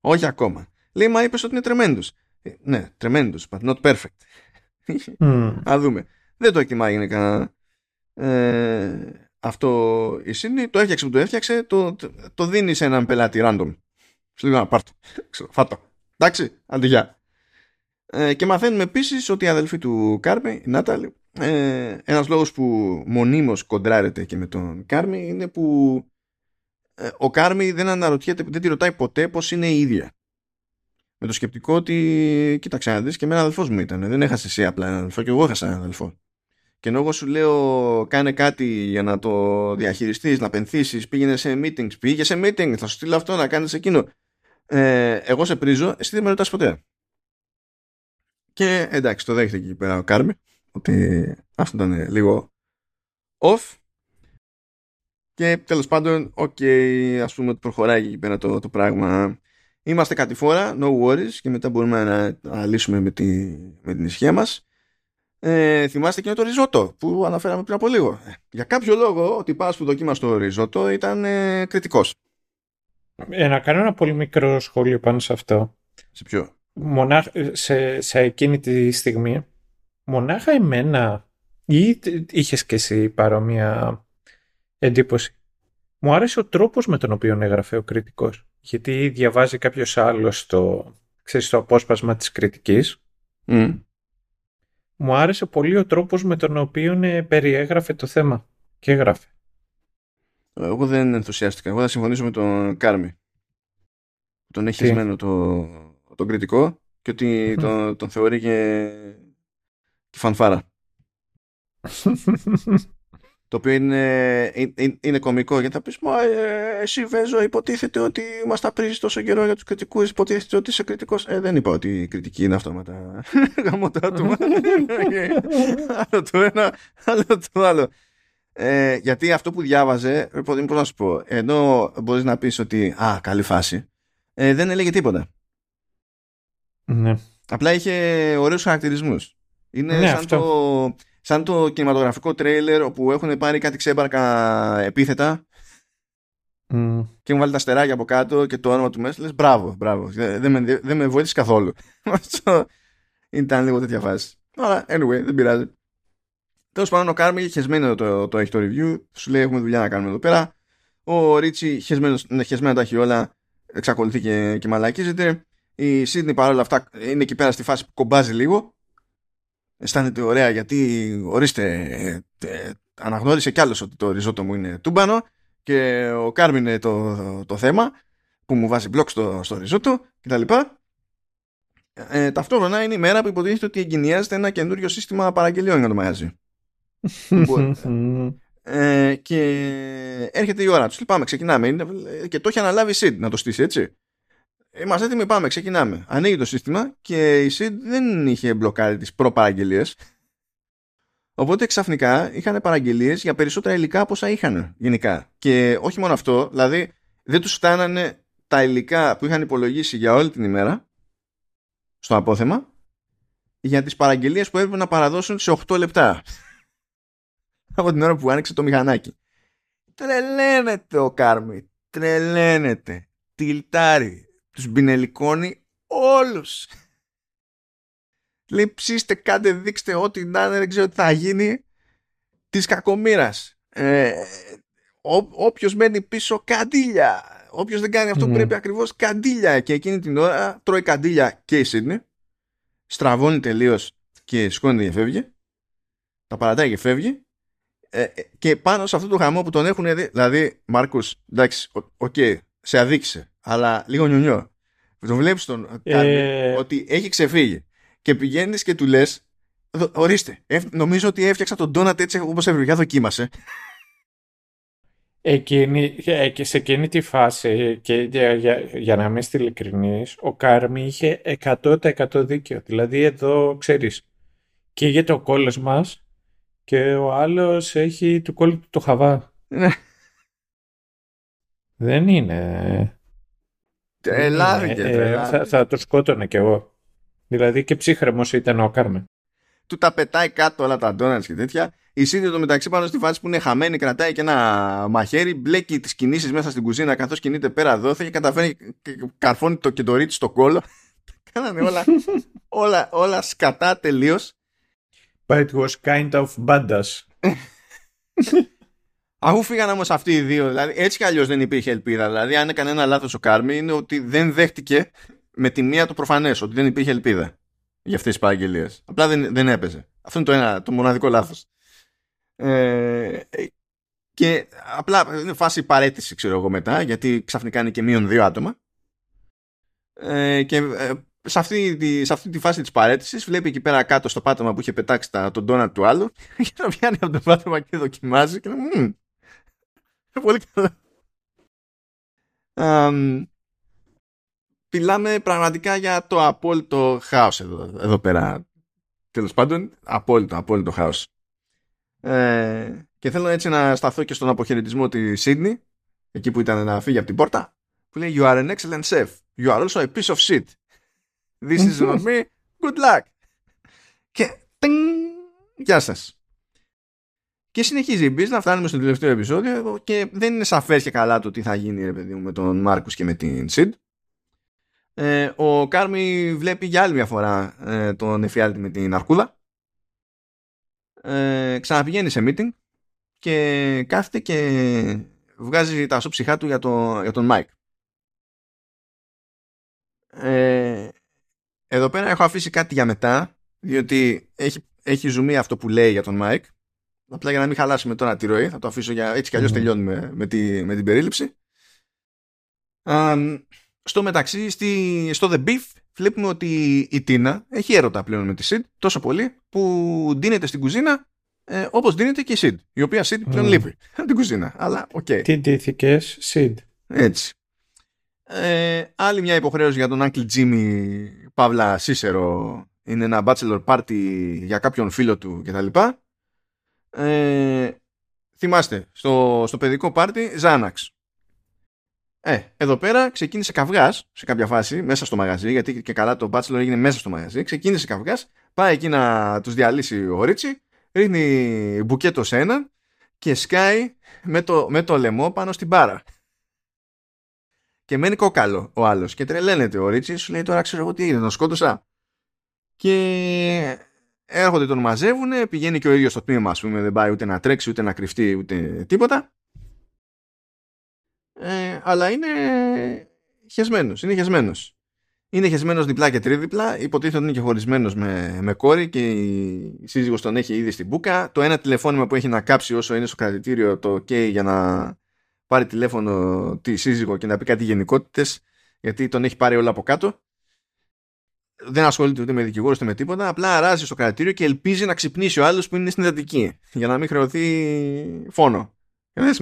όχι ακόμα. Λέει μα είπες ότι είναι τρεμέντος. ναι, τρεμέντος, but not perfect. Mm. Α δούμε. Δεν το εκτιμάει γενικά ε, αυτό η Σίνη. Το έφτιαξε που το έφτιαξε. Το, το, το δίνει σε έναν πελάτη random. Σου λέει να πάρ' το. Φάτο. Εντάξει, αντιγεια. Ε, και μαθαίνουμε επίσης ότι η αδελφή του Κάρμι, η Νάταλη, ε, ένας λόγος που μονίμως κοντράρεται και με τον Κάρμι είναι που ε, ο Κάρμι δεν αναρωτιέται, δεν τη ρωτάει ποτέ πως είναι η ίδια. Με το σκεπτικό ότι κοίταξε να δεις και εμένα αδελφός μου ήταν. Δεν έχασε εσύ απλά έναν αδελφό και εγώ έχασα έναν αδελφό. Και ενώ εγώ σου λέω κάνε κάτι για να το διαχειριστείς, να πενθήσεις, πήγαινε σε meetings, πήγε σε meeting, θα σου στείλω αυτό να κάνεις εκείνο. Ε, εγώ σε πρίζω, εσύ δεν με ρωτάς ποτέ. Και εντάξει, το δέχεται εκεί πέρα ο Κάρμι ότι αυτό ήταν λίγο off και τέλος πάντων οκ ας πούμε ότι προχωράει εκεί πέρα το, το πράγμα είμαστε κάτι φορά no worries και μετά μπορούμε να, να λύσουμε με, τη, με την ισχύα μας ε, θυμάστε και το ριζότο που αναφέραμε πριν από λίγο για κάποιο λόγο ο τυπάς που δοκίμασε το ριζότο ήταν ε, κριτικός ε, να κάνω ένα πολύ μικρό σχόλιο πάνω σε αυτό σε ποιο; Μονάχα, σε, σε εκείνη τη στιγμή μονάχα εμένα ή είχες και εσύ παρόμοια εντύπωση; Μου άρεσε ο τρόπος με τον οποίο έγραφε ο κριτικός. Γιατί διαβάζει κάποιος άλλος το, ξέρεις, το απόσπασμα της κριτικής. Mm. Μου άρεσε πολύ ο τρόπος με τον οποίο ε, περιέγραφε το θέμα. Και έγραφε. Εγώ δεν ενθουσιάστηκα. Εγώ θα συμφωνήσω με τον Κάρμι. Τον έχει Τι; χεσμένο το, τον κριτικό και ότι τον, τον θεωρεί και, και φανφάρα. Το οποίο είναι, είναι, είναι κωμικό γιατί θα πεις Μα ε, εσύ Βέζο υποτίθεται ότι μας τα πρίζεις τόσο καιρό για τους κριτικούς υποτίθεται ότι είσαι κριτικός ε, δεν είπα ότι η κριτική είναι αυτόματα γαμώ το άτομο άλλο το ένα άλλο το άλλο ε, γιατί αυτό που διάβαζε πώς να σου πω ενώ μπορείς να πεις ότι α καλή φάση ε, δεν έλεγε τίποτα ναι. Απλά είχε ωραίους χαρακτηρισμούς. Είναι Ναι, σαν, αυτό. το, σαν το κινηματογραφικό τρέιλερ όπου έχουν πάρει κάτι ξέμπαρκα επίθετα Μμ. και έχουν βάλει τα στεράκια από κάτω και το όνομα του μέσα. Λες μπράβο, μπράβο. Δεν, δεν με, δεν με βοήθησε καθόλου. Αυτό ήταν λίγο τέτοια φάση. Αλλά anyway, δεν πειράζει. Τέλος πάντων, ο Κάρμι χεσμένο το, το έχει το review. Σου λέει: Έχουμε δουλειά να κάνουμε εδώ πέρα. Ο Ρίτσι, χεσμένος, ναι, χεσμένα τα έχει όλα, εξακολουθεί και, και μαλακίζεται. Η Σίδνη παρόλα αυτά είναι εκεί πέρα στη φάση που κομπάζει λίγο. Αισθάνεται ωραία γιατί ορίστε, ε, ε, αναγνώρισε κι άλλος ότι το ριζότο μου είναι τούμπανο και ο Κάρμι είναι το, το, θέμα που μου βάζει μπλοκ στο, στο ριζότο κτλ. Ε, ταυτόχρονα είναι η μέρα που υποτίθεται ότι εγκαινιάζεται ένα καινούριο σύστημα παραγγελιών για το μαγαζί. Μμ. Ε, και έρχεται η ώρα τους. Πάμε, ξεκινάμε. Είναι- Και το έχει αναλάβει η SID να το στήσει, έτσι. Είμαστε έτοιμοι, πάμε, ξεκινάμε. Ανοίγει το σύστημα και η SID δεν είχε μπλοκάρει τις προπαραγγελίες. Οπότε ξαφνικά είχαν παραγγελίες για περισσότερα υλικά από όσα είχαν γενικά. Και όχι μόνο αυτό, δηλαδή δεν τους φτάνανε τα υλικά που είχαν υπολογίσει για όλη την ημέρα στο απόθεμα για τις παραγγελίες που έπρεπε να παραδώσουν σε 8 λεπτά από την ώρα που άνοιξε το μηχανάκι. Τρελαίνεται ο Κάρμι. Τρελαίνεται. Τιλτάρει. Τους μπινελικώνει όλους. Λέει ψήστε, κάντε, δείξτε ό,τι να είναι, δεν ξέρω τι θα γίνει. Της κακομήρας. Ε, ό, όποιος μένει πίσω καντήλια. Όποιος δεν κάνει αυτό που Μμμ. πρέπει ακριβώς καντήλια. Και εκείνη την ώρα τρώει καντήλια και η Σίδνη. Στραβώνει τελείως και σηκώνεται και φεύγει. τα παρατάει και φεύγει ε, ε, και πάνω σε αυτό το χαμό που τον έχουν δει, δηλαδή Μάρκους, εντάξει, ok, okay, σε αδίκησε, αλλά λίγο νιονιό. Τον βλέπεις τον ε... ότι έχει ξεφύγει και πηγαίνεις και του λες ορίστε, νομίζω ότι έφτιαξα τον Ντόνατ έτσι όπως έπρεπε, για δοκίμασε. Εκείνη, ε, και σε εκείνη τη φάση, και για, για, για να είμαι ειλικρινής, ο Κάρμι είχε 100% δίκιο. Δηλαδή εδώ, ξέρεις, και το κόλλος μας και ο άλλος έχει του κόλλου του το χαβά. Ναι. Δεν είναι... Τρελάθηκε, ε, θα, θα το σκότωνε κι εγώ. Δηλαδή και ψύχρεμος ήταν ο Κάρμι. Του τα πετάει κάτω όλα τα ντόνατς και τέτοια η Σίδη το μεταξύ πάνω στη φάση που είναι χαμένη, κρατάει και ένα μαχαίρι, μπλέκει τις κινήσεις μέσα στην κουζίνα καθώς κινείται πέρα εδώ και καταφέρει καρφώνει το και το ρίτσι στο κόλλο. Κάνανε όλα, όλα, όλα σκατά τελείως. But it was kind of badass. Αφού φύγαν όμως αυτοί οι δύο, δηλαδή έτσι κι αλλιώς δεν υπήρχε ελπίδα. Δηλαδή, αν έκανε ένα λάθος ο Κάρμι, είναι ότι δεν δέχτηκε με τη μία το προφανές ότι δεν υπήρχε ελπίδα για αυτές τις παραγγελίες. Απλά δεν, δεν έπαιζε. Αυτό είναι το, ένα, το μοναδικό λάθος. Ε, και απλά είναι φάση παρέτηση ξέρω εγώ μετά γιατί ξαφνικά είναι και μείον δύο άτομα ε, και ε, σε, αυτή τη, σε αυτή τη φάση της παρέτησης βλέπει εκεί πέρα κάτω στο πάτωμα που είχε πετάξει τα, τον ντόνατ του άλλου και να πιάνει από το πάτωμα και δοκιμάζει και να μου πολύ καλό um, Μιλάμε για το απόλυτο χάος εδώ, εδώ πέρα. Τέλος πάντων, απόλυτο, απόλυτο χάος. Ε, και θέλω έτσι να σταθώ και στον αποχαιρετισμό τη Σίδνη, εκεί που ήταν να φύγει από την πόρτα, που λέει You are an excellent chef. You are also a piece of shit. This is not me. Good luck. Και γεια σας. Και συνεχίζει η να φτάνουμε στο τελευταίο επεισόδιο και δεν είναι σαφές και καλά το τι θα γίνει ρε παιδί μου, με τον Μάρκους και με την Σιντ. Ε, ο Κάρμι βλέπει για άλλη μια φορά ε, τον εφιάλτη με την Αρκούδα ε, ξαναπηγαίνει σε meeting και κάθεται και βγάζει τα ψυχά του για, το, για τον Mike. Ε, εδώ πέρα έχω αφήσει κάτι για μετά, διότι έχει, έχει ζουμί αυτό που λέει για τον Mike. Απλά για να μην χαλάσουμε τώρα τη ροή, θα το αφήσω για έτσι κι αλλιώς τελειώνουμε με, τη, με την περίληψη. στο μεταξύ, στη, στο The Beef βλέπουμε ότι η Τίνα έχει έρωτα πλέον με τη Σιντ τόσο πολύ που ντύνεται στην κουζίνα ε, όπως ντύνεται και η Σιντ η οποία Σιντ πλέον mm. λείπει την κουζίνα αλλά ok. Okay. Τι ντύθηκες Σιντ; Έτσι ε, άλλη μια υποχρέωση για τον Uncle Jimmy Παύλα Cicero είναι ένα bachelor party για κάποιον φίλο του κτλ. Ε, θυμάστε, στο, στο παιδικό πάρτι Xanax. Ε, εδώ πέρα ξεκίνησε καυγάς σε κάποια φάση μέσα στο μαγαζί, γιατί και καλά το Bachelor έγινε μέσα στο μαγαζί. Ξεκίνησε καυγάς, πάει εκεί να τους διαλύσει ο Ρίτσι, ρίχνει μπουκέτο σε έναν και σκάει με το, με το λαιμό πάνω στην μπάρα. Και μένει κόκαλο ο άλλος. Και τρελαίνεται ο Ρίτσι, σου λέει τώρα ξέρω εγώ τι έγινε, τον σκότωσα. Και έρχονται τον μαζεύουν, πηγαίνει και ο ίδιος στο τμήμα, ας πούμε, δεν πάει ούτε να τρέξει, ούτε να κρυφτεί, ούτε τίποτα. Ε, αλλά είναι χεσμένος. Είναι χεσμένος. Είναι χεσμένος διπλά και τρίδιπλα. Υποτίθεται ότι είναι και χωρισμένος με, με κόρη και η σύζυγος τον έχει ήδη στην μπουκα. Το ένα τηλεφώνημα που έχει να κάψει όσο είναι στο κρατητήριο το OK για να πάρει τηλέφωνο τη σύζυγο και να πει κάτι γενικότητες, γιατί τον έχει πάρει όλα από κάτω. Δεν ασχολείται ούτε με δικηγόρο ούτε με τίποτα. Απλά αράζει στο κρατητήριο και ελπίζει να ξυπνήσει ο άλλος που είναι στην Αττική για να μην χρεωθεί φόνο. Και λες,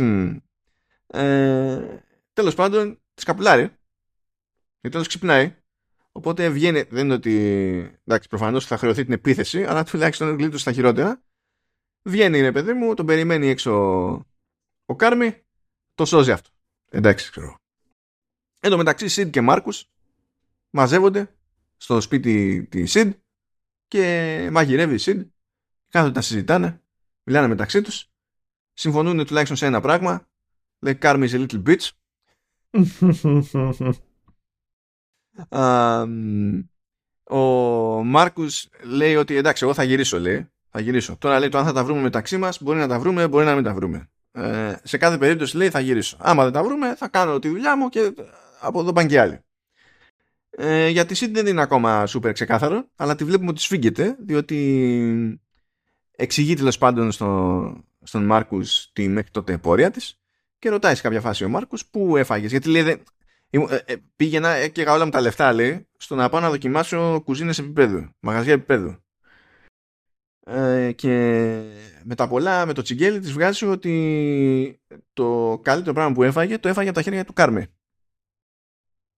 ε, τέλος πάντων, της καπουλάρει. Γιατί τέλος ξυπνάει. Οπότε βγαίνει, δεν είναι ότι εντάξει, προφανώς θα χρεωθεί την επίθεση, αλλά τουλάχιστον γλίτωσε στα χειρότερα. Βγαίνει, ρε παιδί μου, τον περιμένει έξω ο Κάρμι, το σώζει αυτό. Εντάξει, ξέρω. Εν τω μεταξύ, Σιντ και Μάρκους μαζεύονται στο σπίτι τη Σιντ και μαγειρεύει η Σιντ. Κάθονται να συζητάνε, μιλάνε μεταξύ τους. Συμφωνούν τουλάχιστον σε ένα πράγμα Λέει Carm is a little bitch. ο Μάρκους λέει ότι εντάξει εγώ θα γυρίσω λέει. Θα γυρίσω. Τώρα λέει το αν θα τα βρούμε μεταξύ μας μπορεί να τα βρούμε μπορεί να μην τα βρούμε. Ε, σε κάθε περίπτωση λέει θα γυρίσω. Άμα δεν τα βρούμε θα κάνω τη δουλειά μου και από εδώ πάνε και άλλοι. Ε, για τη δεν είναι ακόμα σούπερ ξεκάθαρο αλλά τη βλέπουμε ότι σφίγγεται διότι εξηγεί τέλος πάντων στο, στον Μάρκους τη μέχρι τότε πορεία της και ρωτάει σε κάποια φάση ο Μάρκους πού έφαγες. Γιατί λέει, ε, ε, πήγαινα ε, και όλα μου τα λεφτά λέει στο να πάω να δοκιμάσω κουζίνες επίπεδου, μαγαζιά επίπεδου. Ε, και με τα πολλά, με το τσιγκέλι της βγάζει ότι το καλύτερο πράγμα που έφαγε το έφαγε από τα χέρια του Κάρμι.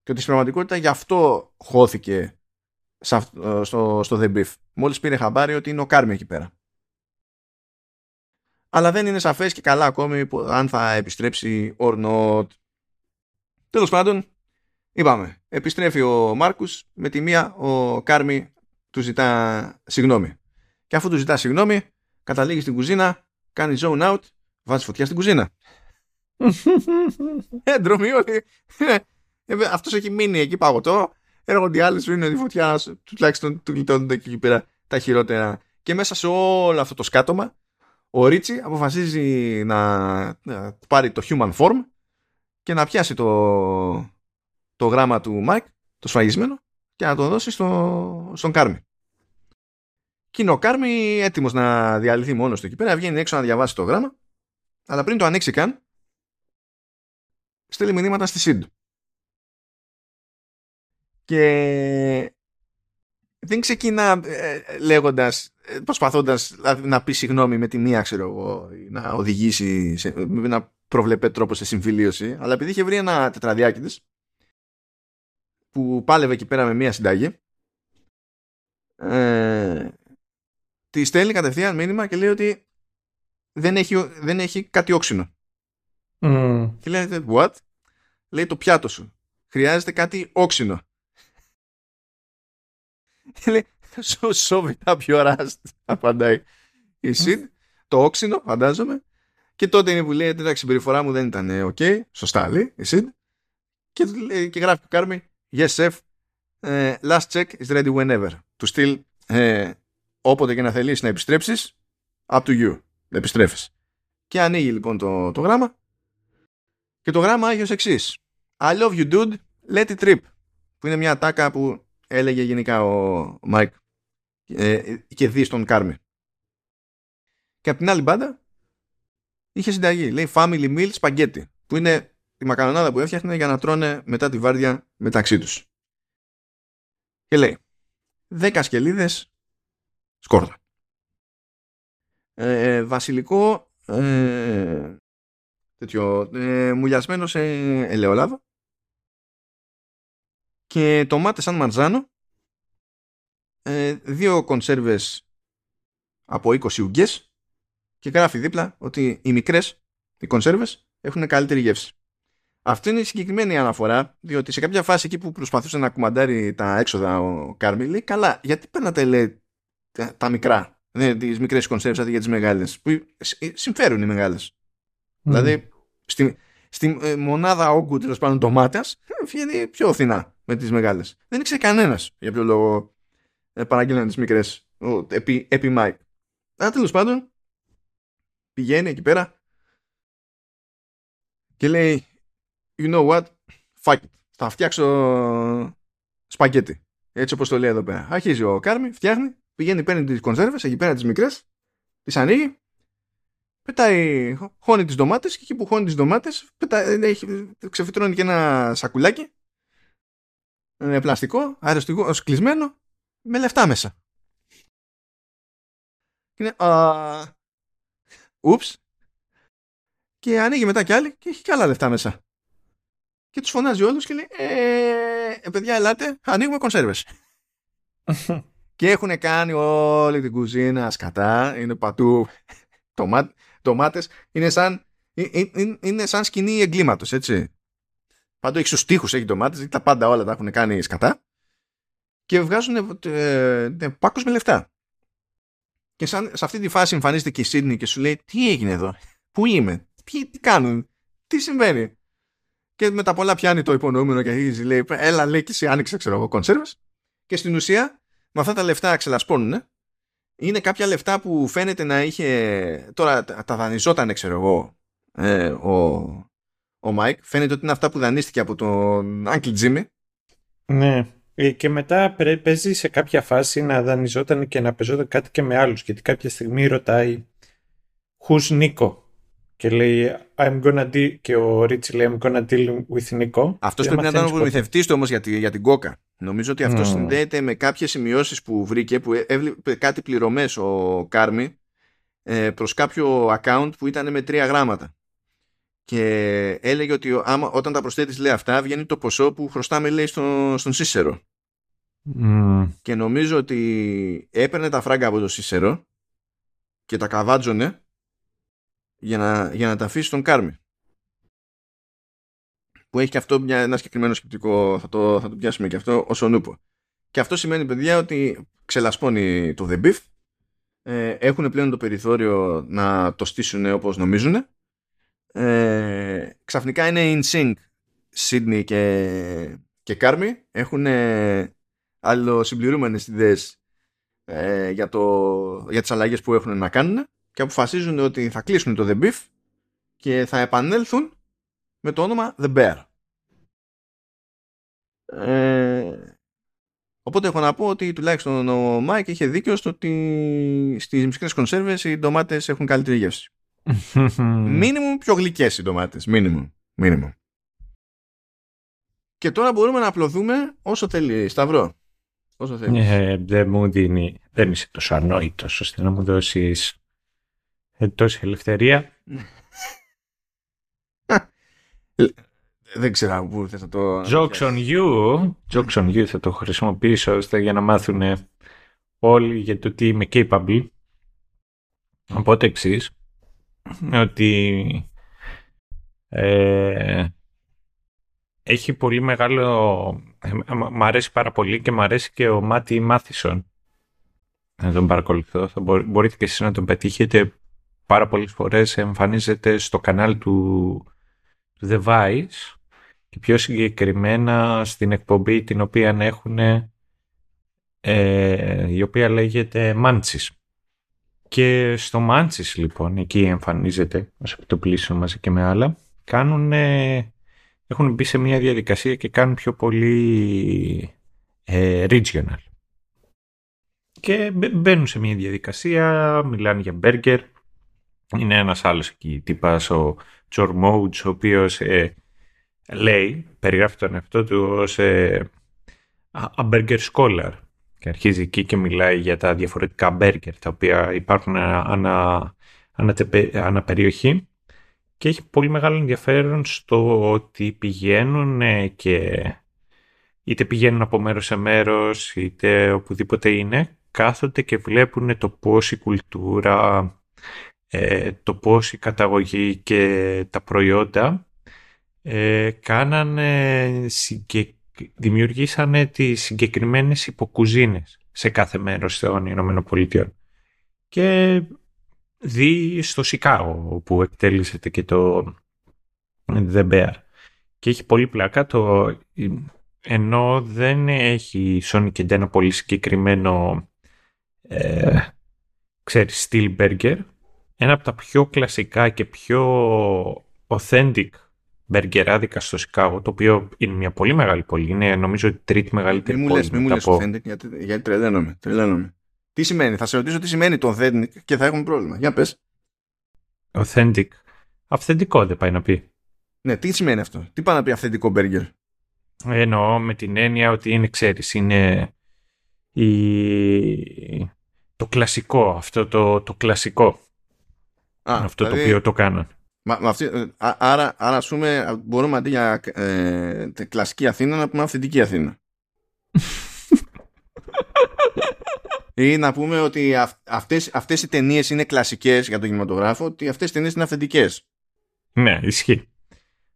Και ότι στην πραγματικότητα γι' αυτό χώθηκε στο, στο The Beef. Μόλις πήρε χαμπάρι ότι είναι ο Κάρμι εκεί πέρα. Αλλά δεν είναι σαφές και καλά ακόμη αν θα επιστρέψει or not. Τέλος πάντων, είπαμε, επιστρέφει ο Μάρκους, με τη μία ο Κάρμι του ζητά συγγνώμη. Και αφού του ζητά συγγνώμη, καταλήγει στην κουζίνα, κάνει zone out, βάζει φωτιά στην κουζίνα. ε, ντρομή όλοι. Ε, αυτός έχει μείνει εκεί παγωτό. Έρχονται οι άλλοι σου είναι η φωτιά, τουλάχιστον του γλιτώνονται εκεί πέρα τα χειρότερα. Και μέσα σε όλο αυτό το σκάτωμα, ο Ρίτσι αποφασίζει να, να πάρει το human form και να πιάσει το, το γράμμα του Mike, το σφαγισμένο, και να το δώσει στο, στον Κάρμι. Και είναι ο Κάρμι έτοιμος να διαλυθεί μόνος του εκεί πέρα, βγαίνει έξω να διαβάσει το γράμμα, αλλά πριν το ανοίξει καν, στέλνει μηνύματα στη Σιντ. Και δεν ξεκινά ε, λέγοντας, ε, προσπαθώντας δηλαδή, να πει συγγνώμη με τη μία, ξέρω εγώ, να οδηγήσει σε, με ένα προβλεπέ τρόπο σε συμφιλίωση, αλλά επειδή είχε βρει ένα τετραδιάκι της, που πάλευε εκεί πέρα με μία συνταγή, ε, τη στέλνει κατευθείαν μήνυμα και λέει ότι δεν έχει, δεν έχει κάτι όξινο. Mm. Και λέει, what? Λέει το πιάτο σου. Χρειάζεται κάτι όξινο. Και λέει, so shove it up your ass, απαντάει η Σιντ. Το όξινο, φαντάζομαι. Και τότε είναι που λέει, εντάξει, η συμπεριφορά μου δεν ήταν ok. Σωστά λέει η Σιντ. Και, και γράφει το Κάρμι, yes chef, uh, last check is ready whenever. Του στυλ, uh, όποτε και να θελήσει να επιστρέψεις up to you να επιστρέφεις και ανοίγει λοιπόν το, το γράμμα και το γράμμα έχει ως εξής I love you dude let it rip που είναι μια ατάκα που έλεγε γενικά ο Μάικ ε, και δη στον Κάρμι και από την άλλη μπάντα είχε συνταγή. Λέει family meal spaghetti που είναι τη μακαρονάδα που έφτιαχνε για να τρώνε μετά τη βάρδια μεταξύ τους. Και λέει 10 σκελίδες σκόρδα. Ε, ε, βασιλικό ε, τέτοιο ε, μουλιασμένο σε ελαιόλαδο και τομάτες σαν μαντζάνο ε, δύο κονσέρβες από 20 ουγγές και γράφει δίπλα ότι οι μικρές οι κονσέρβες έχουν καλύτερη γεύση. Αυτή είναι η συγκεκριμένη αναφορά, διότι σε κάποια φάση εκεί που προσπαθούσε να κουμαντάρει τα έξοδα ο Κάρμι, λέει καλά, γιατί παίρνατε λέει τα, μικρά. Ναι, τις μικρές κονσέρβες αντί για τις μεγάλες. Που ε, συμφέρουν οι μεγάλες. Δηλαδή, στη, στη ε, μονάδα όγκου τέλος πάντων ντομάτας βγαίνει πιο φθηνά με τις μεγάλες. Δεν ήξερε κανένας για ποιο λόγο ε, παραγγέλναν τις μικρές επί, επί Mike. Αλλά τέλος πάντων, πηγαίνει εκεί πέρα και λέει, You know what, fuck it. Θα φτιάξω σπαγκέτι. Έτσι όπως το λέει εδώ πέρα. Αρχίζει ο Κάρμι, φτιάχνει πηγαίνει, παίρνει τις κονσέρβες εκεί πέρα τις μικρές, τις ανοίγει, πετάει, χώνει τις ντομάτες και εκεί που χώνει τις ντομάτες, ξεφυτρώνει και ένα σακουλάκι με πλαστικό, αεροστικό, κλεισμένο, με λεφτά μέσα. Και είναι, α, ούψ, και ανοίγει μετά κι άλλη και έχει κι άλλα λεφτά μέσα. Και τους φωνάζει όλους και λέει, ε, ε παιδιά ελάτε, ανοίγουμε κονσέρβες. Και έχουν κάνει όλη την κουζίνα σκατά. Είναι πατού τομά, τομάτες. Είναι σαν, είναι, είναι σαν σκηνή εγκλήματος, έτσι. Πάντω έχεις στους τοίχους, έχει ντομάτες, τα πάντα όλα τα έχουν κάνει σκατά. Και βγάζουν ε, ε, πάκους με λεφτά. Και σαν, σε αυτή τη φάση εμφανίζεται και η Σίδνη και σου λέει τι έγινε εδώ, πού είμαι, τι, τι κάνουν, τι συμβαίνει; Και με τα πολλά πιάνει το υπονοούμενο και αρχίζει λέει έλα λέει και εσύ άνοιξε ξέρω εγώ κονσέρβες. Και στην ουσία με αυτά τα λεφτά ξελασπώνουν. Είναι κάποια λεφτά που φαίνεται να είχε. Τώρα τα δανειζόταν, ξέρω εγώ, ε, ο, ο Μάικ. Φαίνεται ότι είναι αυτά που δανείστηκε από τον Uncle Jimmy. Ναι. Ε, και μετά παίζει σε κάποια φάση να δανειζόταν και να παιζόταν κάτι και με άλλους. Γιατί κάποια στιγμή ρωτάει Who's Nico? Και λέει I'm gonna deal και ο Ρίτσι λέει I'm gonna deal with Nico. Αυτός πρέπει να ήταν ο προμηθευτής του όμως για, τη, για την κόκα. Νομίζω ότι αυτός mm. συνδέεται με κάποιες σημειώσεις που βρήκε που έβλεπε κάτι πληρωμές ο Κάρμι ε, προς κάποιο account που ήταν με τρία γράμματα και έλεγε ότι άμα, όταν τα προσθέτεις λέει αυτά βγαίνει το ποσό που χρωστάμε λέει στο, στον Σίσερο και νομίζω ότι έπαιρνε τα φράγκα από το Σίσερο και τα καβάτζωνε για να, για να τα αφήσει στον Κάρμι που έχει και αυτό μια, ένα συγκεκριμένο σκεπτικό θα το, θα το πιάσουμε και αυτό ως ονούπο και αυτό σημαίνει παιδιά ότι ξελασπώνει το The Beef. Ε, έχουν πλέον το περιθώριο να το στήσουν όπως νομίζουν ε, ξαφνικά είναι in sync Sydney και, και Κάρμι έχουν αλληλοσυμπληρούμενες ιδέες ε, για, το, για τις αλλαγές που έχουν να κάνουν και αποφασίζουν ότι θα κλείσουν το The Beef και θα επανέλθουν με το όνομα The Bear. Ε, οπότε έχω να πω ότι τουλάχιστον ο Μάικ είχε δίκιο στο ότι στις μικρές κονσέρβες οι ντομάτες έχουν καλύτερη γεύση. Μίνιμουμ πιο γλυκές οι ντομάτες. Μίνιμουμ. Μίνιμουμ. Και τώρα μπορούμε να απλωθούμε όσο θέλεις Σταύρο. Όσο θέλεις. Ε, δεν μου δίνει, δεν είσαι τόσο ανόητος ώστε να μου δώσεις ε, τόση ελευθερία. δεν ξέρω πού θα το... Jokes on you. Jokes on you θα το χρησιμοποιήσω ώστε για να μάθουν όλοι για το τι είμαι capable. Οπότε εξής ότι ε, έχει πολύ μεγάλο... Ε, μ' αρέσει πάρα πολύ και μ' αρέσει και ο Μάτι Μάθισον. Να τον παρακολουθώ. Θα μπορείτε και εσείς να τον πετύχετε πάρα πολλές φορές. Εμφανίζεται στο κανάλι του, του The Vice και πιο συγκεκριμένα στην εκπομπή την οποία έχουν ε, η οποία λέγεται Μάντσις. Και στο Μάντσις λοιπόν, εκεί εμφανίζεται ως επιτοπλίσιο μαζί και με άλλα, κάνουν, έχουν μπει σε μια διαδικασία και κάνουν πιο πολύ ε, regional. Και μπαίνουν σε μια διαδικασία, μιλάνε για μπέργκερ. Είναι ένας άλλος εκεί, τύπας ο Τζορ Μόουτς, ο οποίος ε, λέει, περιγράφει τον εαυτό του ως ε, a burger scholar και αρχίζει εκεί και μιλάει για τα διαφορετικά μπέργκερ τα οποία υπάρχουν ανα, ανα, περιοχή και έχει πολύ μεγάλο ενδιαφέρον στο ότι πηγαίνουν και είτε πηγαίνουν από μέρος σε μέρος είτε οπουδήποτε είναι κάθονται και βλέπουν το πώς η κουλτούρα, ε, το πώς η καταγωγή και τα προϊόντα ε, κάνανε συγκεκριμένα δημιουργήσανε τις συγκεκριμένες υποκουζίνες σε κάθε μέρος των Ηνωμένων Πολιτειών. Και δει στο Σικάγο που εκτέλεσεται και το The Bear. Και έχει πολύ πλάκα το... Ενώ δεν έχει η Sonic και ένα πολύ συγκεκριμένο ε, ξέρεις, steel burger, ένα από τα πιο κλασικά και πιο authentic μπεργκεράδικα στο Σικάγο, το οποίο είναι μια πολύ μεγάλη πόλη. Είναι νομίζω η τρίτη μεγαλύτερη μη πόλη. Λες, μη μου λες authentic, γιατί, γιατί τρελαίνομαι, τρελαίνομαι. Τι σημαίνει, θα σε ρωτήσω τι σημαίνει το authentic και θα έχουμε πρόβλημα. Για πες. Authentic. Αυθεντικό δεν πάει να πει. Ναι, τι σημαίνει αυτό. Τι πάει να πει αυθεντικό μπέργκερ. Εννοώ με την έννοια ότι είναι, ξέρεις, είναι η... το κλασικό, αυτό το, το κλασικό. Α, αυτό δηλαδή... το οποίο το κάναν. Μα, αυτή, ε, άρα, άρα ας πούμε, μπορούμε αντί για ε, κλασική Αθήνα να πούμε αυθεντική Αθήνα. Ή να πούμε ότι αυ, αυτές, αυτές οι ταινίες είναι κλασικές για τον κινηματογράφο, ότι αυτές οι ταινίες είναι αυθεντικές. Ναι, ισχύει.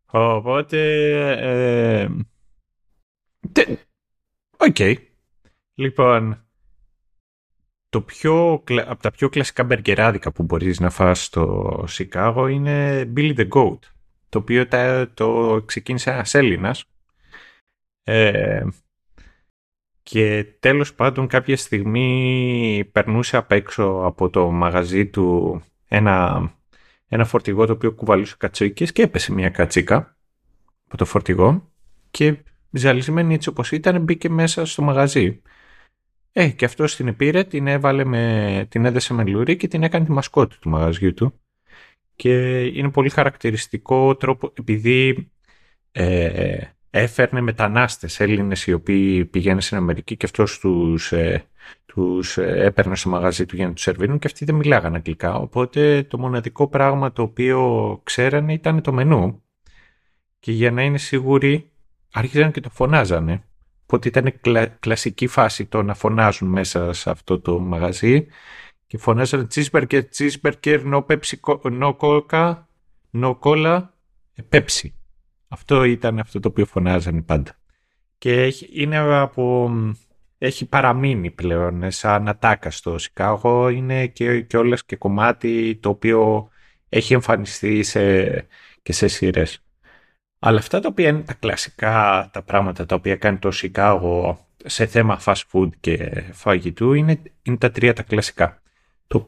Οπότε... Ε, Ok. Okay. Λοιπόν, το πιο, από τα πιο κλασικά μπεργκεράδικα που μπορείς να φας στο Σικάγο είναι Billy the Goat, το οποίο το ξεκίνησε ένας Έλληνας ε, και τέλος πάντων κάποια στιγμή περνούσε απ' έξω από το μαγαζί του ένα, ένα φορτηγό το οποίο κουβαλούσε κατσίκες και έπεσε μια κατσίκα από το φορτηγό και ζαλισμένη έτσι όπως ήταν μπήκε μέσα στο μαγαζί. Ε, και αυτός την πήρε, την έβαλε με, την έδεσε με λουρί και την έκανε τη μασκότη του μαγαζιού του. Και είναι πολύ χαρακτηριστικό τρόπο, επειδή ε, έφερνε μετανάστες Έλληνες οι οποίοι πηγαίνουν στην Αμερική και αυτός τους, ε, τους ε, έπαιρνε στο μαγαζί του για να τους σερβίρουν και αυτοί δεν μιλάγαν αγγλικά. Οπότε το μοναδικό πράγμα το οποίο ξέρανε ήταν το μενού και για να είναι σίγουροι άρχιζαν και το φωνάζανε. Οπότε ήταν κλασική φάση το να φωνάζουν μέσα σε αυτό το μαγαζί και φωνάζανε cheeseburger, cheeseburger, no Pepsi, no Coca, no Cola, Pepsi. Αυτό ήταν αυτό το οποίο φωνάζανε πάντα. Και έχει, είναι από, έχει παραμείνει πλέον σαν ατάκα στο Σικάγο. Είναι και, και όλες και κομμάτι το οποίο έχει εμφανιστεί σε, και σε σειρές. Αλλά αυτά τα οποία είναι τα κλασικά, τα πράγματα τα οποία κάνει το Σικάγο σε θέμα fast food και φαγητού είναι, είναι τα τρία τα κλασικά. Το,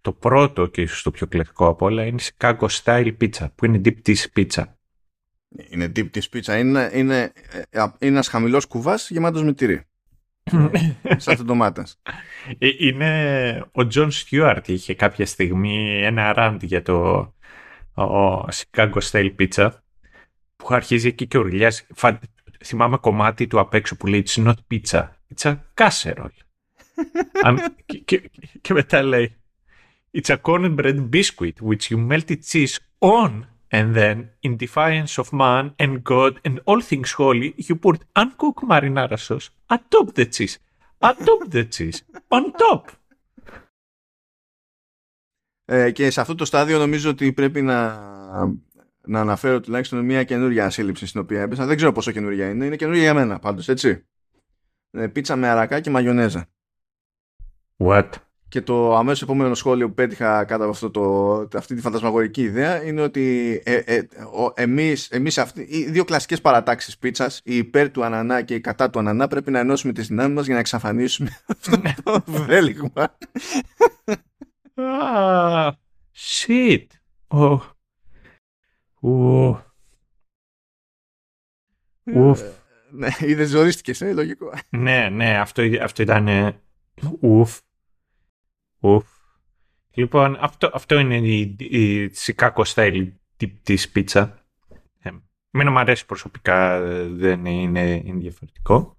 το πρώτο και ίσως το πιο κλασικό από όλα είναι Chicago Style Pizza που είναι deep dish pizza. Είναι deep dish pizza. Είναι, είναι, ε, είναι ένας χαμηλός κουβάς γεμάτος με τυρί. Σάλτσα ντομάτας. Ε, είναι ο Τζον Στιούαρτ είχε κάποια στιγμή ένα rant για το ο Chicago Style Pizza που αρχίζει εκεί και ουρλιάζει. Θυμάμαι κομμάτι του απ' έξω που λέει It's not pizza, it's a casserole. και, και, και, μετά λέει It's a cornbread biscuit which you melted cheese on and then in defiance of man and God and all things holy you put uncooked marinara sauce atop the cheese. Atop the cheese. On top. Ε, και σε αυτό το στάδιο νομίζω ότι πρέπει να να αναφέρω τουλάχιστον μια καινούργια σύλληψη στην οποία έπεσα. Δεν ξέρω πόσο καινούργια είναι. Είναι καινούργια για μένα πάντως, έτσι. Ε, πίτσα με αρακά και μαγιονέζα. What? Και το αμέσως επόμενο σχόλιο που πέτυχα κάτω από αυτό το, αυτή τη φαντασμαγορική ιδέα είναι ότι ε, ε, ο, εμείς, εμείς αυτοί, οι δύο κλασικές παρατάξεις πίτσας, η υπέρ του ανανά και η κατά του ανανά, πρέπει να ενώσουμε τις δυνάμεις μας για να εξαφανίσουμε αυτό το βέλιγμα. Ah, shit. Oh. Ου. Ουφ. Ναι, είδες ζορίστηκες, ε, λογικό. Ναι, ναι, αυτό, αυτό ήταν ουφ. Ουφ. Λοιπόν, αυτό, αυτό είναι η, η Chicago style της πίτσα. Ε, εμένα μου αρέσει προσωπικά, δεν είναι, είναι διαφορετικό.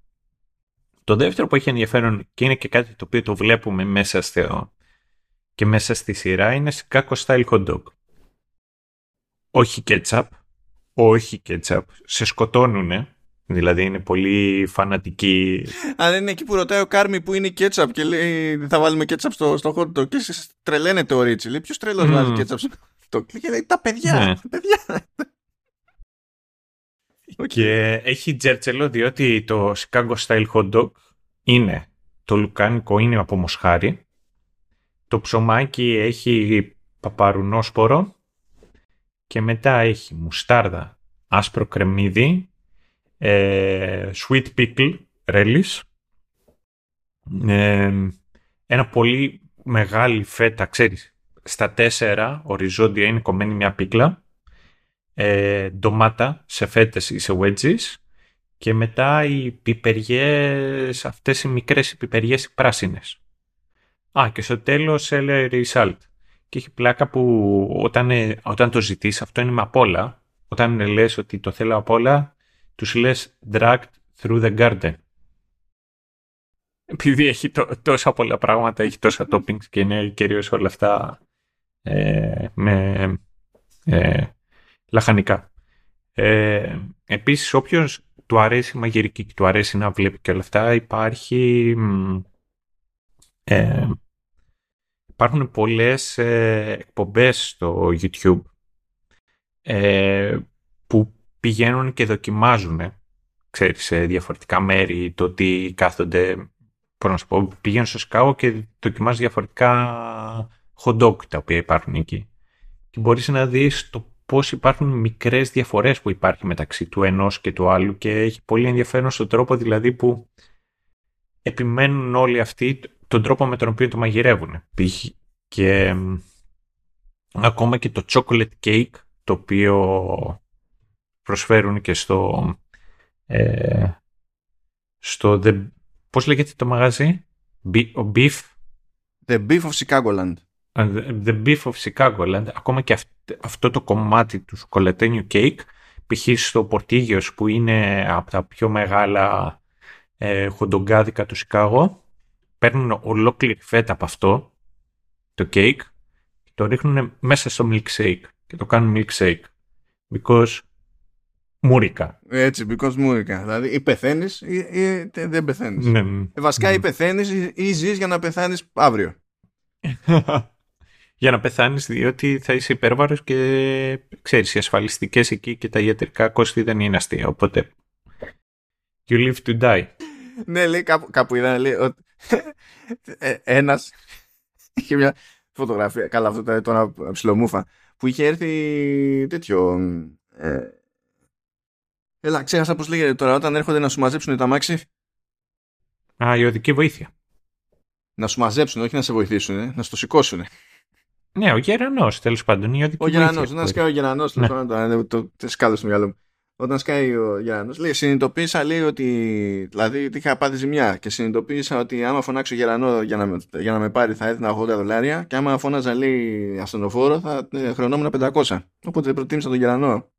Το δεύτερο που έχει ενδιαφέρον και είναι και κάτι το οποίο το βλέπουμε μέσα στο, και μέσα στη σειρά είναι Chicago style hot dog όχι κέτσαπ, όχι κέτσαπ, σε σκοτώνουνε. Δηλαδή είναι πολύ φανατική. Αν δεν είναι εκεί που ρωτάει ο Κάρμι που είναι κέτσαπ και λέει θα βάλουμε κέτσαπ στο, στο hot dog και τρελαίνεται ο Ρίτσι. Λέει ποιος τρελός mm. βάζει κέτσαπ στο hot dog; Και λέει τα παιδιά, ναι. παιδιά. Και έχει τζέρτσελο διότι το Chicago Style Hot Dog είναι το λουκάνικο είναι από μοσχάρι. Το ψωμάκι έχει παπαρουνόσπορο και μετά έχει μουστάρδα, άσπρο κρεμμύδι, ε, sweet pickle, ρέλις, ε, ένα πολύ μεγάλη φέτα, ξέρεις, στα τέσσερα οριζόντια είναι κομμένη μια πίκλα, ε, ντομάτα σε φέτες ή σε wedges και μετά οι πιπεριές, αυτές οι μικρές οι πιπεριές οι πράσινες. Α, και στο τέλος celery salt και έχει πλάκα που όταν, ε, όταν το ζητείς, αυτό είναι με απ' όλα, όταν λες ότι το θέλω απ' όλα, τους λες dragged through the garden. Επειδή έχει τόσα πολλά πράγματα, έχει τόσα toppings και είναι κυρίως όλα αυτά ε, με ε, λαχανικά. Ε, επίσης, όποιος του αρέσει η μαγειρική και του αρέσει να βλέπει και όλα αυτά, υπάρχει ε, υπάρχουν πολλές ε, εκπομπές στο YouTube ε, που πηγαίνουν και δοκιμάζουν ξέρεις, σε διαφορετικά μέρη το τι κάθονται πώς να σου πω, πηγαίνουν στο σκάο και δοκιμάζουν διαφορετικά hot dog τα οποία υπάρχουν εκεί. Και μπορείς να δεις το πώς υπάρχουν μικρές διαφορές που υπάρχει μεταξύ του ενός και του άλλου και έχει πολύ ενδιαφέρον στον τρόπο δηλαδή που επιμένουν όλοι αυτοί τον τρόπο με τον οποίο το μαγειρεύουν. Και ακόμα και το chocolate cake, το οποίο προσφέρουν και στο, Ε, στο The... Πώς λέγεται το μαγαζί; Ο Beef; The Beef of Chicagoland. The Beef of Chicagoland. Ακόμα και αυτό το κομμάτι του σοκολατένιου κέικ π.χ. στο Πορτίγιος που είναι από τα πιο μεγάλα ε, χοντογκάδικα του Σικάγο παίρνουν ολόκληρη φέτα από αυτό το κέικ και το ρίχνουν μέσα στο milkshake και το κάνουν milkshake because μούρικα. Έτσι, because μούρικα. Δηλαδή ή πεθαίνεις ή, ή, δεν πεθαίνεις. Ναι. Ε, βασικά ή πεθαίνεις ή, ή ζεις για να πεθάνεις αύριο. για να πεθάνεις διότι θα είσαι υπέρβαρος και ξέρεις οι ασφαλιστικές εκεί και τα ιατρικά κόστη δεν είναι αστεία οπότε you live to die ναι λέει κάπου, κάπου είδα λέει ότι ε, ένας είχε μια φωτογραφία καλά αυτό ήταν τώρα ψιλομούφα που είχε έρθει τέτοιο ε, έλα ξέχασα πως λέγεται τώρα όταν έρχονται να σου μαζέψουν τα μάξι Α, η οδική βοήθεια. Να σου μαζέψουν, όχι να σε βοηθήσουν, να στο σηκώσουν. Ναι, ο Γερανός τέλος πάντων. Ο Γερανός, όταν σκάει ο Γερανός, ναι. το, το, το σκάλω στο μυαλό μου. Όταν σκάει ο Γερανό, λέει: Συνειδητοποίησα, λέει ότι. Δηλαδή, είχα πάθει ζημιά και συνειδητοποίησα ότι άμα φωνάξω Γερανό για να, με, για να με πάρει θα έδινα 80 δολάρια και άμα φώναζα, λέει, ασθενοφόρο θα ε, χρονόμουν 500. Οπότε προτίμησα τον Γερανό.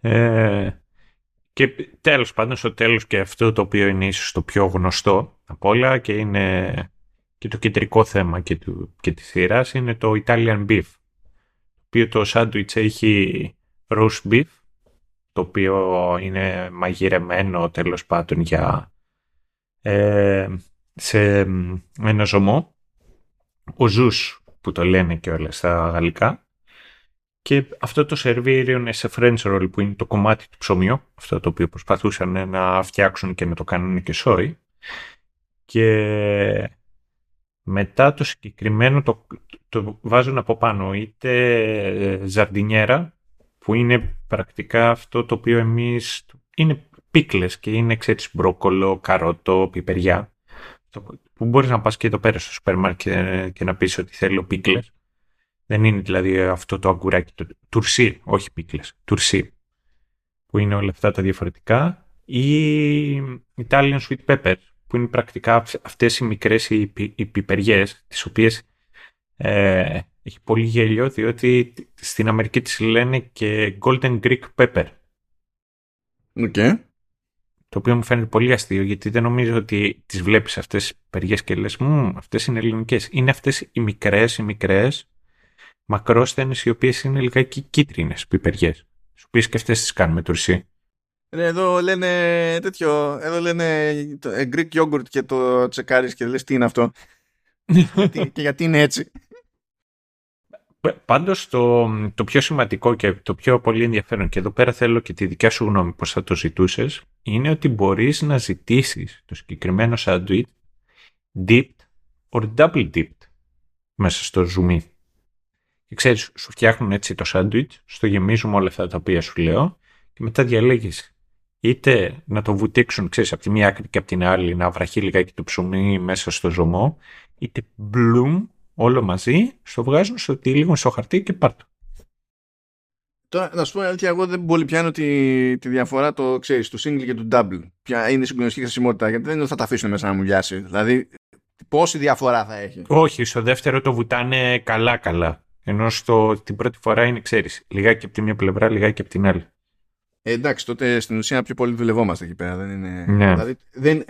ε, και τέλος πάντων στο τέλος και αυτό το οποίο είναι ίσως το πιο γνωστό από όλα και είναι και το κεντρικό θέμα και, του, και της σειράς είναι το Italian Beef. Το οποίο το σάντουιτς έχει roast beef, το οποίο είναι μαγειρεμένο τέλος πάντων για ε, σε ένα ζωμό. Ο ζούς που το λένε και όλα στα γαλλικά. Και αυτό το σερβίριο είναι σε French roll που είναι το κομμάτι του ψωμιού, αυτό το οποίο προσπαθούσαν να φτιάξουν και να το κάνουν και σόι. Και μετά το συγκεκριμένο το, το βάζουν από πάνω είτε ζαρντινιέρα που είναι πρακτικά αυτό το οποίο εμείς είναι πίκλες και είναι ξέρεις μπρόκολο, καρότο, πιπεριά. Που μπορείς να πας και εδώ πέρα στο σούπερ μάρκετ και να πεις ότι θέλω πίκλες. Δεν είναι δηλαδή αυτό το αγκουράκι, το τουρσί, όχι πίκλες, τουρσί που είναι όλα αυτά τα διαφορετικά. Ή Italian sweet pepper που είναι πρακτικά αυτές οι μικρές οι, οι πιπεριές, τις οποίες ε, έχει πολύ γέλιο, διότι στην Αμερική τις λένε και Golden Greek Pepper. Okay. Το οποίο μου φαίνεται πολύ αστείο, γιατί δεν νομίζω ότι τις βλέπεις αυτές τις πιπεριές και λες «Μμμ, αυτές είναι ελληνικές». Είναι αυτές οι μικρές, οι μικρές, μακρόσθενες, οι οποίες είναι λιγάκι κίτρινες πιπεριές. Τις οποίες και αυτές τις κάνουμε τουρσί. Εδώ λένε τέτοιο, εδώ λένε το ε, Greek yogurt και το τσεκάρεις και λες τι είναι αυτό. και γιατί είναι έτσι. Πάντως το, το πιο σημαντικό και το πιο πολύ ενδιαφέρον και εδώ πέρα θέλω και τη δικιά σου γνώμη πως θα το ζητούσες είναι ότι μπορείς να ζητήσεις το συγκεκριμένο sandwich dipped or double dipped μέσα στο zoom. Και ξέρεις, σου φτιάχνουν έτσι το sandwich, στο γεμίζουμε όλα αυτά τα οποία σου λέω και μετά διαλέγεις είτε να το βουτήξουν, ξέρεις, από τη μία άκρη και από την άλλη, να βραχεί λιγάκι το ψωμί μέσα στο ζωμό, είτε μπλουμ όλο μαζί, στο βγάζουν στο λίγο στο χαρτί και πάρτο. Τώρα, να σου πω αλήθεια, εγώ δεν πολύ πιάνω τη, τη διαφορά το ξέρεις, του single και του double. Ποια είναι η συγκλονιστική χρησιμότητα, γιατί δεν είναι ότι θα τα αφήσουν μέσα να μου λιάσει. Δηλαδή, πόση διαφορά θα έχει; Όχι, στο δεύτερο το βουτάνε καλά-καλά. Ενώ στο, την πρώτη φορά είναι, ξέρεις, λιγάκι από τη μία πλευρά, λιγάκι από την άλλη. Ε, εντάξει, τότε στην ουσία πιο πολύ δουλευόμαστε εκεί πέρα. Δεν είναι, ναι. δηλαδή, δεν,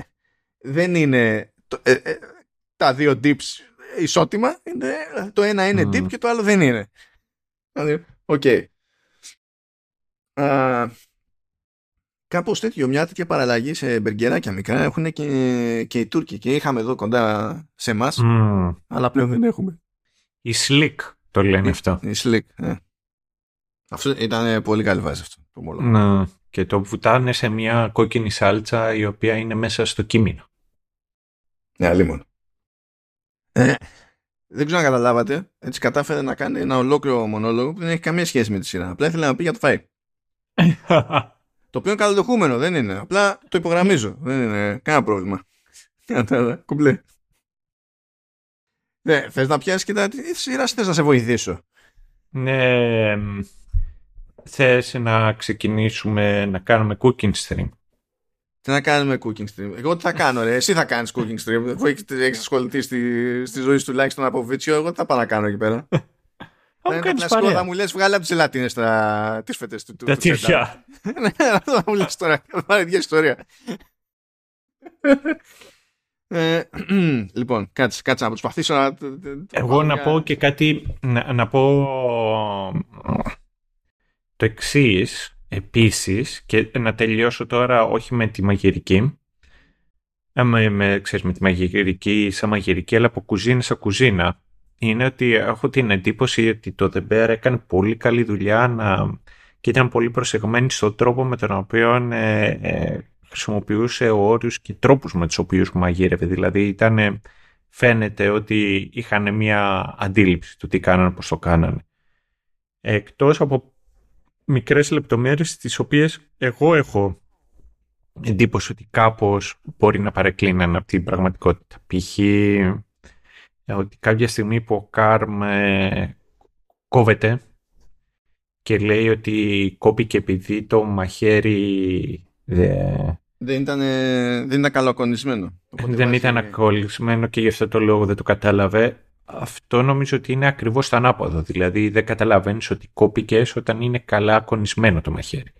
δεν είναι το, ε, ε, τα δύο dips ισότιμα. Είναι, το ένα είναι mm. dip και το άλλο δεν είναι. Δηλαδή, ok. Okay. κάπως τέτοιο, μια τέτοια παραλλαγή σε μπεργκεράκια μικρά έχουν και, και οι Τούρκοι και είχαμε εδώ κοντά σε εμάς, mm. αλλά πλέον δεν έχουμε. Η Slick το λένε η, αυτό. Η Slick, ναι. Αυτό ήταν πολύ καλή βάση αυτό. Το να, και το βουτάνε σε μια κόκκινη σάλτσα η οποία είναι μέσα στο κείμενο. Ναι, αλλήμον. Ε, δεν ξέρω αν καταλάβατε. Έτσι κατάφερε να κάνει ένα ολόκληρο μονόλογο που δεν έχει καμία σχέση με τη σειρά. Απλά ήθελε να πει για το φάι. το οποίο είναι καλοδεχούμενο, δεν είναι. Απλά το υπογραμμίζω. Δεν είναι κανένα πρόβλημα. Κουμπλέ. Ναι, θες να πιάσεις και τα σειρά θες να σε βοηθήσω; Ναι, θες να ξεκινήσουμε να κάνουμε cooking stream; Τι να κάνουμε cooking stream; Εγώ τι θα κάνω, ρε; Εσύ θα κάνεις cooking stream. Αφού έχεις ασχοληθεί στη, στη ζωή σου τουλάχιστον από βίτσιο, εγώ τι θα πάω να κάνω εκεί πέρα; Αν κάνεις κλασικό, παρέα. θα μου λες, βγάλε από τις ελατίνε τις φέτε του. του- Τα του τσέντα. τυριά. Ναι, αυτό θα μου λες τώρα. Πάρε ίδια ιστορία. Ε, λοιπόν, κάτσε, κάτσε να προσπαθήσω να. Εγώ να πω και κάτι, να, να πω το εξής επίσης και να τελειώσω τώρα όχι με τη μαγειρική, ε, με, με, ξέρεις, με τη μαγειρική σαν μαγειρική, αλλά από κουζίνα σε κουζίνα. Είναι ότι έχω την εντύπωση ότι το The Bear έκανε πολύ καλή δουλειά να, και ήταν πολύ προσεγμένη στον τρόπο με τον οποίο ε, ε, χρησιμοποιούσε όρους και τρόπους με τους οποίους μαγείρευε. Δηλαδή ήταν, ε, φαίνεται ότι είχαν μια αντίληψη του τι κάνανε, πώς το κάνανε. Εκτός από μικρές λεπτομέρειες τις οποίες εγώ έχω εντύπωση ότι κάπως μπορεί να παρεκκλίνανε από την πραγματικότητα. Π.χ. ε, ότι κάποια στιγμή που ο Κάρμ ε, κόβεται και λέει ότι κόπηκε επειδή το μαχαίρι ε, Δεν ήταν, δεν ήταν καλοκονισμένο. Οπότε δεν βάζει- ήταν ακολουθισμένο και γι' αυτό το λόγο δεν το κατάλαβε. Αυτό νομίζω ότι είναι ακριβώς το ανάποδο. Δηλαδή δεν καταλαβαίνεις ότι κόπηκες όταν είναι καλά ακονισμένο το μαχαίρι.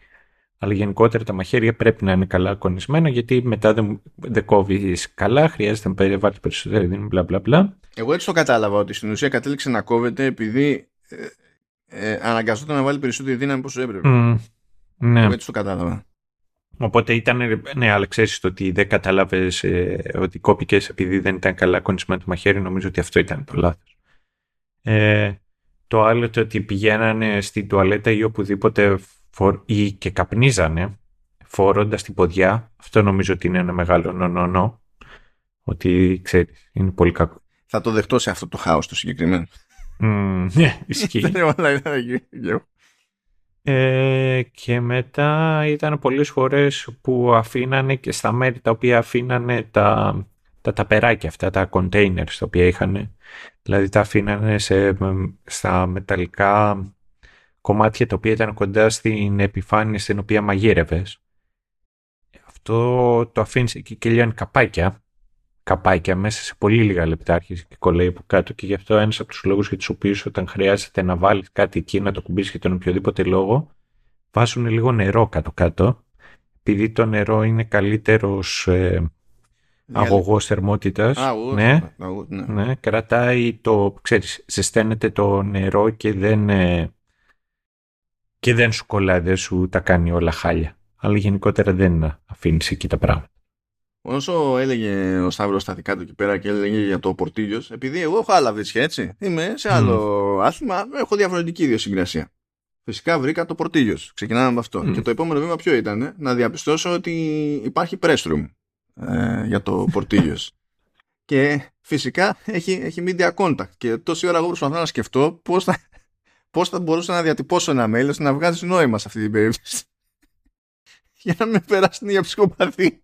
Αλλά γενικότερα τα μαχαίρια πρέπει να είναι καλά ακονισμένα γιατί μετά δεν, δεν κόβεις καλά, χρειάζεται να βάλεις περισσότερη δύναμη, μπλα μπλα μπλα. Εγώ έτσι το κατάλαβα ότι στην ουσία κατέληξε να κόβεται επειδή ε, ε, αναγκαζόταν να βάλει περισσότερη δύναμη όσο έπρεπε. Μμ, ναι. Εγώ έτσι το κατάλαβα. Οπότε ήταν, ναι, αλλά ξέρεις το ότι δεν κατάλαβες ε, ότι κόπηκες επειδή δεν ήταν καλά ακονισμένο το μαχαίρι, νομίζω ότι αυτό ήταν το λάθος. Ε, το άλλο το ότι πηγαίνανε στην τουαλέτα ή οπουδήποτε φορ, ή και καπνίζανε φορώντας την ποδιά, αυτό νομίζω ότι είναι ένα μεγάλο νο-νο-νο, ότι ξέρεις, είναι πολύ κακό. Θα το δεχτώ σε αυτό το χάος το συγκεκριμένο. Μμ, Ναι, ισχύει. Δεν όλα ήταν εκεί. Ε, και μετά ήταν πολλές φορές που αφήνανε και στα μέρη τα οποία αφήνανε τα, τα ταπεράκια αυτά, τα containers τα οποία είχαν. Δηλαδή τα αφήνανε σε, στα μεταλλικά κομμάτια τα οποία ήταν κοντά στην επιφάνεια στην οποία μαγείρευες. Αυτό το αφήνεις εκεί και λιώνει καπάκια. Καπάκια μέσα σε πολύ λίγα λεπτά άρχισε και κολλάει από κάτω και γι' αυτό ένας από τους λόγους για τους οποίους όταν χρειάζεται να βάλεις κάτι εκεί να το κουμπίσεις για τον οποιοδήποτε λόγο βάζουν λίγο νερό κάτω-κάτω επειδή το νερό είναι καλύτερος ε, αγωγός θερμότητας Αγωγός, ναι, αγωγός, ναι. ναι, κρατάει το, ξέρεις, ζεσταίνεται το νερό και δεν, ε, και δεν σου κολλάει, δεν σου τα κάνει όλα χάλια. Αλλά γενικότερα δεν αφήνεις εκεί τα πράγματα. Όσο έλεγε ο Σταύρος στατικά του εκεί πέρα και έλεγε για το Πορτίγιος, επειδή εγώ έχω άλλα βρίσκια έτσι, είμαι σε άλλο άθλημα, έχω διαφορετική ιδιοσυγκρασία. Φυσικά βρήκα το Πορτίγιος, ξεκινάμε με αυτό. Μμ. Και το επόμενο βήμα ποιο ήταν, να διαπιστώσω ότι υπάρχει press room ε, για το Πορτίγιος. και φυσικά έχει, έχει media contact. Και τόση ώρα εγώ προσπαθώ να σκεφτώ πώς θα, πώς θα μπορούσα να διατυπώσω ένα mail ώστε να βγάζει νόημα σε αυτή την περίπτωση. για να με περάσει για ψυχοπαθή.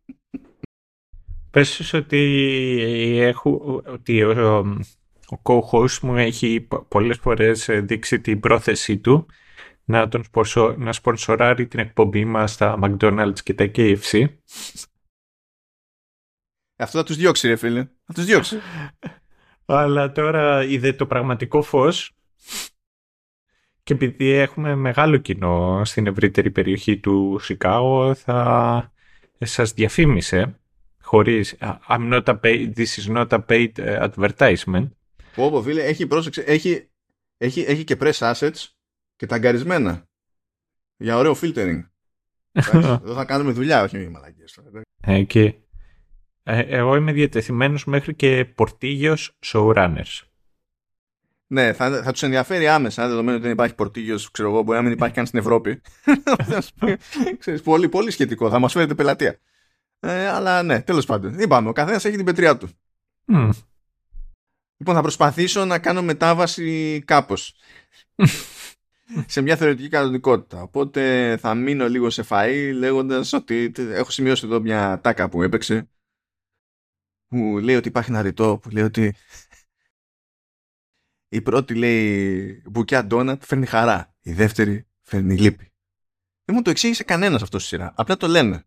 Πες τους ότι, έχω, ότι ο, ο co-host μου έχει πο- πολλές φορές ε, δείξει την πρόθεσή του να, τον σπορσο, να σπονσοράρει την εκπομπή μας στα McDonald's και τα KFC. Αυτό θα τους διώξει ρε φίλε. Θα τους διώξει. Αλλά τώρα είδε το πραγματικό φως και επειδή έχουμε μεγάλο κοινό στην ευρύτερη περιοχή του Σικάγο θα σας διαφήμισε χωρίς I'm not a paid, this is not a paid uh, advertisement Πω πω φίλε, έχει πρόσεξε, έχει, έχει, έχει και press assets και ταγκαρισμένα. Για ωραίο filtering. Εντάξει, Εδώ θα κάνουμε δουλειά, όχι μαλακίες. τώρα, εντάξει. Ε, και ε, εγώ είμαι διατεθειμένος μέχρι και πορτίγιος showrunners. Ναι, θα, θα τους ενδιαφέρει άμεσα, δεδομένου ότι δεν υπάρχει πορτίγιος, ξέρω εγώ, μπορεί να μην υπάρχει καν στην Ευρώπη. Θα σου πει, Ξέρεις, πολύ, πολύ σχετικό, θα μας φέρετε πελατεία. Ε, αλλά ναι, τέλος πάντων. Είπαμε, ο καθένας έχει την πετριά του. Μμ. Λοιπόν, θα προσπαθήσω να κάνω μετάβαση κάπως. σε μια θεωρητική κανονικότητα. Οπότε θα μείνω λίγο σε φαΐ λέγοντας ότι τε- έχω σημειώσει εδώ μια τάκα που έπαιξε που λέει ότι υπάρχει ένα ρητό που λέει ότι η πρώτη λέει μπουκιά ντόνατ φέρνει χαρά. Η δεύτερη φέρνει λύπη. Δεν μου το εξήγησε κανένας αυτός στη σειρά. Απλά το λένε.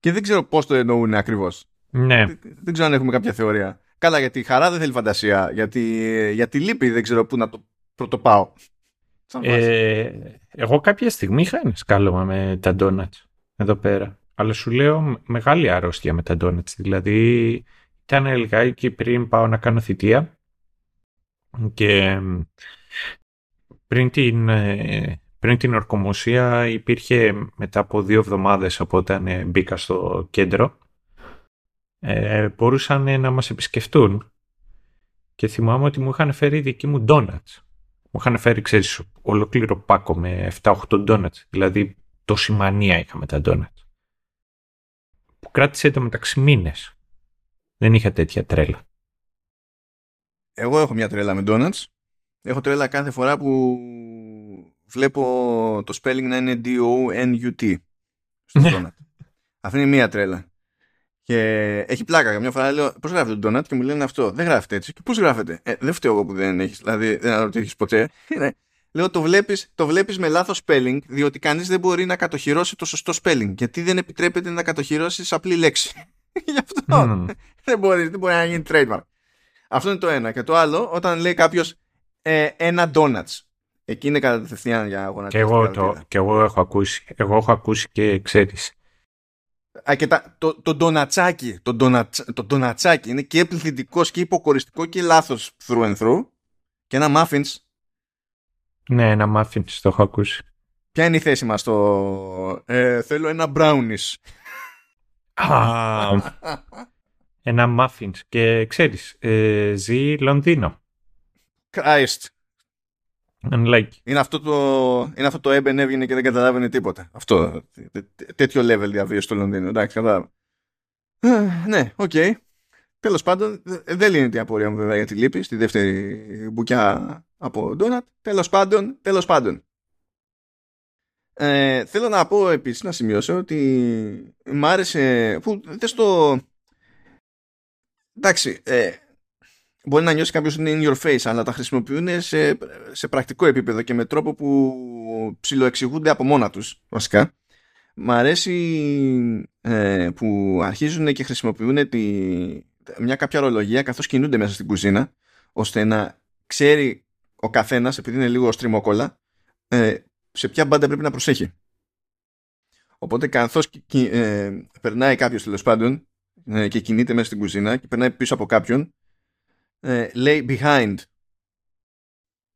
Και δεν ξέρω πώς το εννοούν ακριβώς. Ναι. Δεν, δεν ξέρω αν έχουμε κάποια θεωρία. Καλά, γιατί η χαρά δεν θέλει φαντασία. Γιατί, γιατί λύπη δεν ξέρω πού να το πρωτοπάω. Ε, εγώ κάποια στιγμή είχα ένα σκάλωμα με τα donuts εδώ πέρα. Αλλά σου λέω μεγάλη αρρώστια με τα donuts. Δηλαδή ήταν λιγάκι πριν πάω να κάνω θητεία και πριν την, ε, πριν την ορκομοσία υπήρχε μετά από δύο εβδομάδες από όταν ε, μπήκα στο κέντρο ε, μπορούσαν να μας επισκεφτούν και θυμάμαι ότι μου είχαν φέρει δική μου donuts. Μου είχαν φέρει, ξέρεις, ολοκλήρο πάκο με 7-8 donuts. Δηλαδή, τόση μανία είχα με τα donuts. Που κράτησε το μεταξύ μήνες. Δεν είχα τέτοια τρέλα. Εγώ έχω μια τρέλα με donuts. Έχω τρέλα κάθε φορά που βλέπω το spelling να είναι D-O-N-U-T στο donut. Αυτή είναι μία τρέλα. Και έχει πλάκα. Καμιά φορά λέω πώς γράφεται το donut; Και μου λένε αυτό. Δεν γράφεται έτσι. Και πώς γράφεται; Ε, δεν φταίω εγώ που δεν έχεις, δηλαδή δεν αναρωτήθει ποτέ. λέω το βλέπεις το βλέπεις με λάθος spelling, διότι κανείς δεν μπορεί να κατοχυρώσει το σωστό spelling. Γιατί δεν επιτρέπεται να κατοχυρώσεις απλή λέξη. Γι' αυτό mm. δεν, μπορείς, δεν μπορεί να γίνει trademark. Αυτό είναι το ένα. Και το άλλο, όταν λέει κάποιος ε, ένα donuts. Εκεί είναι κατευθείαν για αγώνα. Και εγώ, το, και εγώ έχω ακούσει. Εγώ έχω ακούσει και ξέρεις. Α, και τα, το, το ντονατσάκι, το, ντονατσα, το ντονατσάκι είναι και πληθυντικός και υποκοριστικό και λάθος through and through. Και ένα muffins. Ναι, ένα muffins, το έχω ακούσει. Ποια είναι η θέση μας στο... Ε, θέλω ένα brownies. ένα muffins. Και ξέρεις, ε, ζει Λονδίνο. Christ. Unlike. Είναι αυτό το, είναι αυτό το έμπεν έβγαινε και δεν καταλάβαινε τίποτα. Αυτό. τέτοιο level διαβίωση στο Λονδίνο. Εντάξει, κατάλαβα. Ε, ναι, οκ. Okay. Τέλος πάντων, δεν λύνεται η απορία μου βέβαια για τη λύπη στη δεύτερη μπουκιά από ντόνατ. Τέλος πάντων, τέλος πάντων. Ε, θέλω να πω επίσης να σημειώσω ότι μ' άρεσε που δεν στο εντάξει ε, μπορεί να νιώσει κάποιος είναι in your face, αλλά τα χρησιμοποιούν σε, σε πρακτικό επίπεδο και με τρόπο που ψιλοεξηγούνται από μόνα τους, βασικά. Μ' αρέσει ε, που αρχίζουν και χρησιμοποιούν τη, μια κάποια ορολογία καθώς κινούνται μέσα στην κουζίνα, ώστε να ξέρει ο καθένας, επειδή είναι λίγο στριμόκολα, ε, σε ποια μπάντα πρέπει να προσέχει. Οπότε καθώς ε, περνάει κάποιος τέλος πάντων ε, και κινείται μέσα στην κουζίνα και περνάει πίσω από κάποιον, ε, λέει behind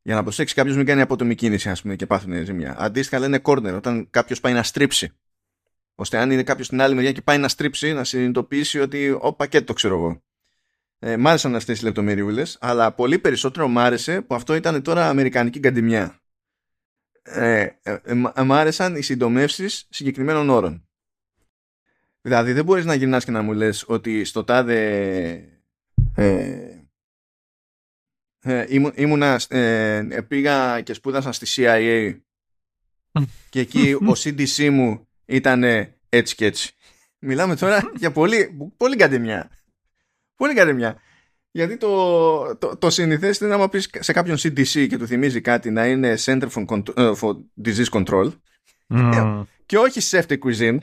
για να προσέξει κάποιος μην κάνει απότομη κίνηση ας πούμε, και πάθουν ζημιά. Αντίστοιχα λένε corner όταν κάποιος πάει να στρίψει. Ώστε αν είναι κάποιος στην άλλη μεριά και πάει να στρίψει, να συνειδητοποιήσει ότι ο πακέτο ξέρω εγώ. Ε, μ' άρεσαν αυτές οι λεπτομεριούλες, αλλά πολύ περισσότερο μ' άρεσε που αυτό ήταν τώρα αμερικανική καντιμιά. Ε, ε, ε, μ' άρεσαν οι συντομεύσεις συγκεκριμένων όρων. Δηλαδή δεν μπορείς να γυρνάς και να μου λες ότι στο τάδε ε, ε, ήμουνα, ε, πήγα και σπούδασα στη CIA και εκεί ο CDC μου ήταν έτσι και έτσι. Μιλάμε τώρα για πολύ, πολύ καντεμιά. Πολύ καντεμιά. Γιατί το, το, το συνηθές είναι άμα πεις σε κάποιον CDC και του θυμίζει κάτι να είναι Center for, Control, for Disease Control mm. και όχι Safety Cuisine.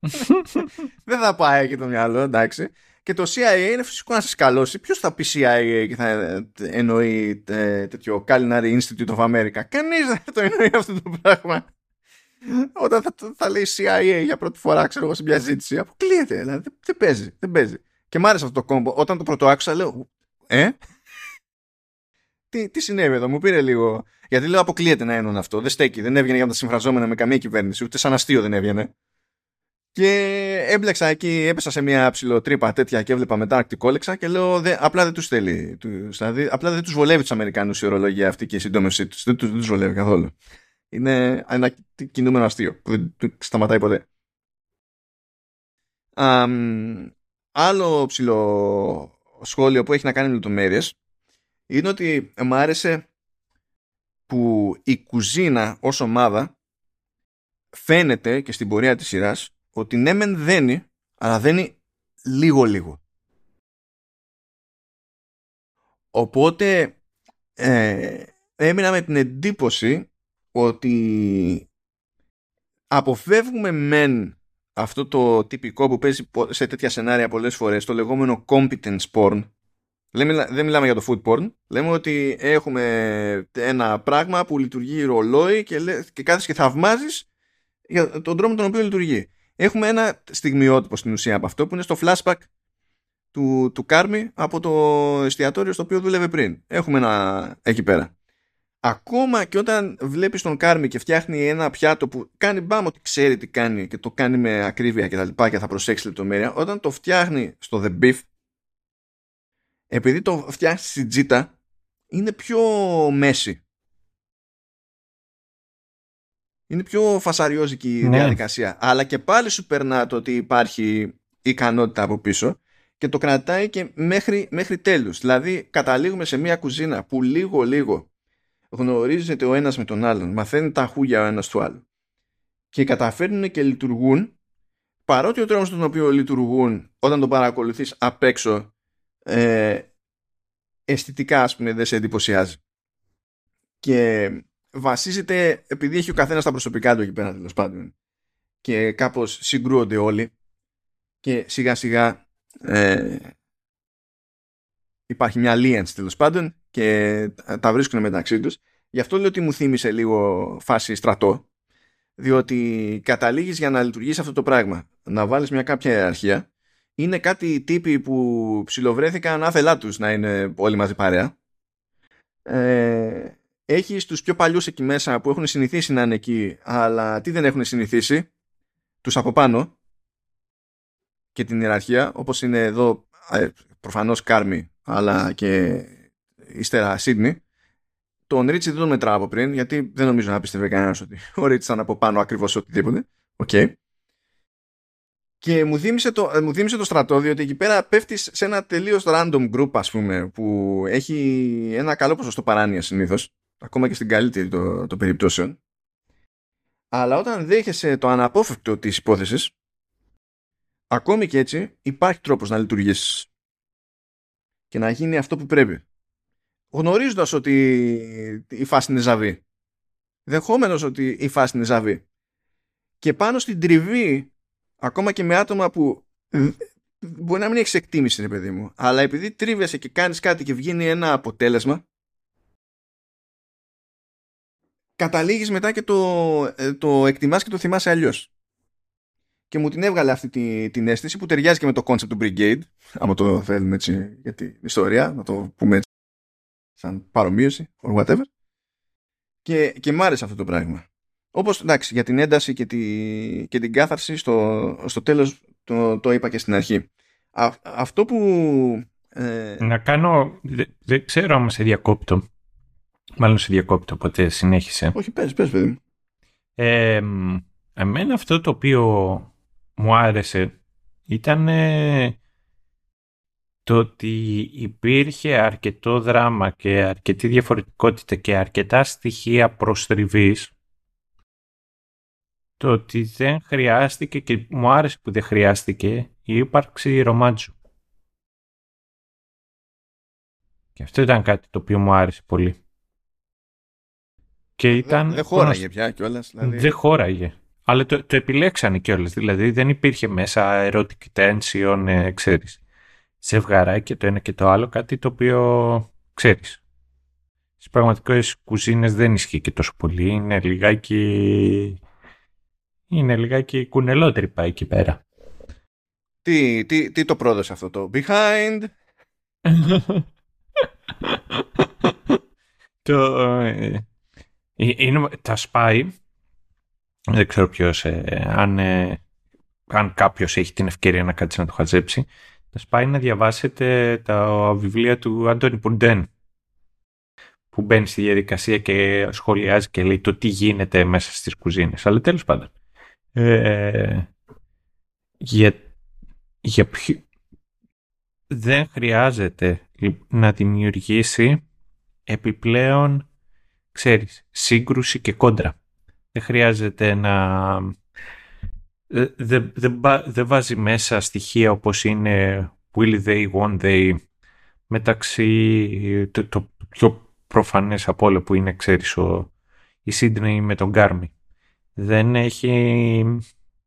Δεν θα πάει και το μυαλό, εντάξει. Και το CIA είναι φυσικό να σας καλώσει. Ποιος θα πει CIA και θα εννοεί ε, τέτοιο Culinary Institute of America; Κανείς δεν θα το εννοεί αυτό το πράγμα. Όταν θα, θα λέει CIA για πρώτη φορά, ξέρω εγώ, σε μια ζήτηση, αποκλείεται. Δηλαδή δεν, δεν παίζει, δεν παίζει. Και μ' άρεσε αυτό το κόμπο. Όταν το πρώτο άκουσα, λέω, Ε, τι, τι συνέβη εδώ, μου πήρε λίγο. Γιατί λέω, αποκλείεται να εννοούν αυτό. Δεν στέκει, δεν έβγαινε για τα συμφραζόμενα με καμία κυβέρνηση, ούτε σαν αστείο δεν έβγαινε. Και έμπλεξα εκεί, έπεσα σε μια ψηλοτρύπα τέτοια και έβλεπα μετά αρκτικόλεξα και λέω δε, απλά δεν τους θέλει. Δηλαδή, απλά δεν τους βολεύει τους Αμερικανού η ορολογία αυτή και η σύντομευσή τους. Δεν τους βολεύει καθόλου. Είναι ένα κινούμενο αστείο που δεν σταματάει ποτέ. άλλο ψηλό σχόλιο που έχει να κάνει με λεπτομέρειες είναι ότι μου άρεσε που η κουζίνα ως ομάδα φαίνεται και στην πορεία της σειράς ότι ναι μεν δένει, αλλά δένει λίγο-λίγο. Οπότε ε, έμεινα με την εντύπωση ότι αποφεύγουμε μεν αυτό το τυπικό που παίζει σε τέτοια σενάρια πολλές φορές, το λεγόμενο competence porn. Δεν μιλάμε για το food porn. Λέμε ότι έχουμε ένα πράγμα που λειτουργεί ρολόι και, και κάθεσαι και θαυμάζεις για τον τρόπο τον οποίο λειτουργεί. Έχουμε ένα στιγμιότυπο στην ουσία από αυτό που είναι στο flashback του, του Κάρμι από το εστιατόριο στο οποίο δούλευε πριν. Έχουμε ένα εκεί πέρα. Ακόμα και όταν βλέπεις τον Κάρμι και φτιάχνει ένα πιάτο που κάνει μπάμ ότι ξέρει τι κάνει και το κάνει με ακρίβεια και τα λοιπά και θα προσέξει λεπτομέρεια, όταν το φτιάχνει στο The Beef, επειδή το φτιάχνει στη τζίτα, είναι πιο μέση. Είναι πιο φασαριόζικη η ναι. διαδικασία. Αλλά και πάλι σου περνά το ότι υπάρχει ικανότητα από πίσω και το κρατάει και μέχρι, μέχρι τέλους. Δηλαδή καταλήγουμε σε μια κουζίνα που λίγο λίγο γνωρίζεται ο ένας με τον άλλον, μαθαίνει τα χούγια ο ένας του άλλου και καταφέρνουν και λειτουργούν παρότι ο τρόπος τον οποίο λειτουργούν όταν το παρακολουθείς απ' έξω ε, αισθητικά ας πούμε δεν σε εντυπωσιάζει και βασίζεται επειδή έχει ο καθένας τα προσωπικά του εκεί πέρα τέλος πάντων και κάπως συγκρούονται όλοι και σιγά σιγά ε, υπάρχει μια alliance τέλος πάντων και τα βρίσκουν μεταξύ τους. Γι' αυτό λέω ότι μου θύμισε λίγο φάση στρατό, διότι καταλήγεις για να λειτουργήσει αυτό το πράγμα, να βάλεις μια κάποια ιεραρχία, είναι κάτι τύποι που ψιλοβρέθηκαν άθελά τους να είναι όλοι μαζί παρέα. Ε, έχεις τους πιο παλιούς εκεί μέσα που έχουν συνηθίσει να είναι εκεί, αλλά τι δεν έχουν συνηθίσει, τους από πάνω και την ιεραρχία, όπως είναι εδώ ε, προφανώς Κάρμι, αλλά και ύστερα Σίδνεϊ, τον Ρίτσι δεν τον μετράω από πριν, γιατί δεν νομίζω να πίστευε κανένας ότι ο Ρίτσι ήταν από πάνω ακριβώς οτιδήποτε. Ok. Okay. Και μου θύμισε, το, μου θύμισε το στρατό, διότι εκεί πέρα πέφτει σε ένα τελείως random group, ας πούμε, που έχει ένα καλό ποσοστό παράνοια συνήθως, ακόμα και στην καλύτερη των το περιπτώσεων. Αλλά όταν δέχεσαι το αναπόφευκτο της υπόθεσης, ακόμη και έτσι υπάρχει τρόπος να λειτουργήσεις και να γίνει αυτό που πρέπει γνωρίζοντας ότι η φάση είναι ζαβή. Δεχόμενος ότι η φάση είναι ζαβή. Και πάνω στην τριβή, ακόμα και με άτομα που μπορεί να μην έχεις εκτίμηση, ρε παιδί μου, αλλά επειδή τρίβεσαι και κάνεις κάτι και βγαίνει ένα αποτέλεσμα, καταλήγεις μετά και το, ε, το εκτιμάς και το θυμάσαι αλλιώς. Και μου την έβγαλε αυτή τη, την αίσθηση που ταιριάζει και με το concept του Brigade, άμα το θέλουμε έτσι για την ιστορία, να το πούμε έτσι σαν παρομοίωση or whatever. Και, και μ' άρεσε αυτό το πράγμα. Όπως εντάξει για την ένταση και, τη, και την κάθαρση στο, στο τέλος το, το είπα και στην αρχή. Αυτό που ε... να κάνω δεν, ξέρω αν σε διακόπτω μάλλον σε διακόπτω οπότε συνέχισε όχι πες πες παιδί μου ε, εμένα αυτό το οποίο μου άρεσε ήταν το ότι υπήρχε αρκετό δράμα και αρκετή διαφορετικότητα και αρκετά στοιχεία προστριβής το ότι δεν χρειάστηκε και μου άρεσε που δεν χρειάστηκε η ύπαρξη ρομάτζου. Και αυτό ήταν κάτι το οποίο μου άρεσε πολύ. Και ήταν... Δεν, χώραγε πια κιόλας. Δηλαδή... Δεν χώραγε. Αλλά το, το επιλέξανε κιόλας. Δηλαδή δεν υπήρχε μέσα erotic tension, ε, ξέρεις ζευγαράκι το ένα και το άλλο, κάτι το οποίο ξέρεις. Στις πραγματικές κουζίνες δεν ισχύει και τόσο πολύ, είναι λιγάκι... Είναι λιγάκι κουνελότερη πάει εκεί πέρα. Τι, τι, τι το πρόδωσε αυτό το behind; το, ε, είναι, τα spy, δεν ξέρω ποιος, ε, αν, ε, αν κάποιος έχει την ευκαιρία να κάτσει να το χαζέψει, θα σπάει να διαβάσετε τα βιβλία του Άντωνι Πουρντέν που μπαίνει στη διαδικασία και σχολιάζει και λέει το τι γίνεται μέσα στις κουζίνες. Αλλά τέλος πάντων. Ε, για, για ποιο... Δεν χρειάζεται να δημιουργήσει επιπλέον, ξέρεις, σύγκρουση και κόντρα. Δεν χρειάζεται να δεν δε, βάζει μέσα στοιχεία όπως είναι will they, won't they μεταξύ το, το πιο προφανές από όλα που είναι ξέρεις ο, η Sydney με τον Κάρμι. Δεν έχει...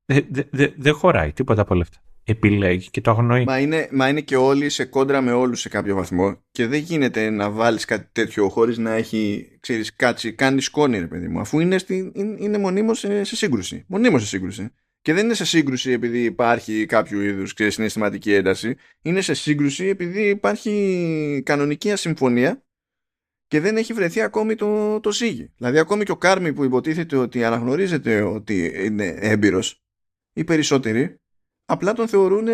Δεν δε, δε χωράει τίποτα από όλα αυτά. Επιλέγει και το αγνοεί. Μα είναι, μα είναι και όλοι σε κόντρα με όλους σε κάποιο βαθμό και δεν γίνεται να βάλεις κάτι τέτοιο χωρίς να έχει, ξέρεις, κάτσει, κάνει σκόνη ρε παιδί μου, αφού είναι, στη, είναι, είναι μονίμως σε, σε σύγκρουση. Μονίμως σε σύγκρουση. Και δεν είναι σε σύγκρουση επειδή υπάρχει κάποιο είδους συναισθηματική ένταση. Είναι σε σύγκρουση επειδή υπάρχει κανονική ασυμφωνία και δεν έχει βρεθεί ακόμη το, το σίγη. Δηλαδή, ακόμη και ο Κάρμι που υποτίθεται ότι αναγνωρίζεται ότι είναι έμπειρος, οι περισσότεροι απλά τον θεωρούν,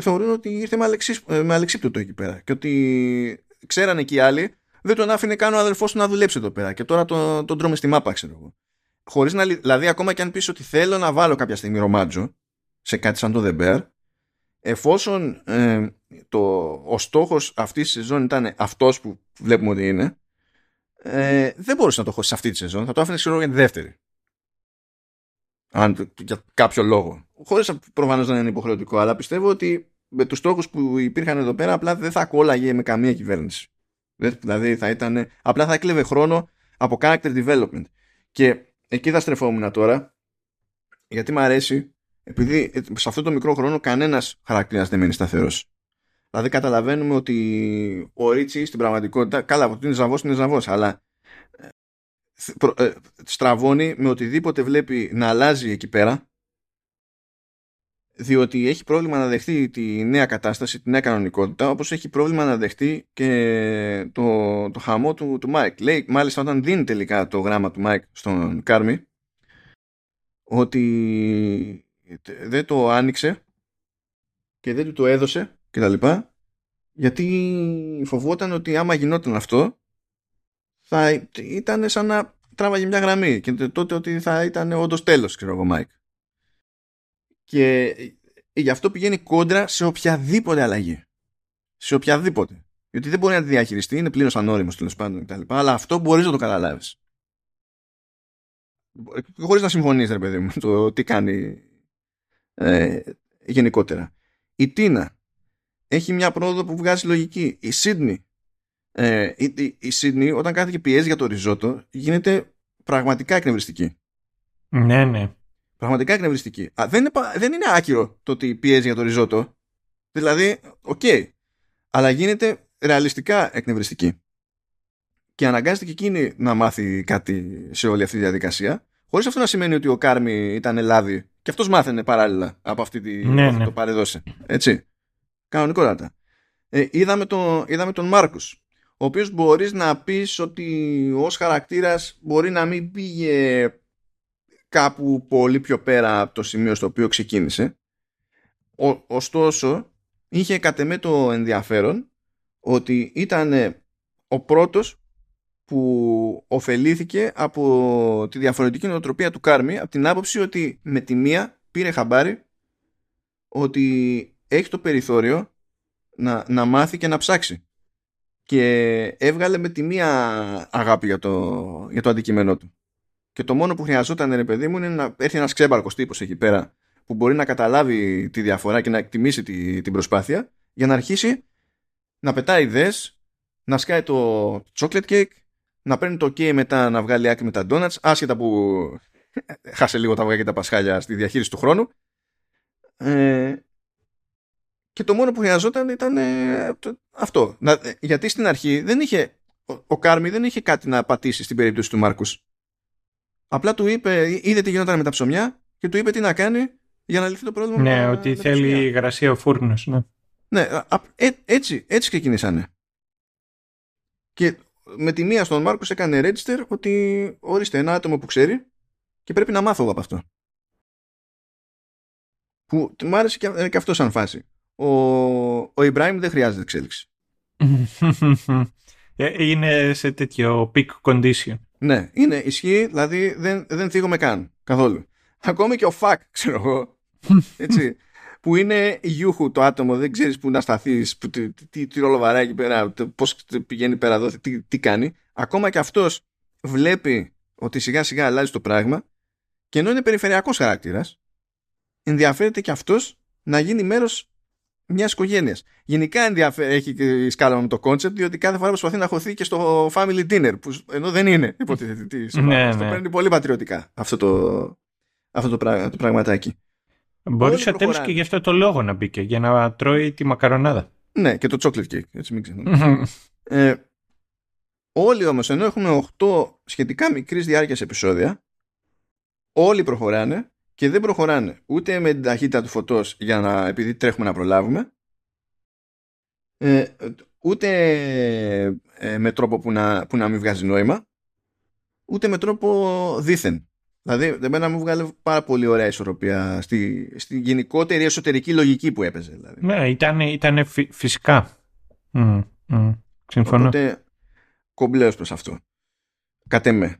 θεωρούν ότι ήρθε με, αλεξί, με αλεξίπτωτο εκεί πέρα. Και ότι ξέρανε και οι άλλοι, δεν τον άφηνε καν ο αδελφός του να δουλέψει εδώ πέρα. Και τώρα τον, τον τρώμε στη μάπα, ξέρω εγώ. Χωρίς να, δηλαδή, ακόμα και αν πεις ότι θέλω να βάλω κάποια στιγμή ρομάτζο σε κάτι σαν το The Bear, εφόσον ε, το, ο στόχος αυτής της σεζόν ήταν αυτός που βλέπουμε ότι είναι, ε, δεν μπορούσε να το χώσει σε αυτή τη σεζόν. Θα το άφηνες ξέρω για τη δεύτερη. Αν, για κάποιο λόγο. Χωρίς προφανώς να είναι υποχρεωτικό, αλλά πιστεύω ότι με τους στόχους που υπήρχαν εδώ πέρα απλά δεν θα κόλλαγε με καμία κυβέρνηση. Δηλαδή θα ήταν. Απλά θα έκλεβε χρόνο από character development. Και εκεί θα στρεφόμουν τώρα, γιατί μου αρέσει, επειδή σε αυτό το μικρό χρόνο κανένας χαρακτήρας δεν μένει σταθερός. Δηλαδή καταλαβαίνουμε ότι ο Ρίτσι στην πραγματικότητα, καλά, ότι είναι ζαβός, είναι ζαβός, αλλά ε, ε, στραβώνει με οτιδήποτε βλέπει να αλλάζει εκεί πέρα διότι έχει πρόβλημα να δεχτεί τη νέα κατάσταση, τη νέα κανονικότητα, όπως έχει πρόβλημα να δεχτεί και το, το χαμό του, του Mike. Λέει, μάλιστα όταν δίνει τελικά το γράμμα του Mike στον Κάρμι, ότι δεν το άνοιξε και δεν του το έδωσε και τα λοιπά, γιατί φοβόταν ότι άμα γινόταν αυτό θα ήταν σαν να τράβαγε μια γραμμή και τότε ότι θα ήταν όντως τέλος ξέρω εγώ Μάικ και γι' αυτό πηγαίνει κόντρα σε οποιαδήποτε αλλαγή σε οποιαδήποτε γιατί δεν μπορεί να τη διαχειριστεί, είναι πλήρως ανώριμος τέλος πάντων κτλ. Αλλά αυτό μπορείς να το καταλάβεις. Χωρίς να συμφωνείς, ρε παιδί μου, το τι κάνει ε, γενικότερα. Η Τίνα έχει μια πρόοδο που βγάζει λογική. Η Σίδνη, ε, η, η, Σίδνη όταν κάθεται και πιέζει για το ριζότο γίνεται πραγματικά εκνευριστική. Ναι, ναι. Πραγματικά εκνευριστική. Α, δεν, είναι, δεν είναι άκυρο το ότι πιέζει για το ριζότο. Δηλαδή, ok. Okay, αλλά γίνεται ρεαλιστικά εκνευριστική. Και αναγκάζεται και εκείνη να μάθει κάτι σε όλη αυτή τη διαδικασία. Χωρίς αυτό να σημαίνει ότι ο Κάρμι ήταν λάδι. Και αυτός μάθαινε παράλληλα από αυτή τη, ναι, ναι. το παρεδώσε. Έτσι. Κανονικότατα. Ε, είδαμε, το, είδαμε τον Μάρκους ο οποίος μπορείς να πεις ότι ως χαρακτήρας μπορεί να μην πήγε κάπου πολύ πιο πέρα από το σημείο στο οποίο ξεκίνησε ο, ωστόσο είχε κατ' το ενδιαφέρον ότι ήταν ο πρώτος που ωφελήθηκε από τη διαφορετική νοοτροπία του Κάρμι από την άποψη ότι με τη μία πήρε χαμπάρι ότι έχει το περιθώριο να, να μάθει και να ψάξει. Και έβγαλε με τη μία αγάπη για το, για το αντικείμενό του. Και το μόνο που χρειαζόταν, ρε παιδί μου, είναι να έρθει ένας ξέμπαρκος τύπος εκεί πέρα που μπορεί να καταλάβει τη διαφορά και να εκτιμήσει τη, την προσπάθεια για να αρχίσει να πετάει ιδέες, να σκάει το chocolate cake, να παίρνει το ok μετά να βγάλει άκρη με τα donuts, άσχετα που χάσε λίγο τα αυγά και τα πασχάλια στη διαχείριση του χρόνου. Ε, και το μόνο που χρειαζόταν ήταν ε, αυτό. Να, ε, γιατί στην αρχή δεν είχε, ο, ο Κάρμι δεν είχε κάτι να πατήσει στην περίπτωση του Μάρκους. Απλά του είπε, είδε τι γινόταν με τα ψωμιά και του είπε τι να κάνει για να λυθεί το πρόβλημα. Ναι, ότι θέλει υγρασία ο φούρνος. Ναι, ναι ε, έτσι, έτσι ξεκινήσανε. Και με τη μία στον Μάρκος έκανε register ότι ορίστε ένα άτομο που ξέρει και πρέπει να μάθω από αυτό. Που μου άρεσε και, και αυτό σαν φάση ο, ο Ιμπράιμ δεν χρειάζεται εξέλιξη. Ε, είναι σε τέτοιο peak condition. Ναι, είναι ισχύει, δηλαδή δεν, δεν θίγομαι καν καθόλου. Ακόμη και ο Φακ, ξέρω εγώ, έτσι, που είναι γιούχου το άτομο, δεν ξέρεις που να σταθείς, που, τι, τι, τι ρόλο βαράει εκεί πέρα, πώς πηγαίνει πέρα εδώ, τι, τι κάνει. Ακόμα και αυτός βλέπει ότι σιγά σιγά αλλάζει το πράγμα και ενώ είναι περιφερειακός χαρακτήρας, ενδιαφέρεται και αυτός να γίνει μέρος μιας οικογένειας. Γενικά ενδιαφέρει, έχει σκάλωμα με το concept, διότι κάθε φορά προσπαθεί να χωθεί και στο family dinner, που ενώ δεν είναι υποτίθεται. Τι ναι, ναι. Το παίρνει πολύ πατριωτικά αυτό το, αυτό το, πράγμα, το πραγματάκι. Μπορείς σε τέλο και γι' αυτό το λόγο να μπήκε, για να τρώει τη μακαρονάδα. Ναι, και το chocolate cake, έτσι μην ξεχνάμε. ε, όλοι όμως, ενώ έχουμε 8 σχετικά μικρής διάρκειας επεισόδια, όλοι προχωράνε και δεν προχωράνε ούτε με την ταχύτητα του φωτός για να, επειδή τρέχουμε να προλάβουμε ε, ούτε ε, με τρόπο που να, που να μην βγάζει νόημα ούτε με τρόπο δίθεν. Δηλαδή, δεν μου βγάλε πάρα πολύ ωραία ισορροπία στη, στη γενικότερη εσωτερική λογική που έπαιζε. Δηλαδή. Ναι, ήταν, ήταν φυσικά. Mm, mm, συμφωνώ. Οπότε, κομπλέ ως προς αυτό. Κατ' εμέ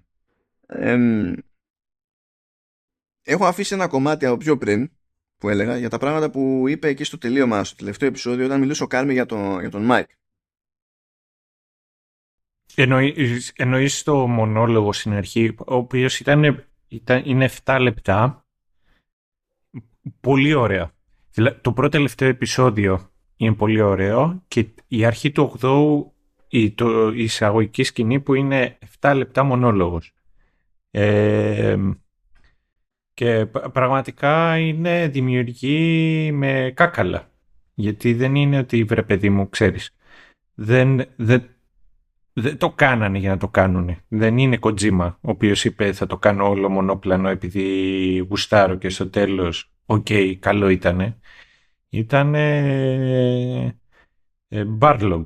έχω αφήσει ένα κομμάτι από πιο πριν που έλεγα για τα πράγματα που είπε εκεί στο τελείωμα στο τελευταίο επεισόδιο όταν μιλούσε ο Κάρμι για, το, για τον Μάικ. Εννοείς, εννοείς το μονόλογο στην αρχή, ο οποίος ήταν, ήταν, είναι 7 λεπτά. Πολύ ωραία. Το πρώτο τελευταίο επεισόδιο είναι πολύ ωραίο και η αρχή του 8 η, το, η εισαγωγική σκηνή που είναι 7 λεπτά μονόλογος. Ε, και πραγματικά είναι δημιουργή με κάκαλα. Γιατί δεν είναι ότι βρε παιδί μου, ξέρεις. Δεν, δεν, δεν το κάνανε για να το κάνουν. Δεν είναι Kojima, ο οποίος είπε θα το κάνω όλο μονόπλανο επειδή γουστάρω και στο τέλος, ok, okay, καλό ήτανε. Ήτανε ε, Barlog,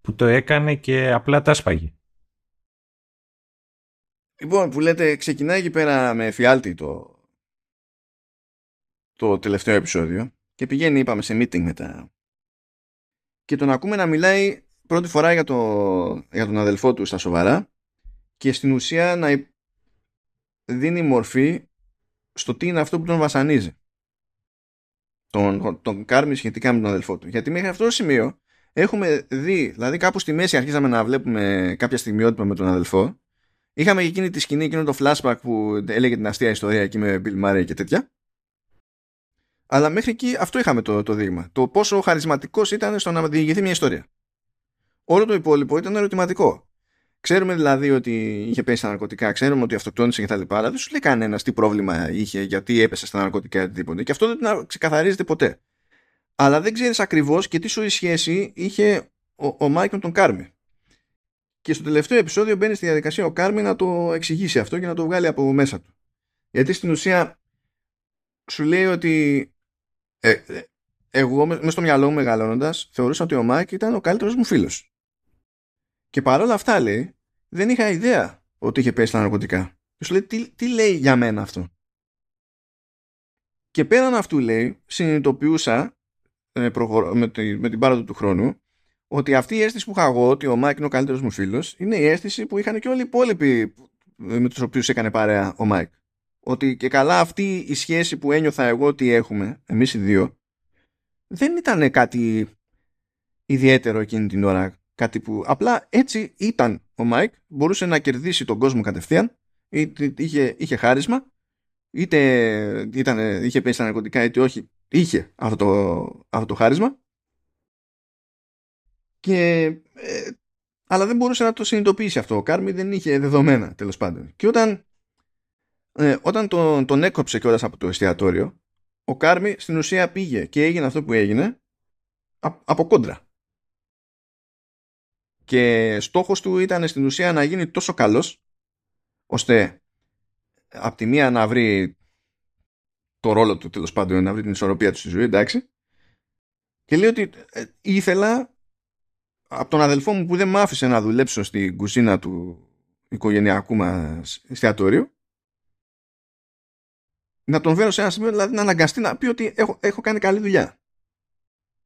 που το έκανε και απλά τα σπάγει. Λοιπόν, που λέτε, ξεκινάει εκεί πέρα με εφιάλτη το, το τελευταίο επεισόδιο και πηγαίνει, είπαμε, σε meeting μετά. Και τον ακούμε να μιλάει πρώτη φορά για, το, για τον αδελφό του στα σοβαρά και στην ουσία να δίνει μορφή στο τι είναι αυτό που τον βασανίζει. Τον, τον Κάρμι σχετικά με τον αδελφό του. Γιατί μέχρι αυτό το σημείο έχουμε δει, δηλαδή κάπου στη μέση αρχίσαμε να βλέπουμε κάποια στιγμιότυπα με τον αδελφό Είχαμε εκείνη τη σκηνή, εκείνο το flashback που έλεγε την αστεία ιστορία εκεί με Bill Murray και τέτοια. Αλλά μέχρι εκεί αυτό είχαμε το, το δείγμα. Το πόσο χαρισματικός ήταν στο να διηγηθεί μια ιστορία. Όλο το υπόλοιπο ήταν ερωτηματικό. Ξέρουμε δηλαδή ότι είχε πέσει στα ναρκωτικά, ξέρουμε ότι αυτοκτόνησε κτλ. Αλλά δεν σου λέει κανένας τι πρόβλημα είχε, γιατί έπεσε στα ναρκωτικά ή οτιδήποτε. Και αυτό δεν ξεκαθαρίζεται ποτέ. Αλλά δεν ξέρεις ακριβώς και τι σόι σχέση είχε ο, ο Μάικ με τον Κάρμι. Και στο τελευταίο επεισόδιο μπαίνει στη διαδικασία ο Κάρμι να το εξηγήσει αυτό και να το βγάλει από μέσα του. Γιατί στην ουσία σου λέει ότι ε, ε εγώ μέσα στο μυαλό μου μεγαλώνοντας θεωρούσα ότι ο Μάικ ήταν ο καλύτερος μου φίλος. Και παρόλα αυτά λέει δεν είχα ιδέα ότι είχε πέσει στα ναρκωτικά. Και σου λέει τι, τι λέει για μένα αυτό; Και πέραν αυτού λέει συνειδητοποιούσα ε, με, με την πάροδο του χρόνου ότι αυτή η αίσθηση που είχα εγώ, ότι ο Μάικ είναι ο καλύτερος μου φίλος, είναι η αίσθηση που είχαν και όλοι οι υπόλοιποι με τους οποίους έκανε παρέα ο Μάικ. Ότι και καλά αυτή η σχέση που ένιωθα εγώ ότι έχουμε, εμείς οι δύο, δεν ήταν κάτι ιδιαίτερο εκείνη την ώρα. Κάτι που απλά έτσι ήταν ο Μάικ, μπορούσε να κερδίσει τον κόσμο κατευθείαν, είχε, είχε χάρισμα, είτε ήταν, είχε πέσει στα ναρκωτικά είτε όχι, είχε αυτό το, αυτό το χάρισμα και, ε, αλλά δεν μπορούσε να το συνειδητοποιήσει αυτό. Ο Κάρμι δεν είχε δεδομένα τέλος πάντων. Και όταν, ε, όταν τον, τον έκοψε κιόλας από το εστιατόριο, ο Κάρμι στην ουσία πήγε και έγινε αυτό που έγινε από κόντρα. Και στόχος του ήταν στην ουσία να γίνει τόσο καλός ώστε από τη μία να βρει το ρόλο του τέλος πάντων, να βρει την ισορροπία του στη ζωή, εντάξει. Και λέει ότι ε, ήθελα από τον αδελφό μου που δεν μ' άφησε να δουλέψω στην κουζίνα του οικογενειακού μας εστιατόριου να τον φέρω σε ένα σημείο δηλαδή να αναγκαστεί να πει ότι έχω, έχω κάνει καλή δουλειά.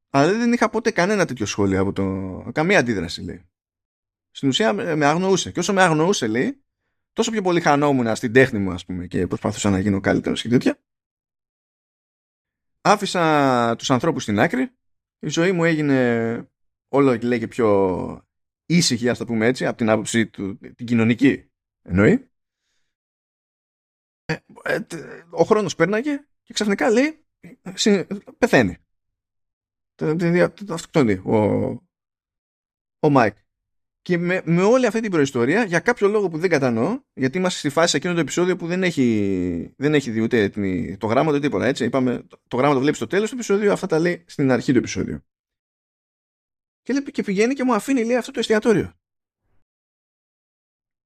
Αλλά δεν είχα ποτέ κανένα τέτοιο σχόλιο από το... Καμία αντίδραση λέει. Στην ουσία με αγνοούσε. Και όσο με αγνοούσε λέει, τόσο πιο πολύ χανόμουν στην τέχνη μου ας πούμε και προσπαθούσα να γίνω καλύτερος και τέτοια. Άφησα τους ανθρώπους στην άκρη. Η ζωή μου έγινε όλο και λέει και πιο ήσυχη, ας το πούμε έτσι, από την άποψη του, την κοινωνική εννοεί. Ε, ε, ο χρόνος πέρναγε και ξαφνικά λέει πεθαίνει. Το αυτοκτονεί ο, ο Μάικ. Και με, με όλη αυτή την προϊστορία, για κάποιο λόγο που δεν κατανοώ, γιατί είμαστε στη φάση σε εκείνο το επεισόδιο που δεν έχει, δεν έχει δει ούτε το γράμμα ούτε τίποτα. Έτσι. Είπαμε, το γράμμα το βλέπει στο τέλος του επεισόδιου, αυτά τα λέει στην αρχή του επεισόδιου. Και, λέει, και πηγαίνει και μου αφήνει λέει, αυτό το εστιατόριο.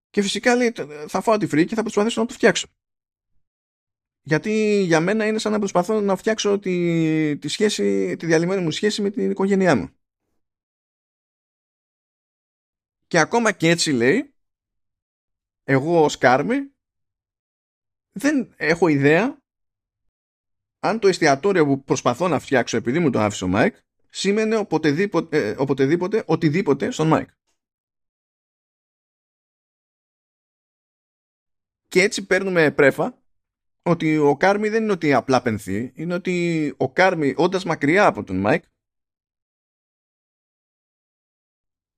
Και φυσικά λέει, θα φάω τη φρίκη και θα προσπαθήσω να το φτιάξω. Γιατί για μένα είναι σαν να προσπαθώ να φτιάξω τη, τη, σχέση, τη διαλυμένη μου σχέση με την οικογένειά μου. Και ακόμα και έτσι λέει, εγώ ως Κάρμι δεν έχω ιδέα αν το εστιατόριο που προσπαθώ να φτιάξω επειδή μου το άφησε ο Μάικ σήμαινε οποτεδήποτε, ε, οποτεδήποτε οτιδήποτε στον Μάικ. Και έτσι παίρνουμε πρέφα ότι ο Κάρμι δεν είναι ότι απλά πενθεί, είναι ότι ο Κάρμι όντας μακριά από τον Μάικ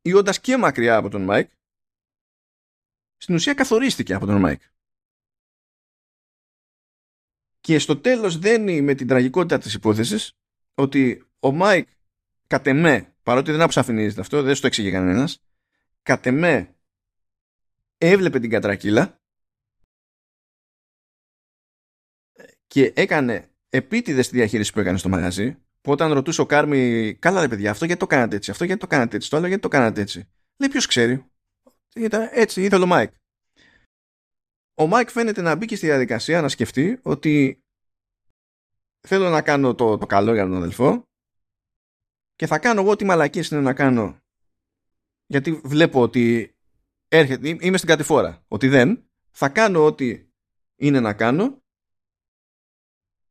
ή όντας και μακριά από τον Μάικ στην ουσία καθορίστηκε από τον Μάικ. Και στο τέλος δένει με την τραγικότητα της υπόθεσης ότι ο Μάικ κατ' εμέ, παρότι δεν αποσαφηνίζεται αυτό, δεν στο εξηγεί κανένας, κατ' εμέ έβλεπε την κατρακύλα και έκανε επίτηδες τη διαχείριση που έκανε στο μαγαζί που όταν ρωτούσε ο Κάρμι καλά ρε παιδιά αυτό γιατί το κάνατε έτσι αυτό γιατί το κάνατε έτσι το άλλο γιατί το κάνατε έτσι λέει ποιος ξέρει ήταν έτσι ήθελε ο Μάικ. Ο Μάικ φαίνεται να μπήκε στη διαδικασία να σκεφτεί ότι θέλω να κάνω το, το καλό για τον αδελφό και θα κάνω εγώ τι μαλακίες είναι να κάνω. Γιατί βλέπω ότι έρχεται, είμαι στην κατηφόρα. Ότι δεν θα κάνω ό,τι είναι να κάνω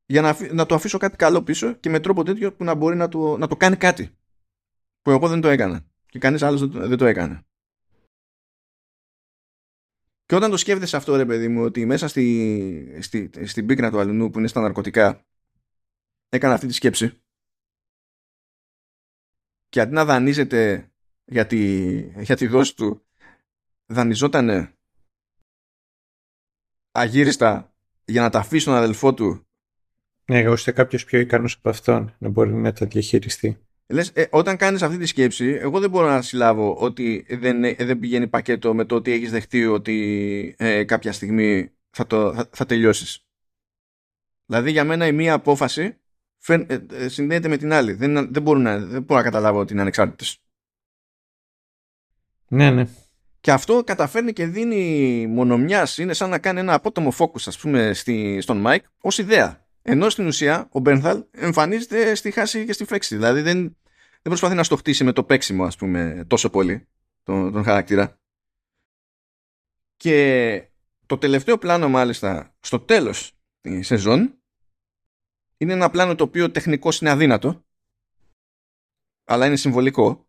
για να, να το αφήσω κάτι καλό πίσω και με τρόπο τέτοιο που να μπορεί να το, να το κάνει κάτι. Που εγώ δεν το έκανα. Και κανείς άλλος δεν το, δεν το έκανε. Και όταν το σκέφτεσαι αυτό ρε παιδί μου ότι μέσα στη, στη, στην πίκνα του αλουνού που είναι στα ναρκωτικά έκανα αυτή τη σκέψη και αντί να δανείζεται για τη, για τη δόση του δανειζότανε αγύριστα για να τα αφήσει τον αδελφό του ναι, ώστε κάποιος πιο ικανός από αυτόν να μπορεί να τα διαχειριστεί. Λες, ε, όταν κάνεις αυτή τη σκέψη, εγώ δεν μπορώ να συλλάβω ότι δεν, ε, δεν πηγαίνει πακέτο με το ότι έχεις δεχτεί ότι ε, κάποια στιγμή θα, το, θα, θα τελειώσεις. Δηλαδή για μένα η μία απόφαση φεν, ε, ε, συνδέεται με την άλλη. Δεν, δεν, μπορώ να, δεν μπορώ να καταλάβω ότι είναι ανεξάρτητες. Ναι, ναι. Και αυτό καταφέρνει και δίνει μονομιάς. Είναι σαν να κάνει ένα απότομο focus, ας πούμε, στη, στον Mike ως ιδέα. Ενώ στην ουσία ο Μπέρνθαλ εμφανίζεται στη χάση και στη φρέξη. Δηλαδή δεν, δεν προσπαθεί να στο χτίσει με το παίξιμο, ας πούμε, τόσο πολύ τον, τον χαρακτήρα. Και το τελευταίο πλάνο μάλιστα στο τέλος της σεζόν είναι ένα πλάνο το οποίο τεχνικώς είναι αδύνατο αλλά είναι συμβολικό.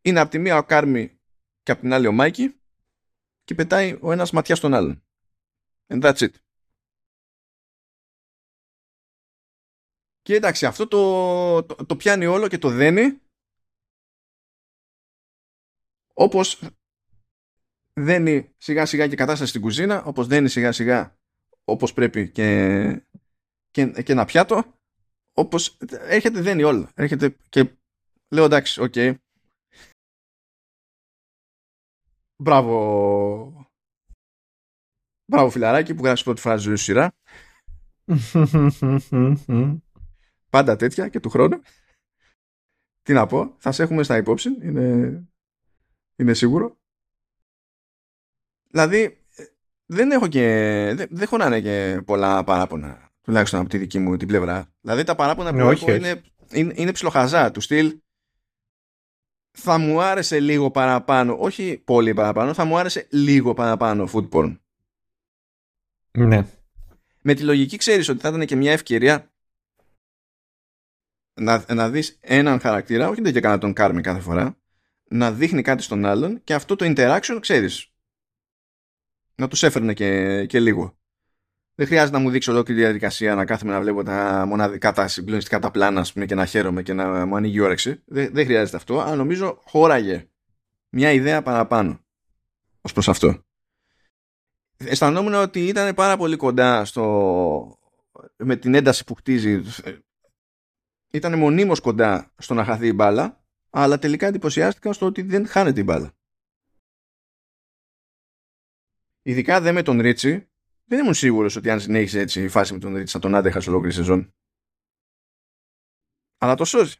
Είναι από τη μία ο Κάρμι και από την άλλη ο Μάικη και πετάει ο ένας ματιά στον άλλον. And that's it. Και εντάξει, αυτό το, το, το πιάνει όλο και το δένει όπως δένει σιγά σιγά και κατάσταση στην κουζίνα, όπως δένει σιγά σιγά όπως πρέπει και, και, και ένα πιάτο, όπως έρχεται δένει όλο. Έρχεται και λέω εντάξει, ok. Okay. Μπράβο. Μπράβο φιλαράκι που γράψει πρώτη φράση ζωή σειρά. Πάντα τέτοια και του χρόνου. Τι να πω, θα σε έχουμε στα υπόψη, είναι, είναι σίγουρο. Δηλαδή, δεν έχω και, δεν, δεν χωνάνε και πολλά παράπονα, τουλάχιστον από τη δική μου την πλευρά. Δηλαδή τα παράπονα που ναι, έχω είναι, είναι, είναι ψιλοχαζά, του στυλ θα μου άρεσε λίγο παραπάνω, όχι πολύ παραπάνω, θα μου άρεσε λίγο παραπάνω food porn. Ναι. Με τη λογική ξέρεις ότι θα ήταν και μια ευκαιρία να, να δεις έναν χαρακτήρα, όχι δεν και κανένα τον κάρμι κάθε φορά, να δείχνει κάτι στον άλλον και αυτό το interaction ξέρεις. Να τους έφερνε και, και λίγο. Δεν χρειάζεται να μου δείξει ολόκληρη διαδικασία να κάθομαι να βλέπω τα μοναδικά, τα συγκλονιστικά τα πλάνα ας πούμε, και να χαίρομαι και να μου ανοίγει η όρεξη. Δεν, δεν χρειάζεται αυτό, αλλά νομίζω χώραγε μια ιδέα παραπάνω ως προς αυτό. Αισθανόμουν ότι ήταν πάρα πολύ κοντά στο, με την ένταση που χτίζει ήταν μονίμως κοντά στο να χαθεί η μπάλα, αλλά τελικά εντυπωσιάστηκαν στο ότι δεν χάνεται η μπάλα. Ειδικά δε με τον Ρίτσι, δεν ήμουν σίγουρος ότι αν συνέχισε έτσι η φάση με τον Ρίτσι θα τον άντεχα σε ολόκληρη σεζόν. Αλλά το σώζει.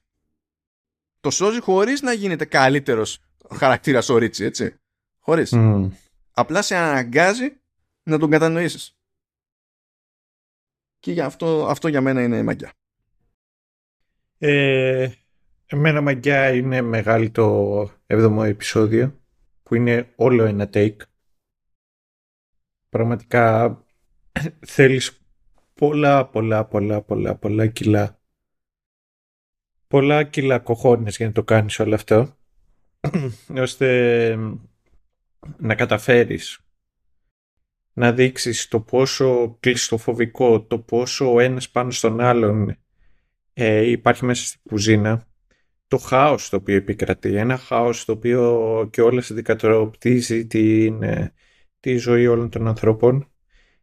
Το σώζει χωρίς να γίνεται καλύτερος χαρακτήρας ο Ρίτσι, έτσι. Χωρίς. Απλά σε αναγκάζει να τον κατανοήσεις. Και για αυτό, αυτό για μένα είναι μαγιά. Ε, εμένα μαγιά είναι μεγάλη το 7ο επεισόδιο που είναι όλο ένα take. Πραγματικά θέλεις πολλά πολλά πολλά πολλά πολλά κιλά. Πολλά κιλά κοχώνες για να το κάνεις όλο αυτό. ώστε να καταφέρεις να δείξεις το πόσο κλειστοφοβικό, το πόσο ο ένας πάνω στον άλλον ε, υπάρχει μέσα στην κουζίνα, το χάος το οποίο επικρατεί, ένα χάος το οποίο και όλα αντικατοπτρίζει την, ε, τη ζωή όλων των ανθρώπων.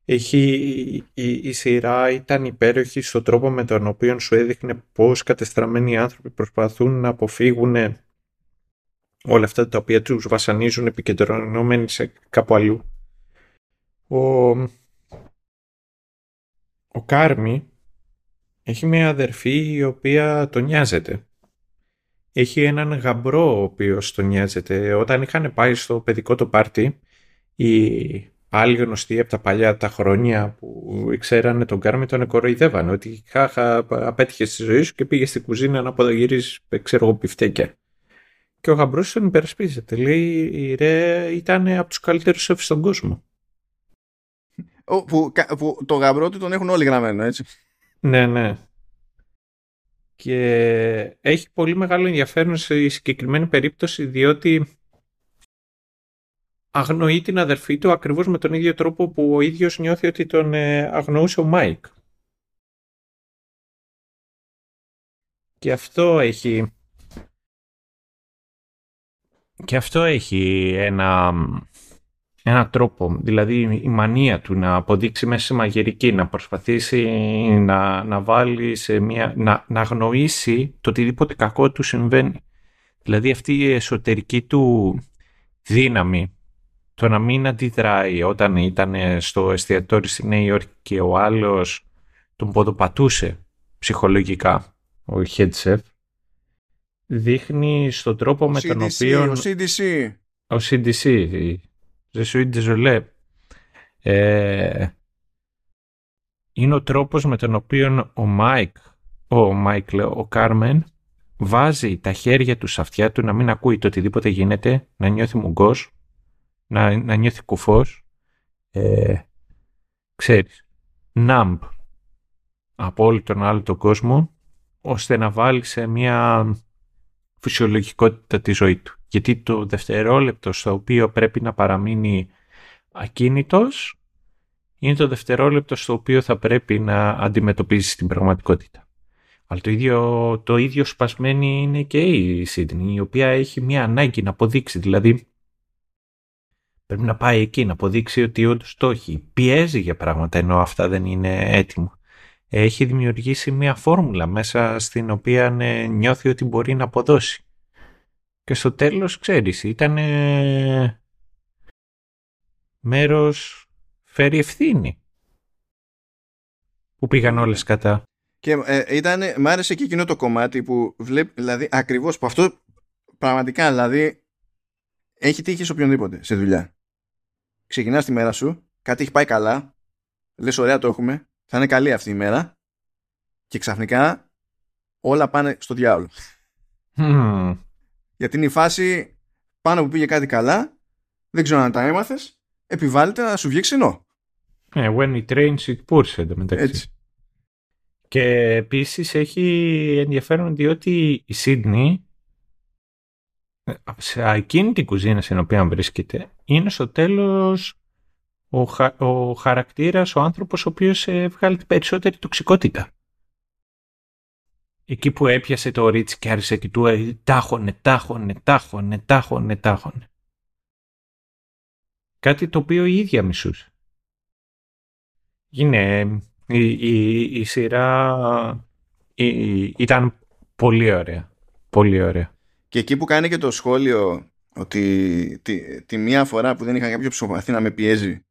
Έχει, η, η, σειρά ήταν υπέροχη στον τρόπο με τον οποίο σου έδειχνε πώς κατεστραμμένοι άνθρωποι προσπαθούν να αποφύγουν όλα αυτά τα οποία τους βασανίζουν επικεντρωνόμενοι σε κάπου αλλού. Ο, ο Κάρμι έχει μια αδερφή η οποία τον νοιάζεται. Έχει έναν γαμπρό ο οποίος τον νοιάζεται. Όταν είχαν πάει στο παιδικό το πάρτι, οι άλλοι γνωστοί από τα παλιά τα χρόνια που ξέρανε τον Κάρμι τον κοροϊδεύανε ότι χάχα απέτυχε στη ζωή σου και πήγε στην κουζίνα να αποδογυρίσει ξέρω εγώ πιφτέκια. Και ο γαμπρός τον υπερασπίζεται. Λέει, ρε, ήταν από τους καλύτερους σεφ στον κόσμο. Που, που το γαμπρό του τον έχουν όλοι γραμμένο, έτσι. Ναι, ναι. Και έχει πολύ μεγάλο ενδιαφέρον σε συγκεκριμένη περίπτωση διότι αγνοεί την αδερφή του ακριβώς με τον ίδιο τρόπο που ο ίδιος νιώθει ότι τον ε, αγνοούσε ο Μάικ. Και αυτό έχει και αυτό έχει ένα, ένα τρόπο, δηλαδή η μανία του να αποδείξει μέσα σε μαγειρική, να προσπαθήσει να, να βάλει σε μια, να, να αγνοήσει το οτιδήποτε κακό του συμβαίνει. Δηλαδή αυτή η εσωτερική του δύναμη, το να μην αντιδράει όταν ήταν στο εστιατόριο στη Νέα Υόρκη και ο άλλος τον ποδοπατούσε ψυχολογικά, ο head δείχνει στον τρόπο με τον οποίο... Ο CDC. Ο CDC. Je suis Ε, είναι ο τρόπος με τον οποίο ο Μάικ, ο Μάικ, ο Κάρμεν, βάζει τα χέρια του σε αυτιά του να μην ακούει το οτιδήποτε γίνεται, να νιώθει μουγκός, να, να νιώθει κουφός, ε, ξέρεις, ναμπ από όλο τον άλλο τον κόσμο, ώστε να βάλει σε μια φυσιολογικότητα τη ζωή του. Γιατί το δευτερόλεπτο στο οποίο πρέπει να παραμείνει ακίνητος είναι το δευτερόλεπτο στο οποίο θα πρέπει να αντιμετωπίσει την πραγματικότητα. Αλλά το ίδιο, το ίδιο σπασμένη είναι και η Σίδνη, η οποία έχει μια ανάγκη να αποδείξει. Δηλαδή, πρέπει να πάει εκεί να αποδείξει ότι όντως το έχει. Πιέζει για πράγματα ενώ αυτά δεν είναι έτοιμο έχει δημιουργήσει μια φόρμουλα μέσα στην οποία ναι, νιώθει ότι μπορεί να αποδώσει. Και στο τέλος, ξέρεις, ήταν μέρος φέρει ευθύνη που πήγαν όλες κατά. Και ε, ήταν, μ' άρεσε και εκείνο το κομμάτι που βλέπει, δηλαδή ακριβώς που αυτό πραγματικά δηλαδή έχει τύχει σε οποιονδήποτε σε δουλειά. Ξεκινάς τη μέρα σου, κάτι έχει πάει καλά, λες ωραία το έχουμε, θα είναι καλή αυτή η μέρα και ξαφνικά όλα πάνε στο διάολο. Γιατί είναι η φάση πάνω που πήγε κάτι καλά, δεν ξέρω αν τα έμαθες, επιβάλλεται να σου βγει ξενό. Ε, when it rains it pours μεταξύ. Και επίσης έχει ενδιαφέρον διότι η Σίδνη σε εκείνη την κουζίνα στην οποία βρίσκεται είναι στο τέλος ο, χα, ο χαρακτήρας, ο άνθρωπος ο οποίος βγάλει την περισσότερη τοξικότητα. Εκεί που έπιασε το ρίτσι και άρχισε και του ε, τάχωνε, τάχωνε, τάχωνε, τάχωνε, τάχωνε. Κάτι το οποίο η ίδια μισούσε. Είναι η, η, η σειρά η, ήταν Πολύ ωραία. Πολύ ωραία. Και εκεί που κάνει και το σχόλιο ότι τη, τη μία φορά που δεν είχα κάποιο ψυχοπαθή να με πιέζει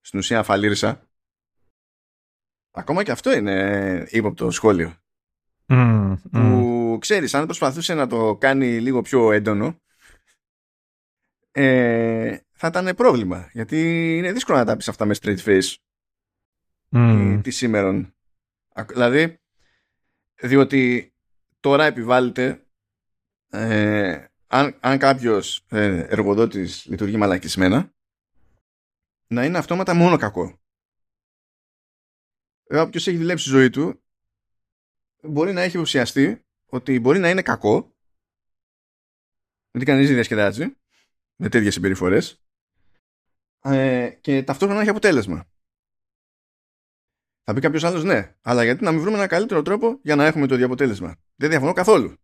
στην ουσία αφαλήρισα. Ακόμα και αυτό είναι ύποπτο σχόλιο. Mm, που ξέρεις αν προσπαθούσε να το κάνει λίγο πιο έντονο ε, θα ήταν πρόβλημα. Γιατί είναι δύσκολο να τα πεις αυτά με straight face mm. τη σήμερα δηλαδή διότι τώρα επιβάλλεται ε, αν, αν κάποιος ε, εργοδότης λειτουργεί μαλακισμένα να είναι αυτόματα μόνο κακό. Ε, όποιος έχει δουλέψει τη ζωή του μπορεί να έχει ουσιαστεί ότι μπορεί να είναι κακό γιατί κανείς δεν διασκεδάζει με τέτοιες συμπεριφορές ε, και ταυτόχρονα να έχει αποτέλεσμα. Θα πει κάποιος άλλος ναι, αλλά γιατί να μην βρούμε ένα καλύτερο τρόπο για να έχουμε το ίδιο αποτέλεσμα. Δεν διαφωνώ καθόλου.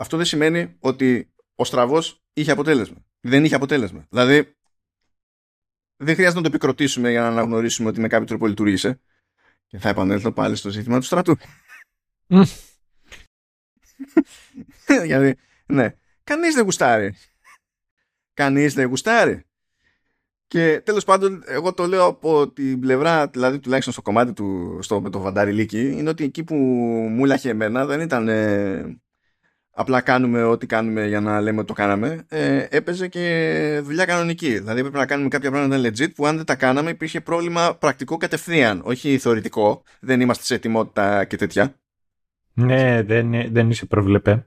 Αυτό δεν σημαίνει ότι ο στραβός είχε αποτέλεσμα. Δεν είχε αποτέλεσμα. Δηλαδή, δεν χρειάζεται να το επικροτήσουμε για να αναγνωρίσουμε ότι με κάποιο τρόπο λειτουργήσε. Και θα επανέλθω πάλι στο ζήτημα του στρατού. Γιατί, ναι, κανείς δεν γουστάρει. Κανείς δεν γουστάρει. Και τέλος πάντων, εγώ το λέω από την πλευρά, δηλαδή τουλάχιστον στο κομμάτι του, στο, με το Βαντάρι Λίκη, είναι ότι εκεί που μου λάχε εμένα δεν ήταν ε, απλά κάνουμε ό,τι κάνουμε για να λέμε ότι το κάναμε. Ε, έπαιζε και δουλειά κανονική. Δηλαδή έπρεπε να κάνουμε κάποια πράγματα legit που αν δεν τα κάναμε υπήρχε πρόβλημα πρακτικό κατευθείαν, όχι θεωρητικό. Δεν είμαστε σε ετοιμότητα και τέτοια. Ναι, δεν, δεν είσαι προβλεπέ.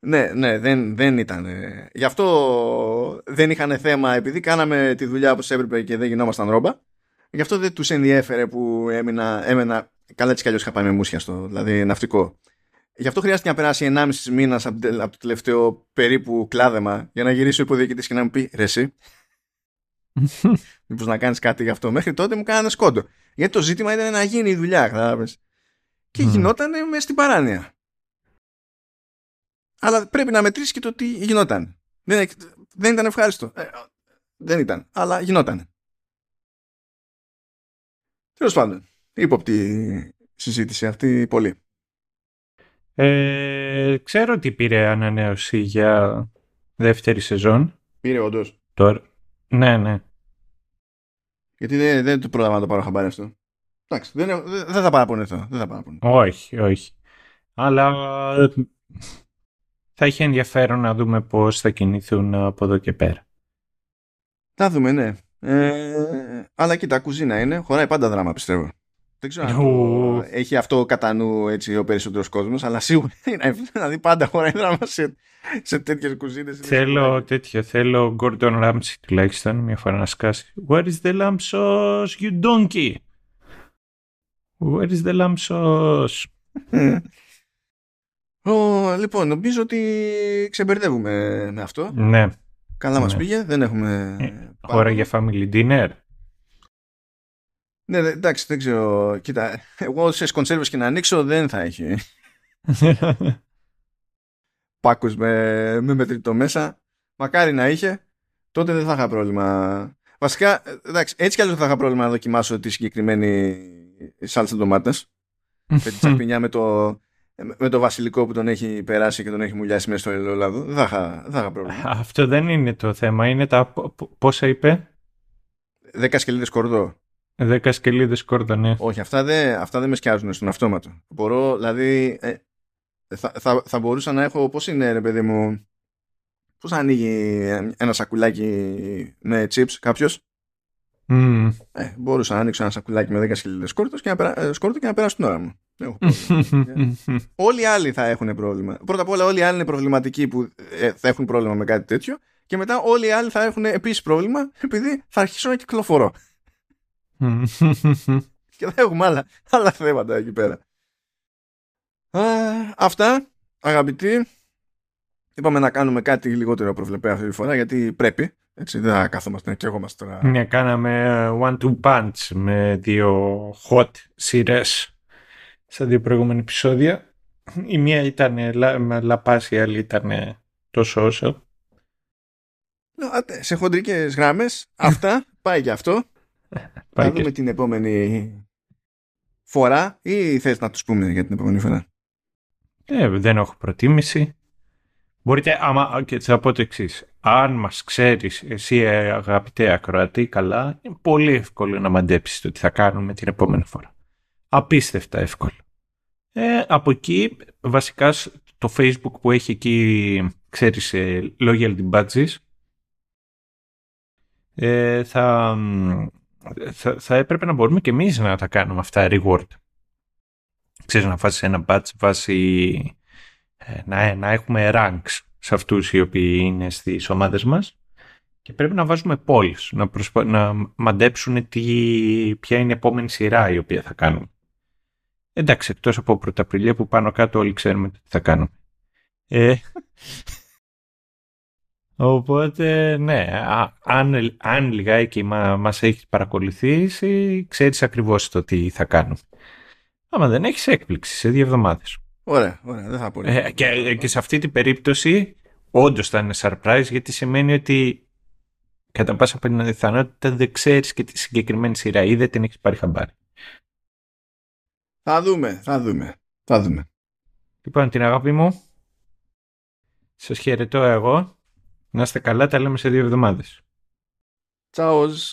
Ναι, ναι, δεν, δεν ήταν. Γι' αυτό δεν είχαν θέμα, επειδή κάναμε τη δουλειά όπως έπρεπε και δεν γινόμασταν ρόμπα. Γι' αυτό δεν τους ενδιέφερε που έμεινα, έμενα, καλά έτσι κι αλλιώς είχα πάει με μουσια στο, δηλαδή ναυτικό. Γι' αυτό χρειάστηκε να περάσει 1,5 μήνας από το τελευταίο περίπου κλάδεμα για να γυρίσει ο υποδιοικητής και να μου πει ρε εσύ. Μήπως να κάνεις κάτι γι' αυτό. Μέχρι τότε μου κάνανε σκόντο. Γιατί το ζήτημα ήταν να γίνει η δουλειά, κατάλαβες. Και mm. γινόταν μες στην παράνοια. Αλλά πρέπει να μετρήσεις και το τι γινόταν. Δεν, δεν ήταν ευχάριστο. Ε, δεν ήταν, αλλά γινόταν. Τέλος πάντων, ύποπτη συζήτηση αυτή πολύ. Ε, ξέρω ότι πήρε ανανέωση για δεύτερη σεζόν. Πήρε όντως. Τώρα. Ναι, ναι. Γιατί δεν, δεν το πρόλαβα να το πάρω χαμπάρι αυτό. Εντάξει, δεν, δεν, δεν θα παραπονεθώ. Δεν θα παραπονεθώ. Όχι, όχι. Αλλά θα είχε ενδιαφέρον να δούμε πώς θα κινηθούν από εδώ και πέρα. Θα δούμε, ναι. Ε, αλλά κοίτα, κουζίνα είναι. Χωράει πάντα δράμα, πιστεύω. Δεν ξέρω αν έχει αυτό κατά νου έτσι, ο περισσότερος κόσμος, αλλά σίγουρα είναι δηλαδή πάντα χωράει δράμα σε, σε τέτοιες κουζίνες. Θέλω τέτοιο. Θέλω Gordon Ramsay τουλάχιστον μια φορά να σκάσει. Where is the lamb sauce, you donkey? Where is the lamb sauce? oh, λοιπόν, νομίζω ότι ξεμπερδεύουμε με αυτό. Ναι. Καλά μας ναι. πήγε, δεν έχουμε... Ε, ώρα για family dinner. Ναι, εντάξει, δεν ξέρω. Κοίτα, εγώ σε κονσέρβες και να ανοίξω δεν θα έχει. Πάκους με, με μετρητό μέσα. Μακάρι να είχε, τότε δεν θα είχα πρόβλημα. Βασικά, εντάξει, έτσι κι αλλιώς δεν θα είχα πρόβλημα να δοκιμάσω τη συγκεκριμένη σάλτσα ντομάτες. με τη τσακπινιά με το, με το βασιλικό που τον έχει περάσει και τον έχει μουλιάσει μέσα στο ελαιόλαδο. Δεν θα είχα, δεν θα είχα πρόβλημα. Αυτό δεν είναι το θέμα. Είναι τα πόσα είπε; Δέκα σκελίδες κορδό. Δέκα σκελίδες κόρτα, ναι. Όχι, αυτά δεν, αυτά δεν με σκιάζουν στον αυτόματο. Μπορώ, δηλαδή, ε, θα, θα, θα, μπορούσα να έχω, πώς είναι ρε παιδί μου, πώς ανοίγει ένα σακουλάκι με chips κάποιος; Mm. Ε, μπορούσα να ανοίξω ένα σακουλάκι με 10 σκελίδες σκόρτος και να, ε, σκόρτο και να περάσω την ώρα μου. όλοι οι άλλοι θα έχουν πρόβλημα. Πρώτα απ' όλα όλοι οι άλλοι είναι προβληματικοί που ε, θα έχουν πρόβλημα με κάτι τέτοιο και μετά όλοι οι άλλοι θα έχουν επίσης πρόβλημα επειδή θα αρχίσω να κυκλοφορώ και θα έχουμε άλλα, άλλα θέματα εκεί πέρα. Α, αυτά, αγαπητοί. Είπαμε να κάνουμε κάτι λιγότερο προβλεπέ αυτή τη φορά γιατί πρέπει. Έτσι, δεν θα κάθομαστε και εγώ μας τώρα. Ναι, κάναμε one-two punch με δύο hot σειρές στα δύο προηγούμενα επεισόδια. Η μία ήταν λα, λαπάση, η άλλη ήταν τόσο όσο. Σε χοντρικές γράμμες, αυτά, πάει και αυτό. Θα δούμε την επόμενη φορά ή θες να τους πούμε για την επόμενη φορά; Ε, δεν έχω προτίμηση. Μπορείτε, άμα, και θα πω το εξής. Αν μας ξέρεις, εσύ αγαπητέ ακροατή, καλά, είναι πολύ εύκολο να μαντέψεις το τι θα κάνουμε την επόμενη φορά. Απίστευτα εύκολο. Ε, από εκεί, βασικά, το facebook που έχει εκεί, ξέρεις, ε, loyalty badges, ε, θα, θα, θα έπρεπε να μπορούμε και εμείς να τα κάνουμε αυτά reward. Ξέρεις, να φάσεις ένα badge βάσει ε, να, να έχουμε ranks σε αυτούς οι οποίοι είναι στις ομάδες μας και πρέπει να βάζουμε polls, να, προσπα... να μαντέψουν τι... ποια είναι η επόμενη σειρά η οποία θα κάνουμε. Εντάξει, εκτός από πρωταπριλία που πάνω κάτω όλοι ξέρουμε τι θα κάνουμε. Ε, οπότε, ναι, αν, αν λιγάκι μα, μας έχεις παρακολουθήσει, ξέρεις ακριβώς το τι θα κάνουμε. Άμα δεν έχεις έκπληξη σε δύο εβδομάδες. Ωραία, ωραία, δεν θα πω. Ε, και, και σε αυτή την περίπτωση όντως θα είναι surprise γιατί σημαίνει ότι κατά πάσα πιθανότητα δεν ξέρεις και τη συγκεκριμένη σειρά ή δεν την έχεις πάρει χαμπάρι. Θα δούμε, θα δούμε. Θα δούμε. Λοιπόν, την αγάπη μου, σας χαιρετώ εγώ. Να είστε καλά, τα λέμε σε δύο εβδομάδες. Τσαόζ.